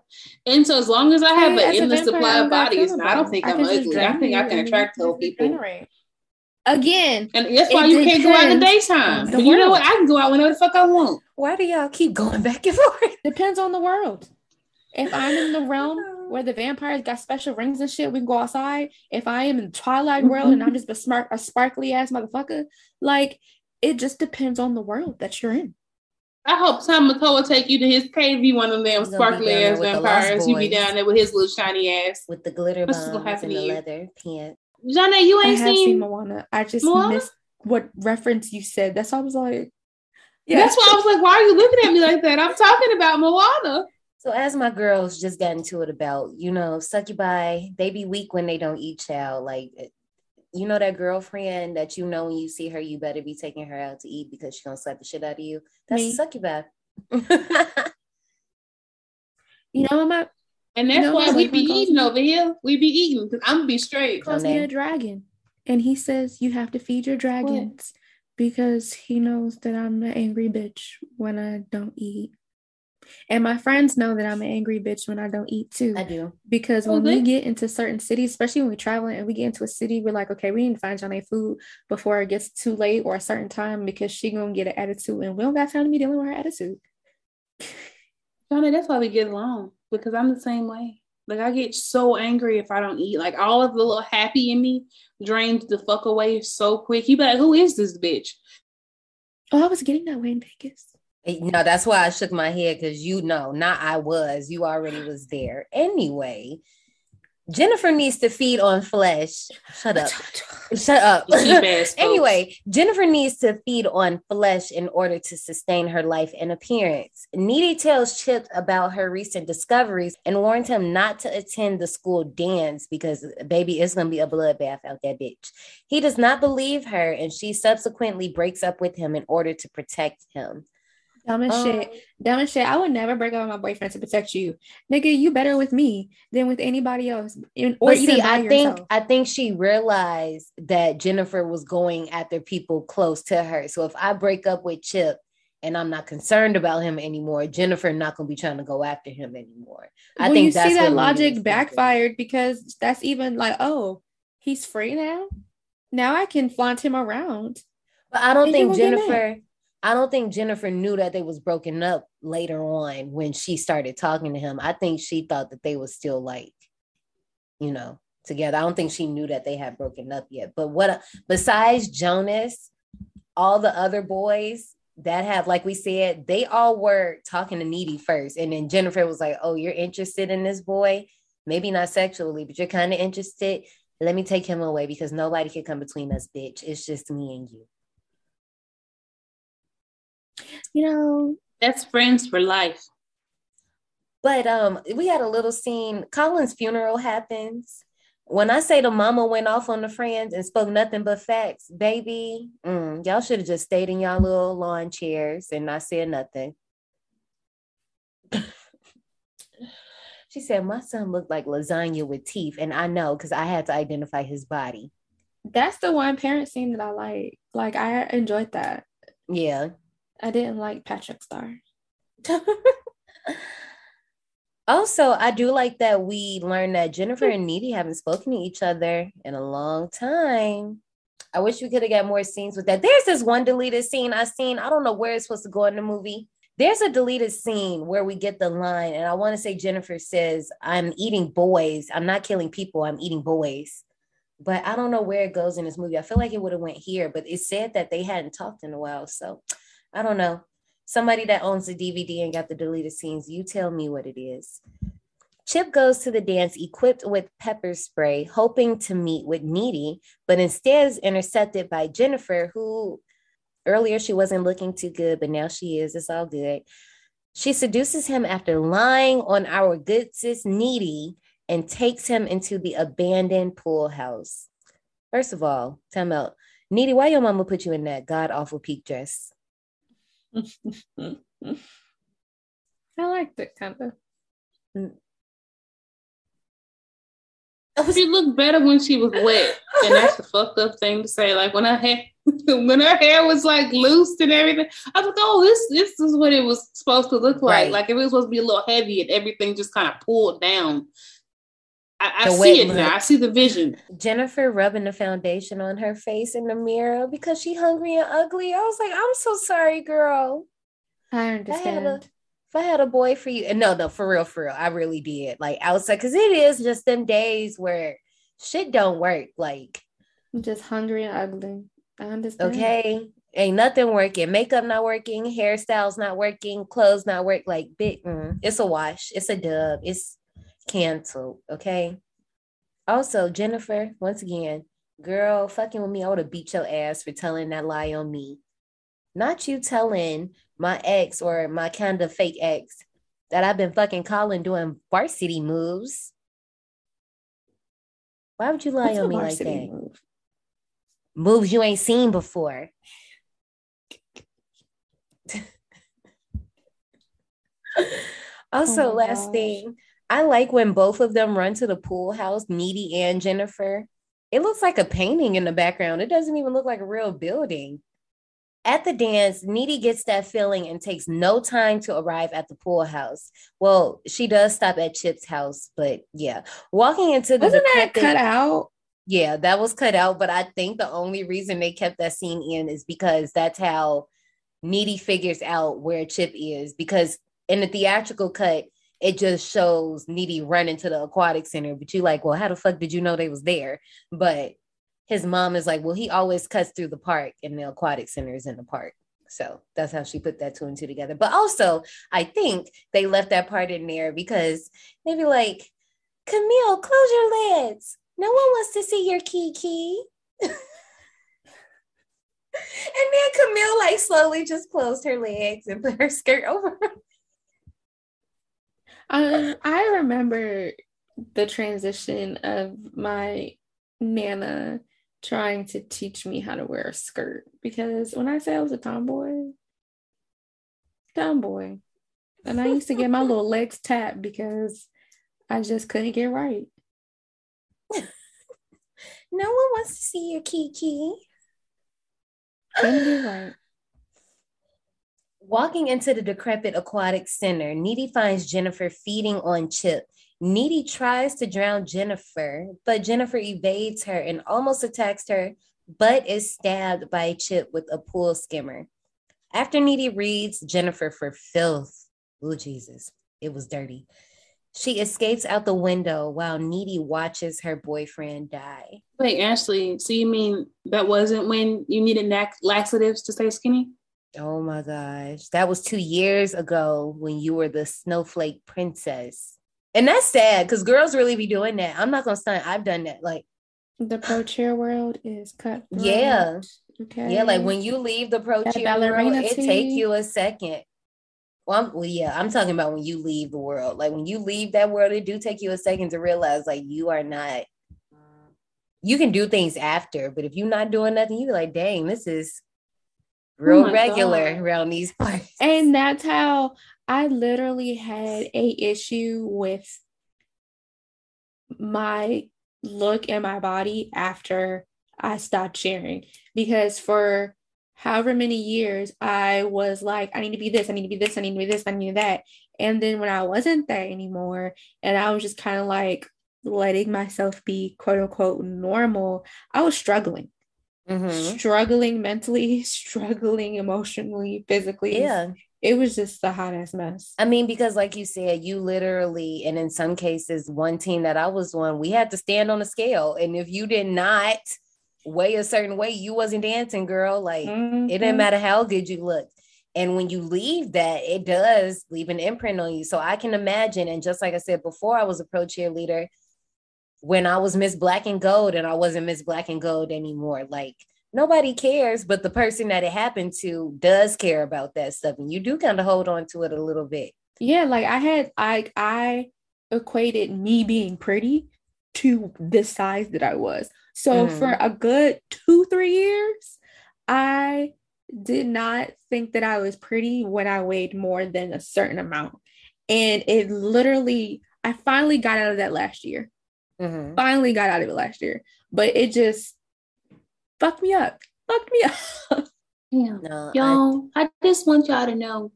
And so as long as I have Hey, an endless supply of bodies, I don't think I I'm can just ugly. I think I can attract and those people. regenerate. Again, And that's why you can't go out in the daytime. the But you know what? I can go out whenever the fuck I want. Why do y'all keep going back and forth? depends on the world. If I'm in the realm [LAUGHS] where the vampires got special rings and shit, we can go outside. If I am in the Twilight world and I'm mm-hmm. just a smart, a sparkly ass motherfucker, like it just depends on the world that you're in. I hope Tom will take you to his cave. You one of them He's gonna be sparkly ass with the Lost vampires. You be down there with his little shiny ass. With the glitter What's bombs and the leather pants. Jana, you ain't have seen seen. Moana. I just Moana? missed what reference you said. That's why I was like, That's why I was like, why are you looking at me like that? I'm talking about Moana. So as my girls just got into it about, you know, succubi, they be weak when they don't eat child. Like eh, you know that girlfriend that you know when you see her, you better be taking her out to eat because she's gonna slap the shit out of you. That's Me. a succubi. [LAUGHS] You know, my And that's You know why we be eating me- over here. We be eating because I'm gonna be straight. calls me a dragon, and he says you have to feed your dragons because he knows that I'm an angry bitch when I don't eat. And my friends know that I'm an angry bitch when I don't eat too. I do. Because Oh, when we get into certain cities, especially when we're traveling and we get into a city, we're like, okay, we need to find Johnny food before it gets too late or a certain time because she gonna get an attitude and we don't got time to be dealing with her attitude. Johnny, that's why we get along because I'm the same way. Like I get so angry if I don't eat. Like all of the little happy in me drains the fuck away so quick. You be like, who is this bitch? Oh, I was getting that way in Vegas. Eh, No, that's why I shook my head because you know, not I was, you already was there. Anyway, Jennifer needs to feed on flesh. Shut up. [LAUGHS] Shut up. You cheap ass folks. anyway, Jennifer needs to feed on flesh in order to sustain her life and appearance. Needy tells Chip about her recent discoveries and warns him not to attend the school dance because, baby, it's going to be a bloodbath out that bitch. He does not believe her, and she subsequently breaks up with him in order to protect him. Dumb as Um, shit. Dumb as shit. I would never break up with my boyfriend to protect you. Nigga, you better with me than with anybody else. In- Or even see, I think yourself. I think she realized that Jennifer was going after people close to her. So if I break up with Chip and I'm not concerned about him anymore, Jennifer not gonna be trying to go after him anymore. I well, think you that's see that logic backfired because that's even like, oh, he's free now. Now I can flaunt him around. But I don't And think Jennifer. I don't think Jennifer knew that they was broken up later on when she started talking to him. I think she thought that they was still like, you know, together. I don't think she knew that they had broken up yet. But what besides Jonas, all the other boys that have, like we said, they all were talking to Needy first. And then Jennifer was like, Oh, you're interested in this boy? Maybe not sexually, but you're kind of interested. Let me take him away because nobody can come between us, bitch. It's just me and you. You know, That's friends for life. But um, we had a little scene. Colin's funeral happens. When I say the mama went off on the friends and spoke nothing but facts, baby, mm, y'all should have just stayed in y'all little lawn chairs and not said nothing. [LAUGHS] she said, My son looked like lasagna with teeth. And I know because I had to identify his body. that's the one parent scene that I like. Like I enjoyed that. Yeah. I didn't like Patrick Star. [LAUGHS] Also, I do like that we learned that Jennifer and Needy haven't spoken to each other in a long time. I wish we could have got more scenes with that. There's this one deleted scene I seen. I don't know where it's supposed to go in the movie. There's a deleted scene where we get the line, and I want to say Jennifer says, I'm eating boys. I'm not killing people, I'm eating boys. But I don't know where it goes in this movie. I feel like it would have went here, but it said that they hadn't talked in a while. So I don't know somebody that owns the DVD and got the deleted scenes, you tell me what it is. Chip goes to the dance equipped with pepper spray, hoping to meet with Needy, but instead is intercepted by Jennifer, who earlier she wasn't looking too good, but now she is. It's all good. She seduces him after lying on our good sis Needy and takes him into the abandoned pool house. First of all, tell me out. Needy, why your mama put you in that god awful peak dress? I liked it kind of. Mm. She looked better when she was wet, and that's the fucked up thing to say. Like when her hair, [LAUGHS] when her hair was like loose and everything, I was like, "Oh, this this is what it was supposed to look like. Right. Like if it was supposed to be a little heavy and everything just kind of pulled down." I, I see it look. now. I see the vision. Jennifer rubbing the foundation on her face in the mirror because she hungry and ugly. I was like, I'm so sorry, girl. I If I understand. if I had a boy for you, and no, no, for real, for real, I really did. Like outside, because it is just them days where shit don't work. Like, I'm just hungry and ugly. I understand. okay, ain't nothing working. Makeup not working, hairstyles not working, clothes not work. Like, big, mm, it's a wash. It's a dub. It's canceled. Okay. Also, Jennifer, once again, girl, fucking with me, I would have beat your ass for telling that lie on me. Not you telling my ex or my kind of fake ex that I've been fucking Colin doing varsity moves. Why would you lie What's on me like that? move? Moves you ain't seen before. [LAUGHS] Oh also, Oh last gosh. thing, I like when both of them run to the pool house, Needy and Jennifer. It looks like a painting in the background. It doesn't even look like a real building. At the dance, Needy gets that feeling and takes no time to arrive at the pool house. Well, she does stop at Chip's house, but yeah, walking into the Wasn't that cut out? yeah, that was cut out, but I think the only reason they kept that scene in is because that's how Needy figures out where Chip is. Because in the theatrical cut, it just shows Needy running to the aquatic center, but you like, well, how the fuck did you know they was there? But his mom is like, well, he always cuts through the park, and the aquatic center is in the park. So that's how she put that two and two together. But also, I think they left that part in there because maybe like, Camille, close your legs. No one wants to see your kiki. [LAUGHS] and then Camille like slowly just closed her legs and put her skirt over. her. Um, I remember the transition of my nana trying to teach me how to wear a skirt because when I say I was a tomboy, tomboy, and I used to get my little [LAUGHS] legs tapped because I just couldn't get right. [LAUGHS] No one wants to see your kiki. Couldn't get right. Walking into the decrepit aquatic center, Needy finds Jennifer feeding on Chip. Needy tries to drown Jennifer, but Jennifer evades her and almost attacks her, but is stabbed by Chip with a pool skimmer. After Needy reads Jennifer for filth, oh Jesus, it was dirty. She escapes out the window while Needy watches her boyfriend die. Wait, Ashley, so you mean that wasn't when you needed lax- laxatives to stay skinny? Oh my gosh. That was two years ago when you were the snowflake princess. And that's sad because girls really be doing that. I'm not gonna stunt. I've done that. Like, The [SIGHS] pro cheer world is cut. yeah. Okay. Yeah, like when you leave the pro That cheer world, it take you a second. Well, I'm, well, yeah, I'm talking about when you leave the world. Like when you leave that world, it do take you a second to realize like you are not. You can do things after, but if you're not doing nothing, you be like, dang, this is Oh real my regular God. around these parts. And that's how I literally had a issue with my look and my body after I stopped sharing because for however many years I was like I need to be this, I need to be this, I need to be this, I need that. And then when I wasn't that anymore and I was just kind of like letting myself be quote unquote normal, I was struggling. Mhm. Struggling mentally, [LAUGHS] struggling emotionally, physically Yeah. it was just the hot ass mess. I mean, because like you said, you literally, and in some cases, one team that I was on, we had to stand on a scale. And if you did not weigh a certain way, you wasn't dancing, girl. Like it Mhm. didn't matter how good you looked. And when you leave that, it does leave an imprint on you. So I can imagine, and just like I said before, I was a pro cheerleader when I was Miss Black and Gold and I wasn't Miss Black and Gold anymore. Like nobody cares, but the person that it happened to does care about that stuff. And you do kind of hold on to it a little bit. Yeah, like I had I I equated me being pretty to the size that I was. So Mhm. for a good two, three years, I did not think that I was pretty when I weighed more than a certain amount. And it literally, I finally got out of that last year. Mhm. Finally got out of it last year. But it just fucked me up. Fucked me [LAUGHS] up. Yeah. No, Y'all, I, just want y'all to know,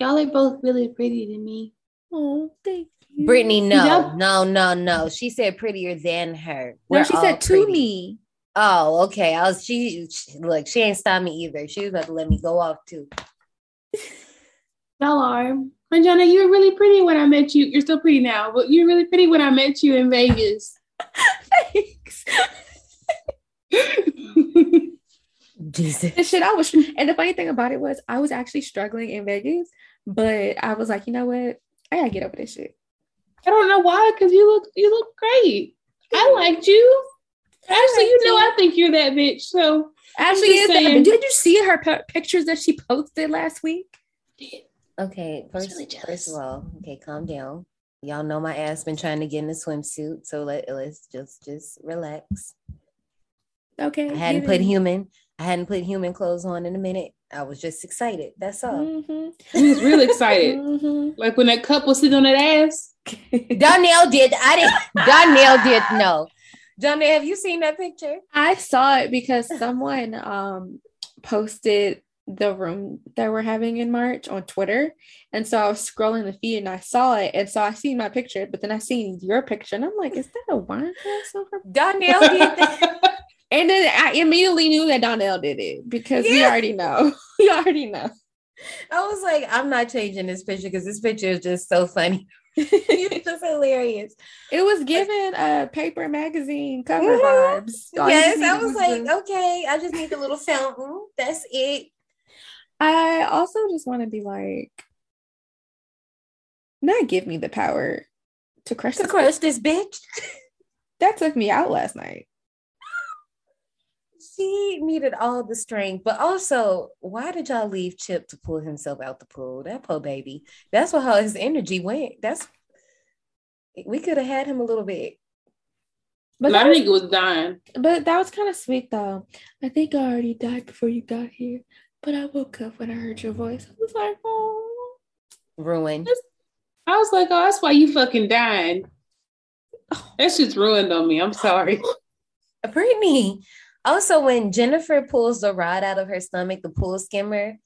y'all are both really pretty to me. Oh, thank you. Brittany, no, Yep. no, no, no. She said prettier than her. No, We're she all said to pretty. me. Oh, okay. I was she, she look, she ain't stopped me either. She was about to let me go off too. Y'all are. And Jonna, you were really pretty when I met you. You're still pretty now, but you were really pretty when I met you in Vegas. Thanks. Jesus. And shit, I was, and the funny thing about it was, I was actually struggling in Vegas, but I was like, you know what? I gotta get over this shit. I don't know why, because you look you look great. I liked you. Actually, you know I think you're that bitch. So Ashley is that, did you see her pi- pictures that she posted last week? Okay, first, really first of all, okay, calm down. Y'all know my ass been trying to get in a swimsuit, so let let's just just relax. Okay. I hadn't put it- human, I hadn't put human clothes on in a minute. I was just excited. That's all. Mhm. He was real excited. Mhm. Like when that cup was sitting on that ass. [LAUGHS] Donnell did. I didn't. Donnell did. No. Donnell, have you seen that picture? I saw it because someone um posted the room that we're having in March on Twitter. And so I was scrolling the feed and I saw it. And so I seen my picture, but then I seen your picture and I'm like, is that a wine glass over? [LAUGHS] Donnell did that. [LAUGHS] And then I immediately knew that Donnell did it because we already know. [LAUGHS] we already know. I was like, I'm not changing this picture because this picture is just so funny. it's just hilarious. It was given a paper magazine cover Mhm. vibes. All yes, I needed was like, okay, I just need the little fountain. That's it. I also just want to be like, not give me the power to crush To this crush this bitch. [LAUGHS] That took me out last night. [LAUGHS] She needed all the strength, but also, why did y'all leave Chip to pull himself out the pool? That poor baby. That's what how his energy went. That's we could have had him a little bit. But I think it was dying. but that was kind of sweet though. I think I already died before you got here, but I woke up when I heard your voice. I was like, oh. Ruined. I was like, oh, that's why you fucking dying. Oh. That shit's ruined on me. I'm sorry. [LAUGHS] Brittany. Also, when Jennifer pulls the rod out of her stomach, the pool skimmer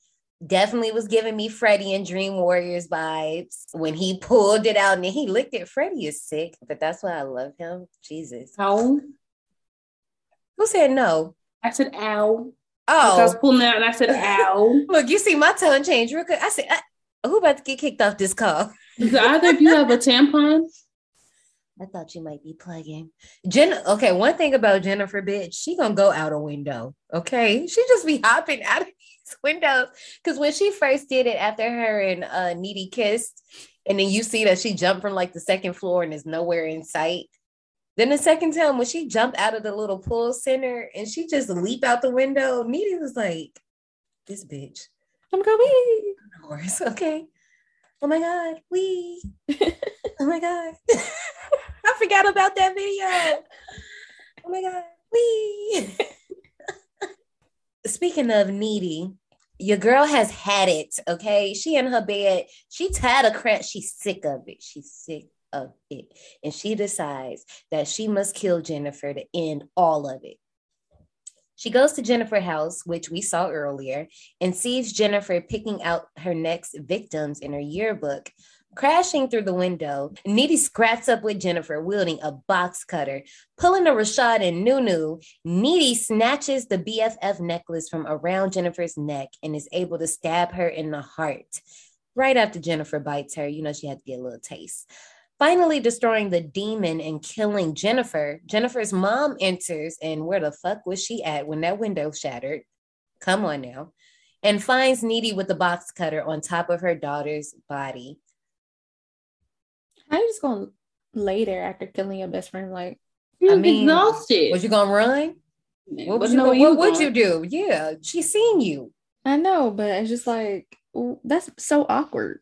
definitely was giving me Freddy and Dream Warriors vibes. When he pulled it out and he licked it, Freddy is sick, but that's why I love him. Jesus. Ow. Who said no? I said, ow. I was Oh, pulling out and I said, ow. [LAUGHS] look, you see my tone change real quick. I said, uh, who about to get kicked off this call? Either of you have a tampon? I thought you might be plugging. Jen, okay, one thing about Jennifer, bitch, she gonna go out a window. Okay, she just be hopping [LAUGHS] out of these windows. Because when she first did it after her and uh Needy kissed, and then you see that she jumped from like the second floor and is nowhere in sight. Then the second time when she jumped out of the little pool center and she just leap out the window, Needy was like, "This bitch, I'm going. Wee. Horse, okay." Oh my god, we. [LAUGHS] oh my god. [LAUGHS] I forgot about that video. Oh my god. We. [LAUGHS] Speaking of needy, your girl has had it. Okay, she in her bed. She tired of crap. She's sick of it. She's sick of it, and she decides that she must kill Jennifer to end all of it. She goes to Jennifer's house, which we saw earlier, and sees Jennifer picking out her next victims in her yearbook. Crashing through the window, Needy scraps up with Jennifer, wielding a box cutter. Pulling a Rashad and Nunu, Needy snatches the BFF necklace from around Jennifer's neck and is able to stab her in the heart. Right after Jennifer bites her, you know, she had to get a little taste. Finally, destroying the demon and killing Jennifer, Jennifer's mom enters, and where the fuck was she at when that window shattered? Come on now. And finds Needy with the box cutter on top of her daughter's body. How you just gonna lay there after killing your best friend? Like, He I was mean, exhausted. Was you gonna run? What would But you, no, go- you what would you do? Yeah, she's seen you. I know, but it's just like that's so awkward.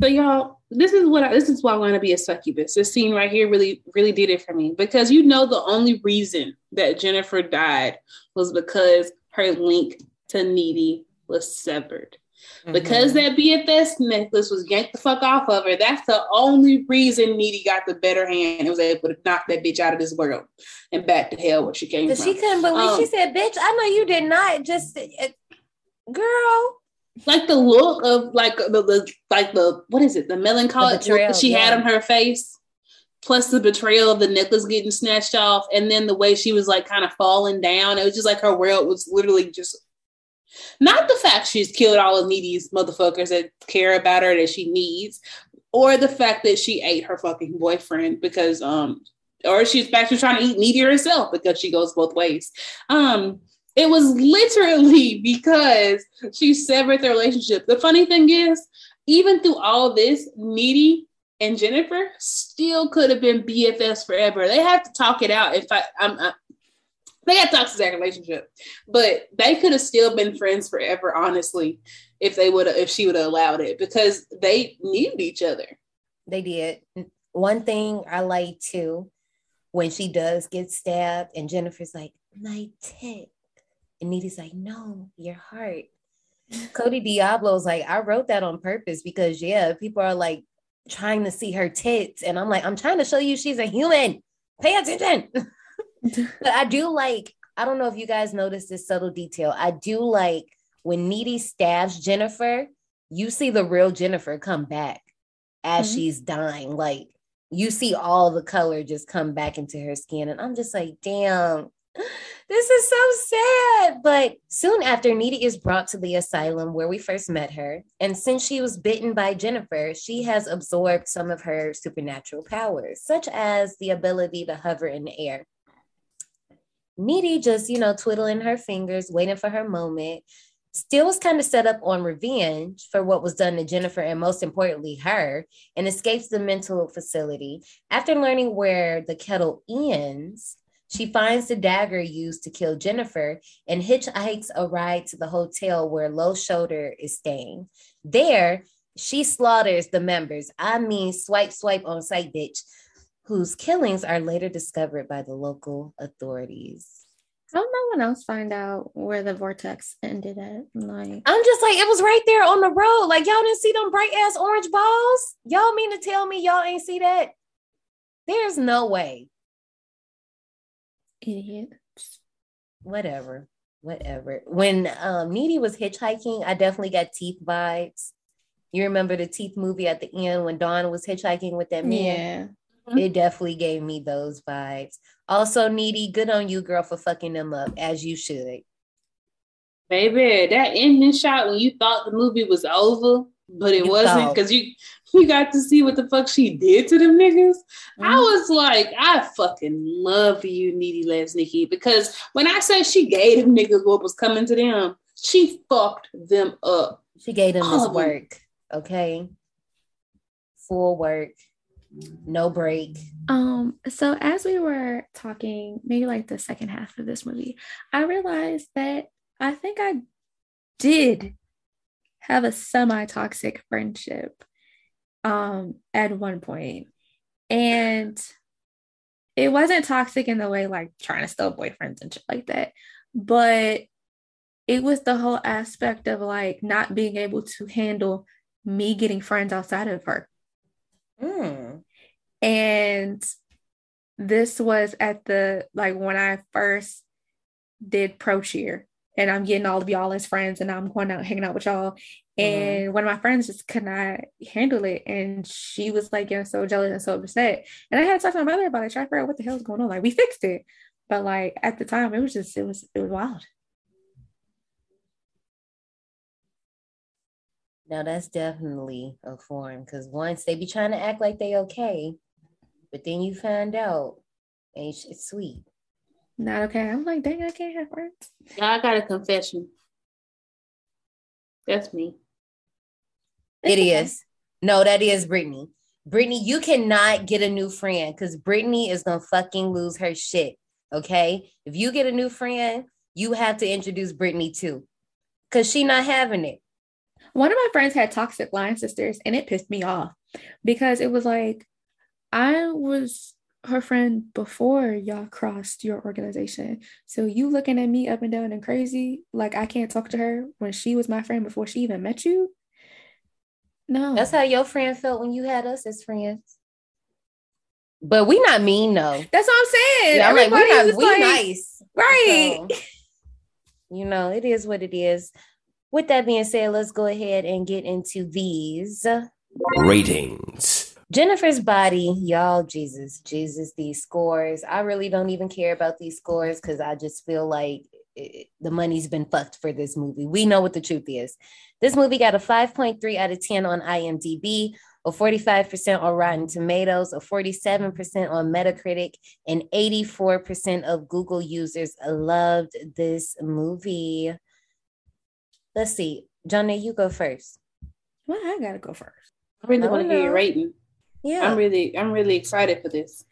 So y'all, this is what I, this is why I want to be a succubus. This scene right here really, really did it for me because you know the only reason that Jennifer died was because her link to Needy was severed. Because Mm-hmm. that BFF necklace was yanked the fuck off of her, that's the only reason Needy got the better hand and was able to knock that bitch out of this world and back to hell where she came from. she couldn't believe. Um, she said, "Bitch, I know you did not just, uh, girl." Like the look of like the, the like the what is it? The melancholic The betrayal, she had on her face plus the betrayal of the necklace getting snatched off and then the way she was like kind of falling down. It was just like her world was literally just not the fact she's killed all of needy's motherfuckers that care about her that she needs or the fact that she ate her fucking boyfriend because um or she's actually trying to eat needy herself because she goes both ways. Um it was literally [LAUGHS] because she severed the relationship. The funny thing is, even through all this, Needy and Jennifer still could have been BFFs forever. They have to talk it out. If fact, I'm, i they had toxic relationship, but they could have still been friends forever. Honestly, if they would if she would have allowed it, because they needed each other. They did. One thing I like too, when she does get stabbed, and Jennifer's like, "My tit," and Needy's like, "No, your heart." Cody Diablo's like, I wrote that on purpose because yeah, people are like trying to see her tits, and I'm like, I'm trying to show you she's a human. Pay attention. [LAUGHS] but I do like, I don't know if you guys noticed this subtle detail. I do like when Needy stabs Jennifer, you see the real Jennifer come back as mm-hmm. she's dying. Like you see all the color just come back into her skin. And I'm just like, damn, this is so sad. But soon after, Needy is brought to the asylum where we first met her. And since she was bitten by Jennifer, she has absorbed some of her supernatural powers, such as the ability to hover in the air. Needy just, you know, twiddling her fingers, waiting for her moment. Still was kind of set up on revenge for what was done to Jennifer and most importantly, her, and escapes the mental facility. After learning where the kettle ends, she finds the dagger used to kill Jennifer and hitchhikes a ride to the hotel where Low Shoulder is staying. There, she slaughters the members. I mean, swipe, swipe on sight, bitch, whose killings are later discovered by the local authorities. How no one else find out where the vortex ended at? Like, I'm just like, it was right there on the road. Like, y'all didn't see them bright ass orange balls? Y'all mean to tell me y'all ain't see that? There's no way. Idiots. Whatever. Whatever. When um Needy was hitchhiking, I definitely got teeth vibes. You remember the teeth movie at the end when Dawn was hitchhiking with that man? Yeah. It definitely gave me those vibes. Also, Needy, good on you, girl, for fucking them up as you should. Baby, that ending shot when you thought the movie was over, but it you wasn't because you you got to see what the fuck she did to them niggas. Mm-hmm. I was like, I fucking love you, needy Lesnicki, because when I say she gave them niggas what was coming to them, she fucked them up. She gave them this work, okay? Full work, no break. Um, so as we were talking, maybe like the second half of this movie, I realized that I think I did have a semi-toxic friendship um at one point. And it wasn't toxic in the way like trying to steal boyfriends and shit like that but it was the whole aspect of like not being able to handle me getting friends outside of her. Mm. and this was at the like when i first did pro cheer and I'm getting all of y'all as friends and I'm going out hanging out with y'all. Mm-hmm. And mm-hmm. one of my friends just could not handle it. And she was like getting so jealous and so upset. And I had to talk to my mother about it, try to figure out what the hell is going on. Like we fixed it. But like at the time it was just it was it was wild. Now that's definitely a form because once they be trying to act like they okay, but then you find out ain't shit sweet not okay. I'm like, dang, I can't have friends. I got a confession. That's me. It is. No, that is Brittany. Brittany, you cannot get a new friend because Brittany is gonna fucking lose her shit. Okay. If you get a new friend, you have to introduce Brittany too. Cause she not having it. One of my friends had toxic line sisters and it pissed me off because it was like I was her friend before y'all crossed your organization. So you looking at me up and down and crazy, like I can't talk to her when she was my friend before she even met you. No. That's how your friend felt when you had us as friends. But we not mean though. That's what I'm saying. Yeah, Everybody like, we, not, we like, nice. Right. So, you know, it is what it is. With that being said, let's go ahead and get into these ratings. Jennifer's body, y'all, Jesus, Jesus, these scores. I really don't even care about these scores because I just feel like it, the money's been fucked for this movie. We know what the truth is. This movie got a 5.3 out of 10 on IMDb, a 45% on Rotten Tomatoes, a 47% on Metacritic, and 84% of Google users loved this movie. Let's see. Johnny, you go first. Well, I gotta go first. I really want oh, to hear your rating. Yeah. I'm really I'm really excited for this.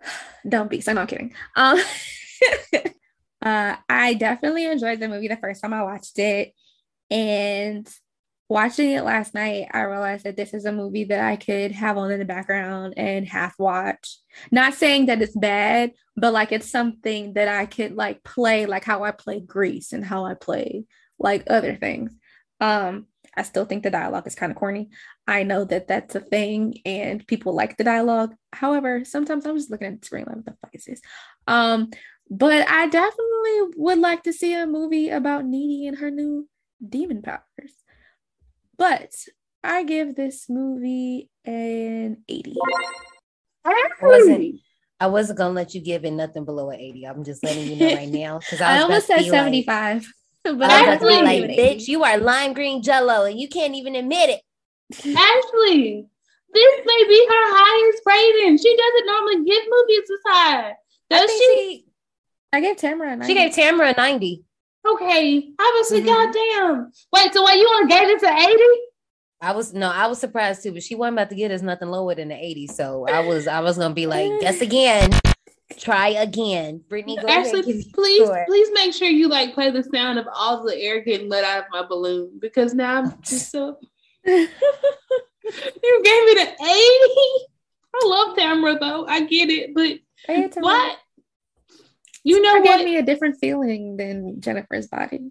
[SIGHS] Don't be. So I'm not kidding. Um [LAUGHS] uh, I definitely enjoyed the movie the first time I watched it. And watching it last night, I realized that this is a movie that I could have on in the background and half watch. Not saying that it's bad, but like it's something that I could like play, like how I play Grease and how I play like other things. Um, I still think the dialogue is kind of corny. I know that that's a thing and people like the dialogue. However, sometimes I'm just looking at the screen like, what the fuck is this? Um, but I definitely would like to see a movie about Needy and her new demon powers. But I give this movie an 80. I wasn't I wasn't gonna let you give it nothing below an 80. I'm just letting you know right [LAUGHS] now. Because I, I, almost said 75. Like, but I was about to be like, bitch, you are lime green jello and you can't even admit it. Ashley, this may be her highest rating. She doesn't normally give movies this high. Does she? she? I gave Tamara a 90. She gave Tamara a 90. Okay. I was like, mm-hmm. goddamn. Wait, so what you only gave it to 80? I was no, I was surprised too, but she wasn't about to get us nothing lower than the 80. So I was I was gonna be like, guess again. Try again. Brittany, go Ashley, please, please make sure you like play the sound of all the air getting let out of my balloon because now I'm just so [LAUGHS] you gave me the 80. I love Tamara though. I get it, but what? You know what? gave me a different feeling than Jennifer's body.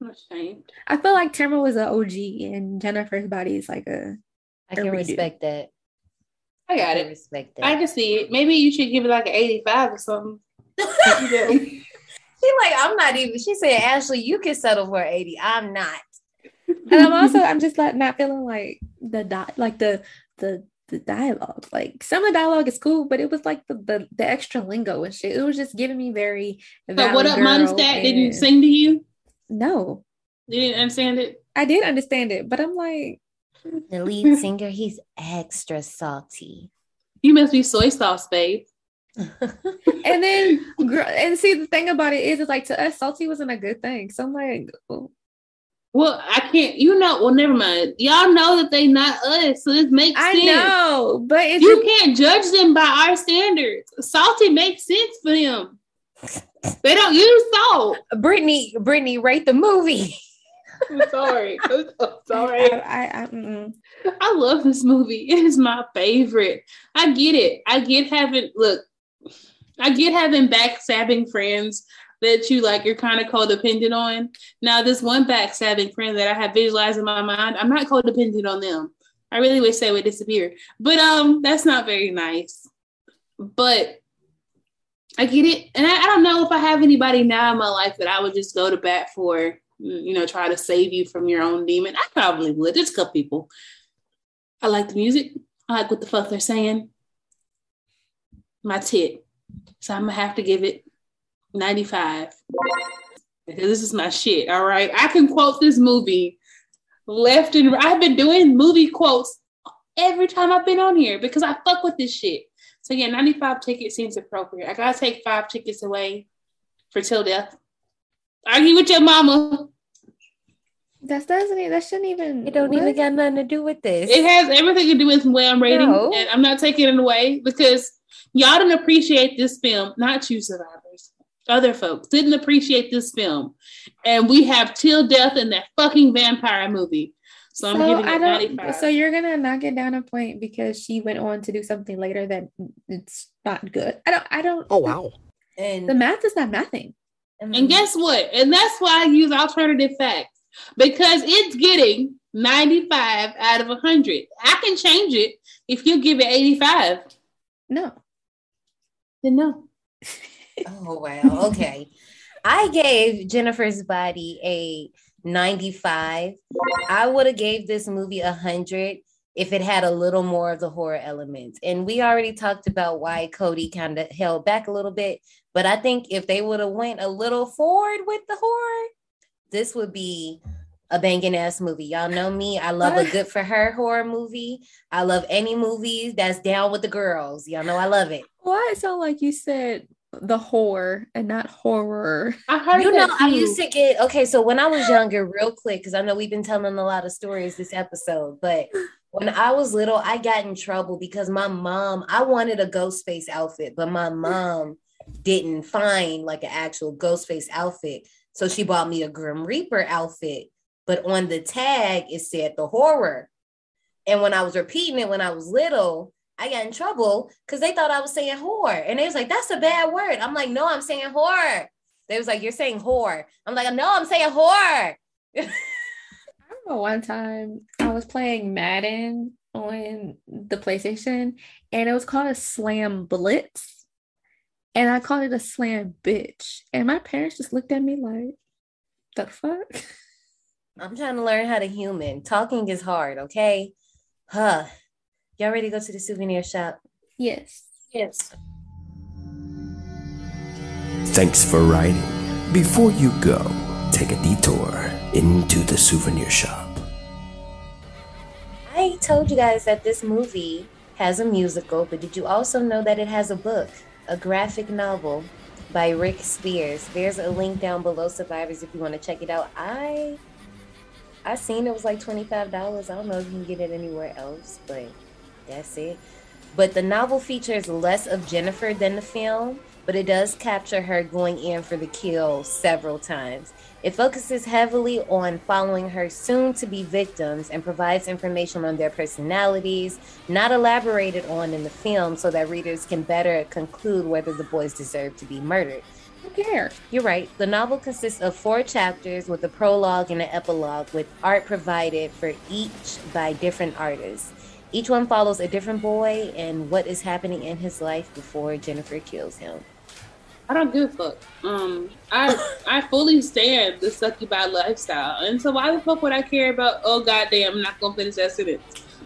I'm ashamed. I feel like Tamara was an OG and Jennifer's body is like a. I can respect that. I got I it. Respect that. I can see it. Maybe you should give it like an 85 or something. [LAUGHS] she like, I'm not even. She said, Ashley, you can settle for 80. I'm not. and I'm also, I'm just like not feeling like the dot, like the the the dialogue. Like some of the dialogue is cool, but it was like the the, the extra lingo and shit. It was just giving me very. So what up, Monistat? And... Didn't sing to you? No. You didn't understand it. I did understand it, but I'm like. The lead [LAUGHS] singer, he's extra salty. You must be soy sauce, babe. [LAUGHS] and then and see the thing about it is it's like to us salty wasn't a good thing so i'm like oh, well, I can't. You know. Well, never mind. Y'all know that they not us, so this makes I sense. I know, but you can't judge them by our standards. Salty makes sense for them. They don't use salt. Brittany, Brittany, rate the movie. [LAUGHS] I'm sorry. [LAUGHS] I'm so sorry. I, I, I love this movie. It is my favorite. I get it. I get having look. I get having backstabbing friends that you like you're kind of codependent on. Now, this one backstabbing friend that I have visualized in my mind, I'm not codependent on them. I really wish they would disappear. But um, that's not very nice. But I get it. And I, I don't know if I have anybody now in my life that I would just go to bat for, you know, try to save you from your own demon. I probably would. There's a couple people. I like the music. I like what the fuck they're saying. My tit. So I'm gonna have to give it 95. Because this is my shit. All right. I can quote this movie left and right. I've been doing movie quotes every time I've been on here because I fuck with this shit. So yeah, 95 tickets seems appropriate. I gotta take five tickets away for till death. Argue with your mama. That doesn't even, that shouldn't even it don't what? even got nothing to do with this. It has everything to do with the way I'm rating, no. and I'm not taking it away because y'all didn't appreciate this film, not you survivors other folks didn't appreciate this film. And we have Till Death in that fucking vampire movie. So I'm so giving it 95. So you're gonna knock it down a point because she went on to do something later that it's not good. I don't I don't Oh wow. And the math is not nothing. And guess what? And that's why I use alternative facts. Because it's getting 95 out of 100. I can change it if you give it 85. No. Then no. [LAUGHS] oh wow. Okay. I gave Jennifer's Body a 95. I would have gave this movie a 100 if it had a little more of the horror elements. And we already talked about why Cody kind of held back a little bit, but I think if they would have went a little forward with the horror, this would be a banging ass movie. Y'all know me. I love a good for her horror movie. I love any movie that's down with the girls. Y'all know I love it. Why it sound like you said the horror and not horror. I heard you know, I used to get okay. So when I was younger, real quick, because I know we've been telling a lot of stories this episode, but when I was little, I got in trouble because my mom, I wanted a Ghostface outfit, but my mom didn't find like an actual Ghostface outfit. So she bought me a Grim Reaper outfit, but on the tag it said the horror. And when I was repeating it when I was little, I got in trouble because they thought I was saying whore. And they was like, that's a bad word. I'm like, no, I'm saying whore. They was like, you're saying whore. I'm like, no, I'm saying whore. [LAUGHS] I remember one time I was playing Madden on the PlayStation and it was called a slam blitz. And I called it a slam bitch. And my parents just looked at me like, the fuck? [LAUGHS] I'm trying to learn how to human. Talking is hard, okay? Huh. Y'all ready to go to the souvenir shop? Yes. Yes. Thanks for writing. Before you go, take a detour into the souvenir shop. I told you guys that this movie has a musical, but did you also know that it has a book, a graphic novel by Rick Spears? There's a link down below, survivors, if you want to check it out. I I seen it was like $25. I don't know if you can get it anywhere else, but that's it. But the novel features less of Jennifer than the film, but it does capture her going in for the kill several times. It focuses heavily on following her soon to be victims and provides information on their personalities, not elaborated on in the film, so that readers can better conclude whether the boys deserve to be murdered. Who cares? You're right. The novel consists of four chapters with a prologue and an epilogue, with art provided for each by different artists. Each one follows a different boy and what is happening in his life before Jennifer kills him. I don't give a fuck. Um, I [LAUGHS] I fully stand the succubi lifestyle, and so why the fuck would I care about? Oh goddamn, I'm not gonna finish that sentence.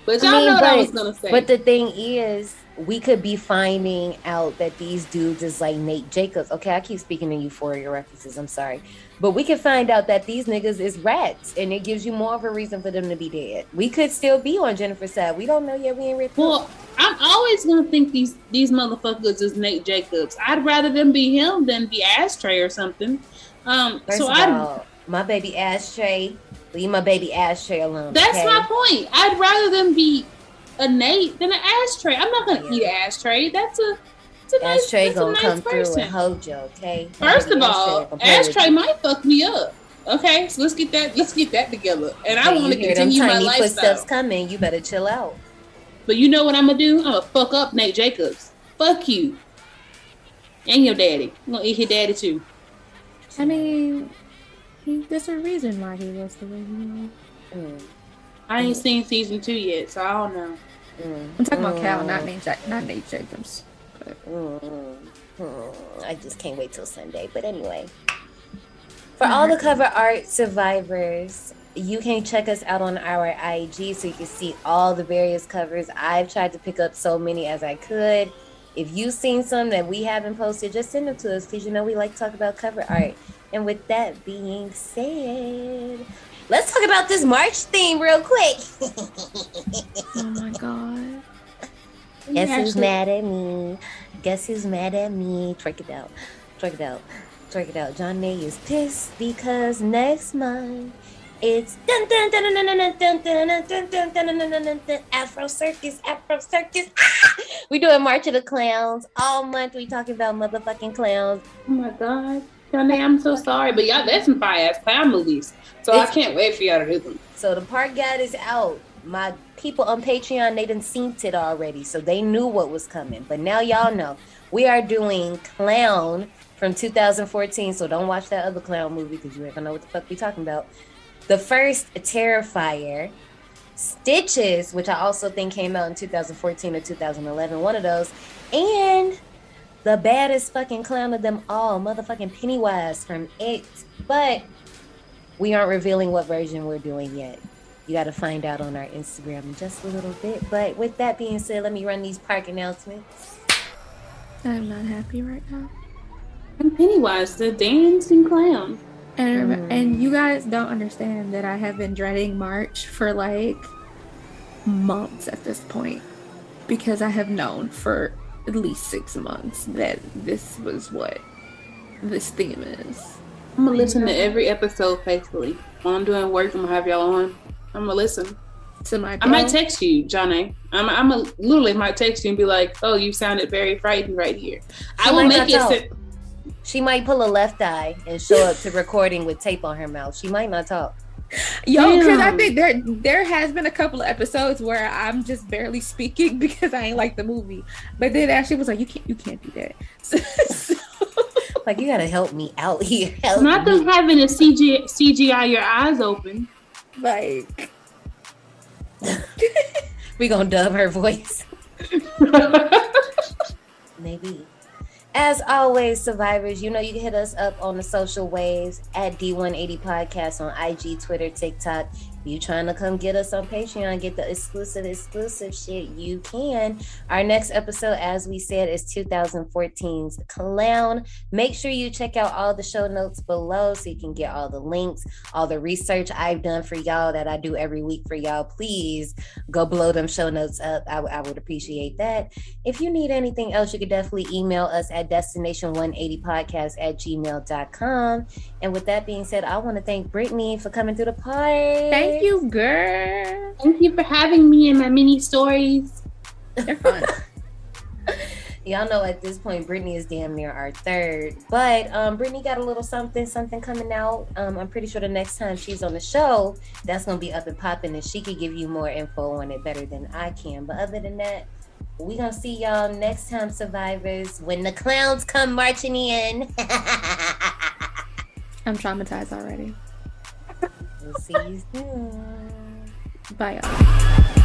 But y'all I mean, know what I but- was gonna say. But the thing is, we could be finding out that these dudes is like Nate Jacobs. Okay, I keep speaking in Euphoria references. I'm sorry, but we can find out that these niggas is rats, and it gives you more of a reason for them to be dead. We could still be on Jennifer's side. We don't know yet. We ain't read. Well, I'm always gonna think these these motherfuckers is Nate Jacobs. I'd rather them be him than be Ashtray or something. Um, First so I my baby Ashtray, leave my baby Ashtray alone. that's okay? my point. I'd rather them be a Nate than an Ashtray. I'm not gonna eat an Ashtray. That's a nice, Ashtray that's a gonna nice come person. through and hold you, okay? First baby of all, Ashtray gonna play with Ashtray you. might fuck me up. Okay, so let's get that let's get that together. And I Hey, want to you hear them continue my tiny lifestyle. footsteps coming. You better chill out. But you know what I'm gonna do? I'm gonna fuck up Nate Jacobs. Fuck you. And your daddy. I'm gonna eat your daddy too. I mean, he, there's a reason why he was the way he was. Mm. I ain't seen season two yet, so I don't know. Mm. I'm talking about Cal, not mm. Nate, Jack, not Nate Jacobs. Mm, mm, I just can't wait till Sunday. But anyway, for all the cover art survivors, you can check us out on our IG so you can see all the various covers. I've tried to pick up so many as I could. If you've seen some that we haven't posted, just send them to us because you know we like to talk about cover art. And with that being said, let's talk about this March theme real quick. [LAUGHS] Oh my god. Guess who's mad at me? Guess who's mad at me? Twerk it out. Twerk it out. Twerk it out. John May is pissed because next month it's dun dun dun dun dun dun dun dun dun dun dun dun dun dun dun dun Afro Circus, Afro Circus. Ah! We doing March of the Clowns all month. We talking about motherfucking clowns. Oh my god. Johnny, I'm so sorry, but y'all, that's some fire ass clown movies. So I can't wait for y'all to do them. So the part guide is out. My people on Patreon, they done seen it already, so they knew what was coming. But now y'all know we are doing Clown from 2014. So don't watch that other clown movie because you ain't gonna know what the fuck we talking about. The first Terrifier, Stitches, which I also think came out in 2014 or 2011, one of those, and the baddest fucking clown of them all, motherfucking Pennywise from It. But we aren't revealing what version we're doing yet. You got to find out on our Instagram in just a little bit. But with that being said, let me run these park announcements. I'm not happy right now. I'm Pennywise, the dancing clown. And mm-hmm. and you guys don't understand that I have been dreading March for like months at this point because I have known for at least six months that this was what this theme is. I'm gonna listen to every episode faithfully. While I'm doing work, I'm gonna have y'all on. I'm gonna listen. To my I might text you, Johnny. I'm, I'm a, literally might text you and be like, "Oh, you sounded very frightened right here." I will make it. talk. se- She might pull a left eye and show up to recording with tape on her mouth. She might not talk. Yo, because I think there there has been a couple of episodes where I'm just barely speaking [LAUGHS] because I ain't like the movie. But then Ashley was like, "You can't, you can't do that." [LAUGHS] So, like you gotta help me out here. Help Not me. them having a CG, CGI your eyes open. Like, [LAUGHS] we gonna dub her voice. [LAUGHS] Maybe. As always, survivors, you know you can hit us up on the social waves at D180 Podcast on IG, Twitter, TikTok. You trying to come get us on Patreon, get the exclusive, exclusive shit, you can. Our next episode, as we said, is 2014's Clown. Make sure you check out all the show notes below so you can get all the links, all the research I've done for y'all that I do every week for y'all. Please go blow them show notes up. I, I would appreciate that. If you need anything else, you could definitely email us at destination180podcast at gmail.com. And with that being said, I want to thank Brittany for coming through the party. thank you, girl. Thank you for having me in my mini stories. They're fun. [LAUGHS] Y'all know at this point, Brittany is damn near our third. But um, Brittany got a little something, something coming out. Um, I'm pretty sure the next time she's on the show, that's gonna be up and popping, and she could give you more info on it better than I can. But other than that, we gonna see y'all next time, survivors, when the clowns come marching in. [LAUGHS] I'm traumatized already. We'll see you soon. Bye, y'all.